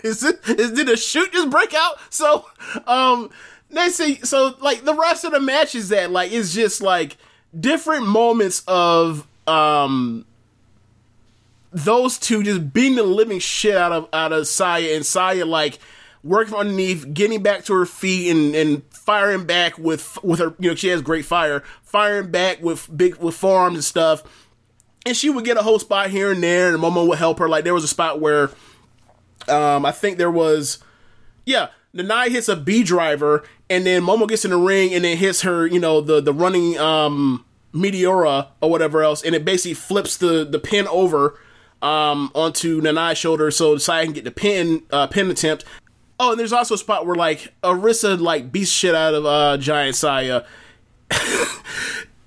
Is it is did a shoot just break out? So, um, they see, so. Like the rest of the match is that like it's just like different moments of um those two just beating the living shit out of out of Saya and Saya like working underneath, getting back to her feet and and firing back with with her. You know, she has great fire, firing back with big with forearms and stuff. And she would get a whole spot here and there, and Momo would help her. Like there was a spot where, um, I think there was, yeah, Nanae hits a B driver, and then Momo gets in the ring and then hits her, you know, the the running um Meteora or whatever else, and it basically flips the the pin over um onto Nanae's shoulder so Saya can get the pin uh pin attempt. Oh, and there's also a spot where like Arisa like beats shit out of uh Giant Saya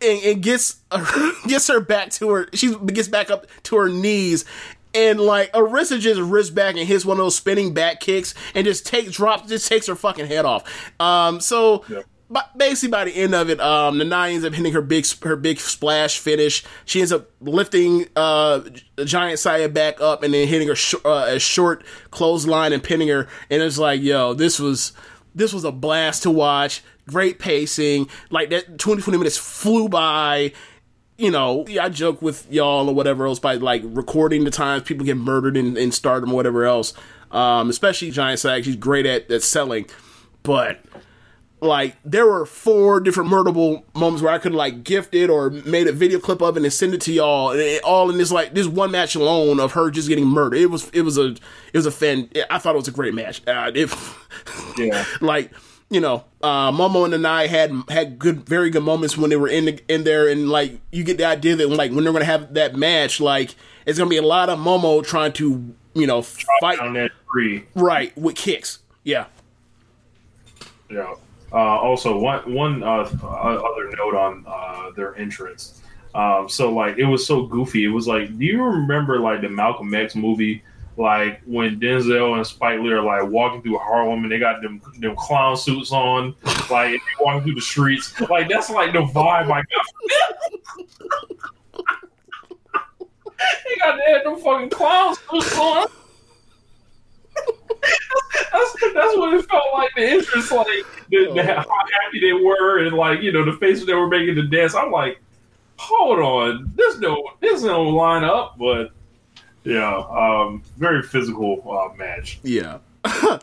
and, and gets gets her back to her. She gets back up to her knees, and like Arisa just wrists back and hits one of those spinning back kicks, and just takes drops, just takes her fucking head off. Um, so. But basically, by the end of it, um, Nanae ends up hitting her big her big splash finish. She ends up lifting uh, Giant Saya back up and then hitting her sh- uh, a short clothesline and pinning her. And it's like, yo, this was this was a blast to watch. Great pacing. Like that 20, 20 minutes flew by. You know, I joke with y'all or whatever else by like recording the times people get murdered in, in stardom or whatever else. Um, especially Giant Sag, she's great at, at selling. But like there were four different murderable moments where I could like gift it or made a video clip of it and send it to y'all, and it, all in this like this one match alone of her just getting murdered. It was it was a it was a fan. I thought it was a great match. Uh, it, Yeah. like you know, uh, Momo and I had had good, very good moments when they were in the, in there, and like you get the idea that like when they're gonna have that match, like it's gonna be a lot of Momo trying to you know fight on that tree. right with kicks. Yeah, Yeah. Uh, also, one one uh, other note on uh, their entrance. Um, so like it was so goofy. It was like, do you remember like the Malcolm X movie? Like when Denzel and Spike Lee are like walking through Harlem and they got them them clown suits on, like walking through the streets. Like that's like the vibe I got. they got they had them fucking clown suits on. that's, that's what it felt like. The interest, like the, the, oh. how happy they were, and like you know the faces they were making to dance. I'm like, hold on, this no, this don't line up, but yeah, um, very physical uh, match. yeah.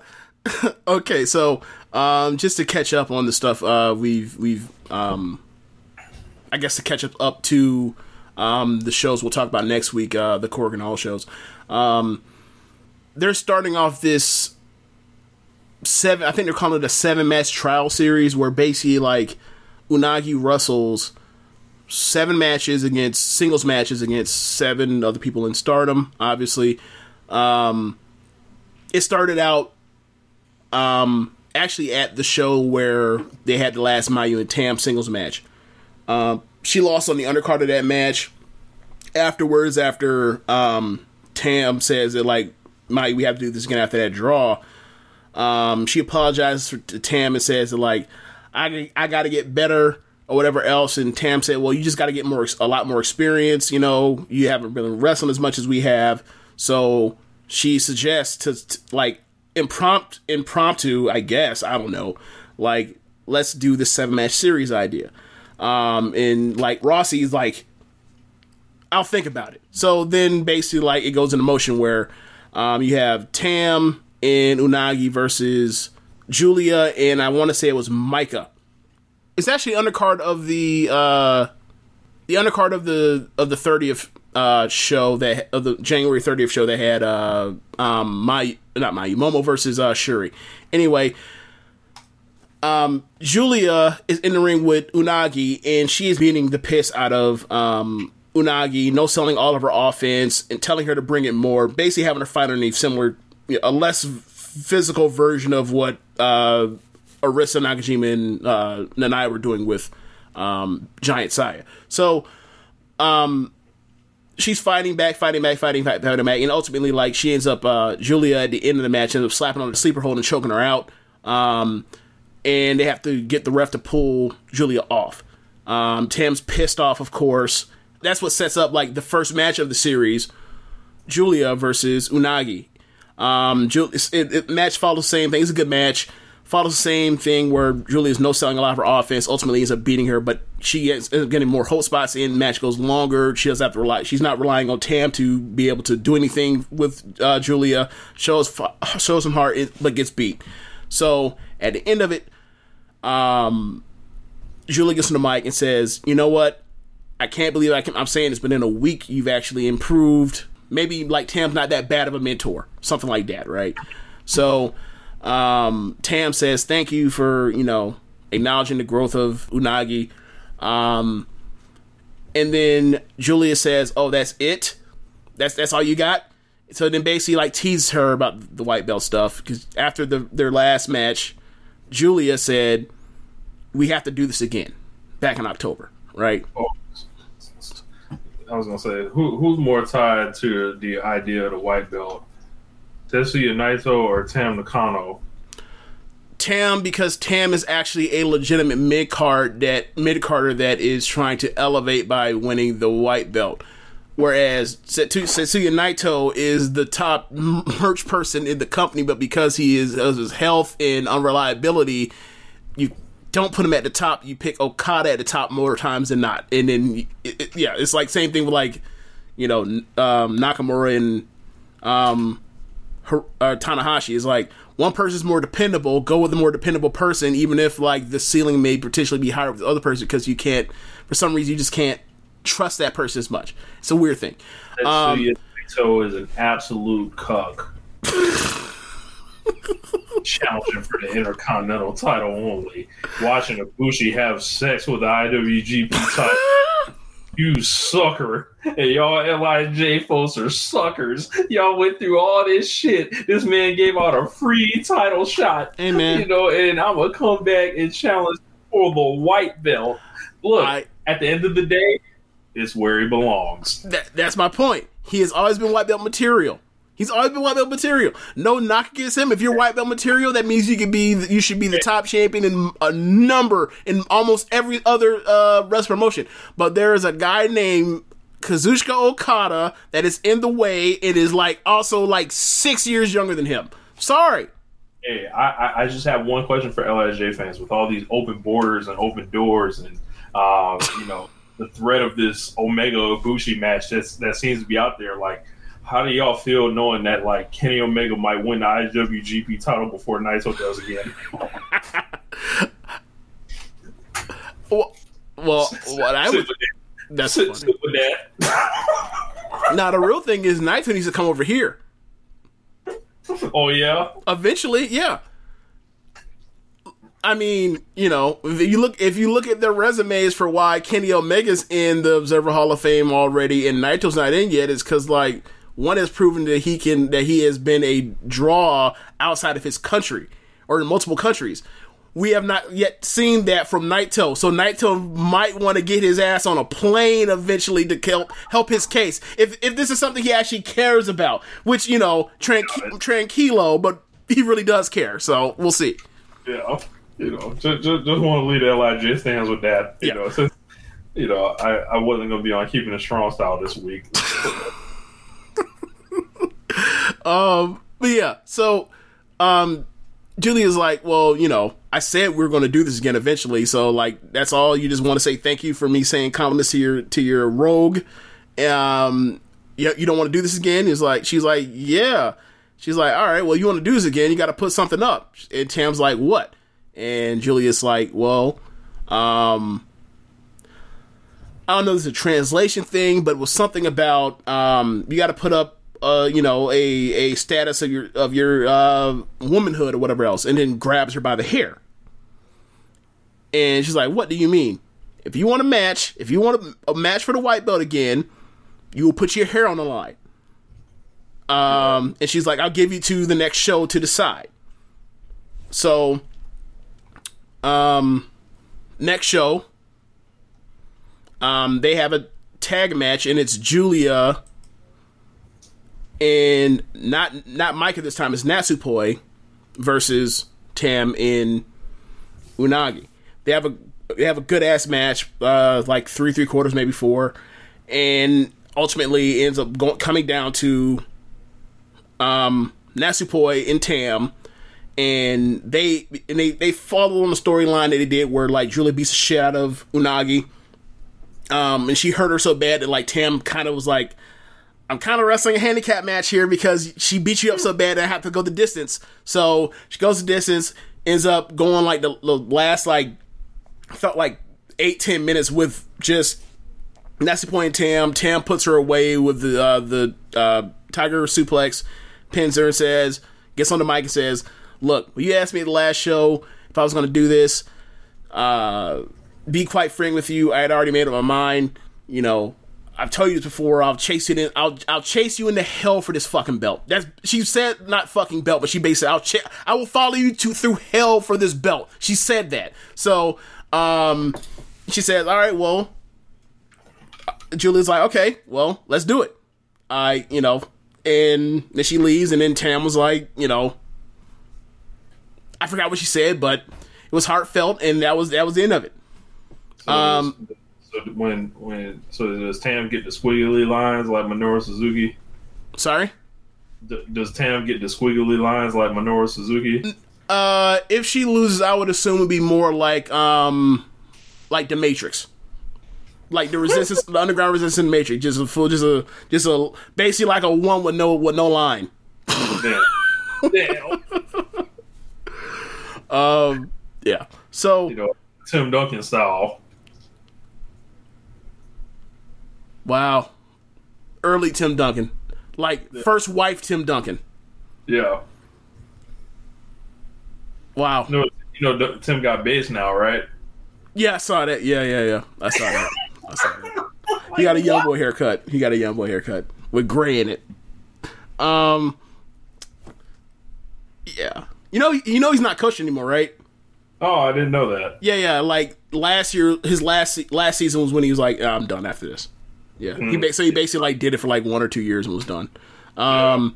okay, so um, just to catch up on the stuff uh, we've we've um, I guess to catch up up to um, the shows we'll talk about next week, uh, the Korakuen Hall shows. Um, they're starting off this seven. I think they're calling it a seven match trial series, where basically like Unagi wrestles seven matches against singles matches against seven other people in Stardom. Obviously, um, it started out um, actually at the show where they had the last Mayu and Tam singles match. Um, she lost on the undercard of that match. Afterwards, after um, Tam says that like Mayu, we have to do this again after that draw. Um, she apologizes to Tam and says that like I I got to get better or whatever else. And Tam said, well, you just got to get more a lot more experience. You know, you haven't been wrestling as much as we have. So she suggests to, to like impromptu impromptu, I guess I don't know, like let's do this seven match series idea. Um, and like Rossi's like, I'll think about it. So then basically like it goes into motion where um, you have Tam and Unagi versus Giulia and I want to say it was Maika. It's actually undercard of the uh, the undercard of the of the thirtieth uh, show that of the January thirtieth show that had uh, um my not my Momo versus uh, Syuri. Anyway, um, Giulia is in the ring with Unagi, and she is beating the piss out of um, Unagi, no selling all of her offense, and telling her to bring it more. Basically, having her fight underneath similar, a less physical version of what uh, Arisa Nakajima and uh, Nanae were doing with um, Giant Saya. So, um, she's fighting back, fighting back, fighting back, fighting back, and ultimately, like, she ends up, uh, Giulia at the end of the match ends up slapping on the sleeper hold and choking her out. Um, and they have to get the ref to pull Giulia off. Um, Tam's pissed off, of course. That's what sets up like the first match of the series, Giulia versus Unagi. Um, Ju- it, it, match follows the same thing. It's a good match. Follows the same thing where Giulia's no selling a lot of her offense. Ultimately, ends up beating her, but she ends up getting more hold spots in. Match goes longer. She doesn't have to rely. She's not relying on Tam to be able to do anything with uh, Giulia. Shows shows some heart, but gets beat. So at the end of it, um, Giulia gets on the mic and says, "You know what? I can't believe I can, I'm saying this, but in a week you've actually improved. Maybe like Tam's not that bad of a mentor, something like that, right? So um, Tam says, "Thank you for you know acknowledging the growth of Unagi." Um, and then Giulia says, "Oh, that's it. That's that's all you got." So then basically like teases her about the white belt stuff because after the their last match, Giulia said, "We have to do this again." Back in October, right? Oh, I was gonna say, who who's more tied to the idea of the white belt, Tetsuya Naito or Tam Nakano? Tam because Tam is actually a legitimate mid card that mid carder that is trying to elevate by winning the white belt. Whereas Setsu- Setsuya Naito is the top merch person in the company, but because he is of his health and unreliability, you don't put him at the top. You pick Okada at the top more times than not. And then, it, it- yeah, it's like same thing with like, you know, um, Nakamura and um, Her- uh, Tanahashi. Is like one person's more dependable. Go with a more dependable person, even if like the ceiling may potentially be higher with the other person because you can't, for some reason, you just can't trust that person as much. It's a weird thing. Um, Naito is an absolute cuck. challenging for the Intercontinental title only. Watching Ibushi have sex with the IWGP title. You sucker. And y'all LIJ folks are suckers. Y'all went through all this shit. This man gave out a free title shot. Hey, man. You know, and I'm going to come back and challenge for the white belt. Look, I- at the end of the day, it's where he belongs. That, that's my point. He has always been white belt material. He's always been white belt material. No knock against him. If you're white belt material, that means you can be you should be the top champion in a number in almost every other uh wrestling promotion. But there is a guy named Kazuchika Okada that is in the way. It is like also like six years younger than him. Sorry. Hey, I, I- just have one question for LIJ fans. With all these open borders and open doors, and um, you know the threat of this Omega Ibushi match that's, that seems to be out there, like how do y'all feel knowing that like Kenny Omega might win the IWGP title before Naito does again? Well, well what I would that's funny. that. Now the real thing is Naito needs to come over here. Oh yeah, eventually yeah i mean you know if you look if you look at their resumes for why kenny omega's in the observer hall of fame already and naito's not in yet is because like one has proven that he can that he has been a draw outside of his country or in multiple countries we have not yet seen that from Naito, so Naito might want to get his ass on a plane eventually to help help his case. If if this is something he actually cares about, which you know, tranqui- tranquilo, but he really does care. So we'll see. yeah. You know, just, just, just want to leave the LIJ stands with that. You Yeah. know, since you know I, I wasn't gonna be on keeping a strong style this week. Um, but yeah, so um, Giulia's like, well, you know, I said we are going to do this again eventually, so like that's all. You just want to say thank you for me saying compliments your to your rogue. Um, you, you don't want to do this again? He's like, she's like, yeah. She's like, all right, well, you want to do this again? You got to put something up. And Tam's like, what? And Giulia's like, well, um, I don't know if it's a translation thing, but it was something about um, you got to put up, uh, you know, a a status of your of your uh, womanhood or whatever else, and then grabs her by the hair. And she's like, "What do you mean? If you want a match, if you want a, a match for the white belt again, you will put your hair on the line." Um, and she's like, "I'll give you to the next show to decide." So, um, next show, um, they have a tag match, and it's Giulia and not not Micah this time. It's Natsupoi versus Tam in Unagi. They have a they have a good ass match, uh, like three three quarters, maybe four, and ultimately ends up going coming down to um, Natsupoi and Tam. And they and they they follow on the storyline that they did where like Julie beats the shit out of Unagi, um, and she hurt her so bad that like Tam kind of was like, I'm kind of wrestling a handicap match here because she beat you up so bad that I have to go the distance. So she goes the distance, ends up going like the, the last like felt like eight ten minutes with just that's the point. Tam Tam puts her away with the uh, the uh, Tiger suplex, pins her and says, gets on the mic and says, "Look, you asked me at the last show if I was going to do this. Uh, be quite frank with you, I had already made up my mind. You know, I've told you this before. I'll chase you in. I'll I'll chase you into hell for this fucking belt. That's she said not fucking belt, but she basically I'll ch- I will follow you to through hell for this belt. She said that. So um, she says, all right, well, Giulia's like, okay, well, let's do it. I you know, and then she leaves, and then Tam was like, you know, I forgot what she said, but it was heartfelt, and that was that was the end of it. So Um, so when when so does Tam get the squiggly lines like Minoru Suzuki? Sorry. D- does Tam get the squiggly lines like Minoru Suzuki? Uh, if she loses, I would assume it'd be more like um, like the Matrix, like the resistance, the underground resistance Matrix, just a full, just a, just a, basically like a one with no with no line. Damn. Damn. Um, yeah. So You know, Tim Duncan style. Wow, early Tim Duncan, like first wife Tim Duncan. Yeah. Wow. You know, you know, Tim got base now, right? Yeah, I saw that. Yeah, yeah, yeah. I saw that. I saw that. He got a young boy haircut. He got a young boy haircut with gray in it. Um. Yeah. You know, you know he's not coaching anymore, right? Oh, I didn't know that. Yeah, yeah. Like last year, his last last season was when he was like, "I'm done after this." Yeah. He ba- so he basically like did it for like one or two years and was done. Um.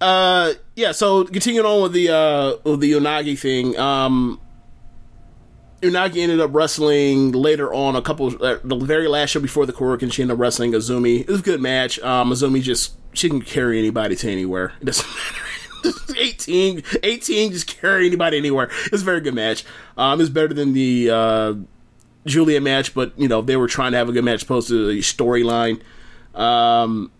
Uh. Yeah. So continuing on with the uh with the Unagi thing. Um. Unagi ended up wrestling later on a couple uh, the very last show before the Korakuen. She ended up wrestling Hazuki. It was a good match. Um, Hazuki just she can carry anybody to anywhere. It doesn't matter. 18, 18, just carry anybody anywhere. It was a very good match. Um, it was better than the uh, Giulia match, but you know they were trying to have a good match opposed to the storyline. Um,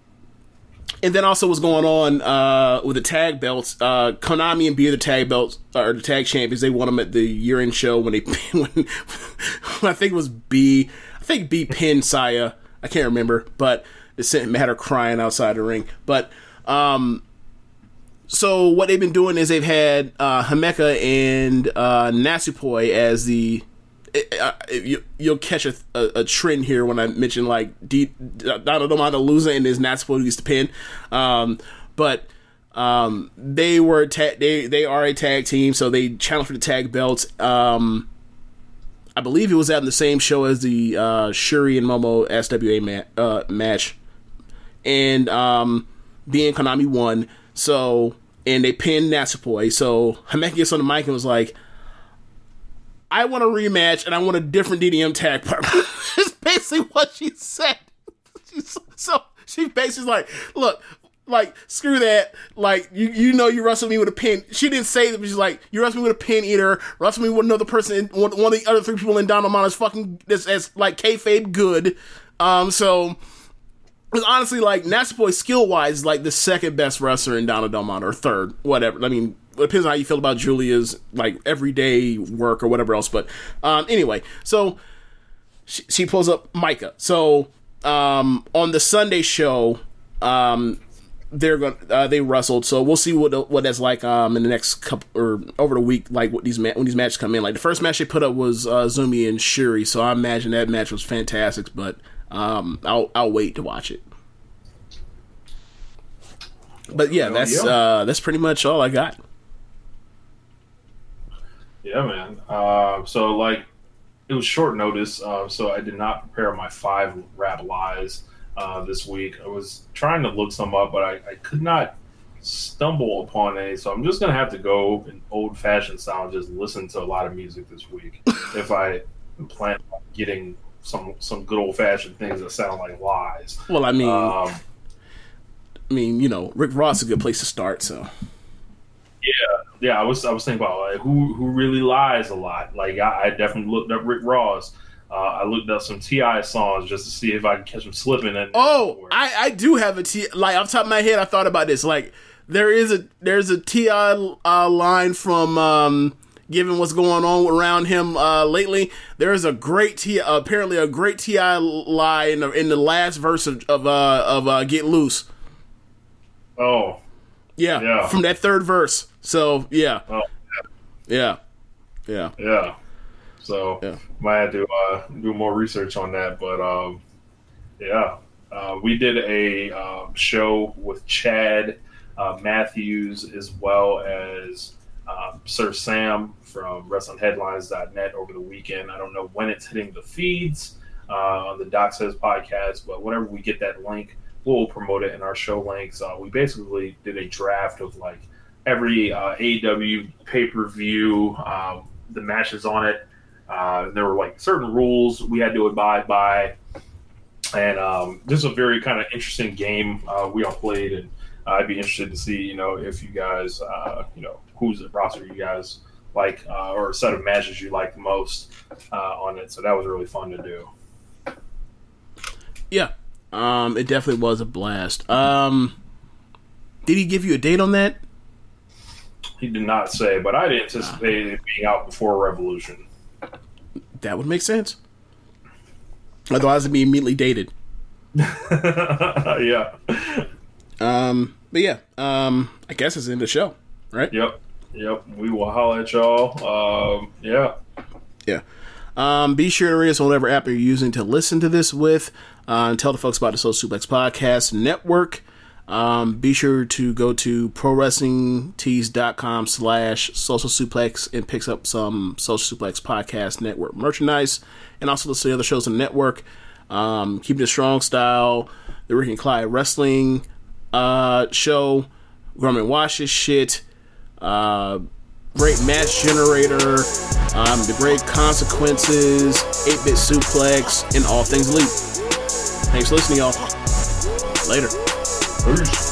and then also what's going on uh, with the tag belts. Uh, Konami and B the tag belts or the tag champions. They won them at the year end show when they when, when I think it was B. I think B pinned Saya. I can't remember, but it sent had her crying outside the ring. But um, so what they've been doing is they've had uh, Himeka and uh, Natsupoi as the. Uh, you, you'll catch a, a, a, trend here when I mention like D, Donna Del Mondo losing and his who used to pin, um, but um, they were ta- they they are a tag team, so they challenged for the tag belts. Um, I believe it was at the same show as the uh, Syuri and Momo SWA ma- uh, match, and um, being Konami won. So and they pinned Natsupoi. So Himeka gets on the mic and was like, I want a rematch and I want a different DDM tag partner. It's basically what she said. so she basically like, look, like screw that. Like you, you know, you wrestled me with a pin. She didn't say that. But she's like, you wrestled me with a pin eater. Wrestled me with another person. One, one of the other three people in Dynamite is fucking as, as like kayfabe good. Um, so it's honestly like Natsupoi skill wise like the second best wrestler in Donna Del Mondo or third, whatever. I mean, depends on how you feel about Giulia's like everyday work or whatever else. But um, anyway, so she, she pulls up Maika. So um, on the Sunday show, um, they're going uh, they wrestled. So we'll see what what that's like um, in the next couple or over the week, like what these ma- when these matches come in. Like the first match they put up was uh, Zumi and Syuri. So I imagine that match was fantastic, but. Um, I'll I'll wait to watch it. But yeah, that's uh, that's pretty much all I got. Yeah, man. Uh, so like, it was short notice, uh, so I did not prepare my five rap lies uh, this week. I was trying to look some up, but I, I could not stumble upon any. So I'm just gonna have to go in old fashioned style and just listen to a lot of music this week if I plan on getting some some good old fashioned things that sound like lies. Well, I mean, Um, I mean, you know, Rick Ross is a good place to start. So yeah, yeah. I was I was thinking about like who who really lies a lot. Like I, I definitely looked up Rick Ross. Uh, I looked up some T.I. songs just to see if I could catch him slipping. And oh, I I do have a T. Like off the top of my head, I thought about this. Like there is a there's a T.I. uh, line from. um Given what's going on around him uh, lately, there is a great T.I., apparently a great T.I. lie in the in the last verse of of, uh, of uh, Get Loose. oh Yeah, Yeah. from that third verse. So yeah, oh yeah, yeah. yeah. So Yeah. might have to uh, do more research on that. But um, yeah, uh, we did a um, show with Chad uh, Matthews as well as um, Sir Sam from WrestlingHeadlines.net over the weekend. I don't know when it's hitting the feeds uh, on the Doc Says podcast, but whenever we get that link, we'll promote it in our show links. Uh, we basically did a draft of like every uh, AEW pay per view, um, the matches on it. Uh, there were like certain rules we had to abide by, and um, this is a very kind of interesting game uh, we all played, and uh, I'd be interested to see you know if you guys uh, you know who's the roster you guys like or a set of matches you like the most on it. So that was really fun to do. Yeah. Um, it definitely was a blast. Um, did he give you a date on that? He did not say, but I'd anticipate it being out before Revolution. That would make sense. Otherwise, it'd be immediately dated. yeah. Um, but yeah, um, I guess it's in the show, right? Yep. Yep, we will holler at y'all. Um, yeah. Yeah. Um, be sure to rate us on whatever app you're using to listen to this with. Uh, and tell the folks about the Social Suplex Podcast Network. Um, be sure to go to prowrestlingtees.com slash social suplex and picks up some Social Suplex Podcast Network merchandise and also listen to other shows on the network. Um, Keeping It Strong Style, the Rick and Clyde Wrestling uh, show, Grumman Watches shit, uh, Great Match Generator, um, The Great Consequences, 8 Bit Suplex, and All Things Elite. Thanks for listening, y'all. Later. Peace.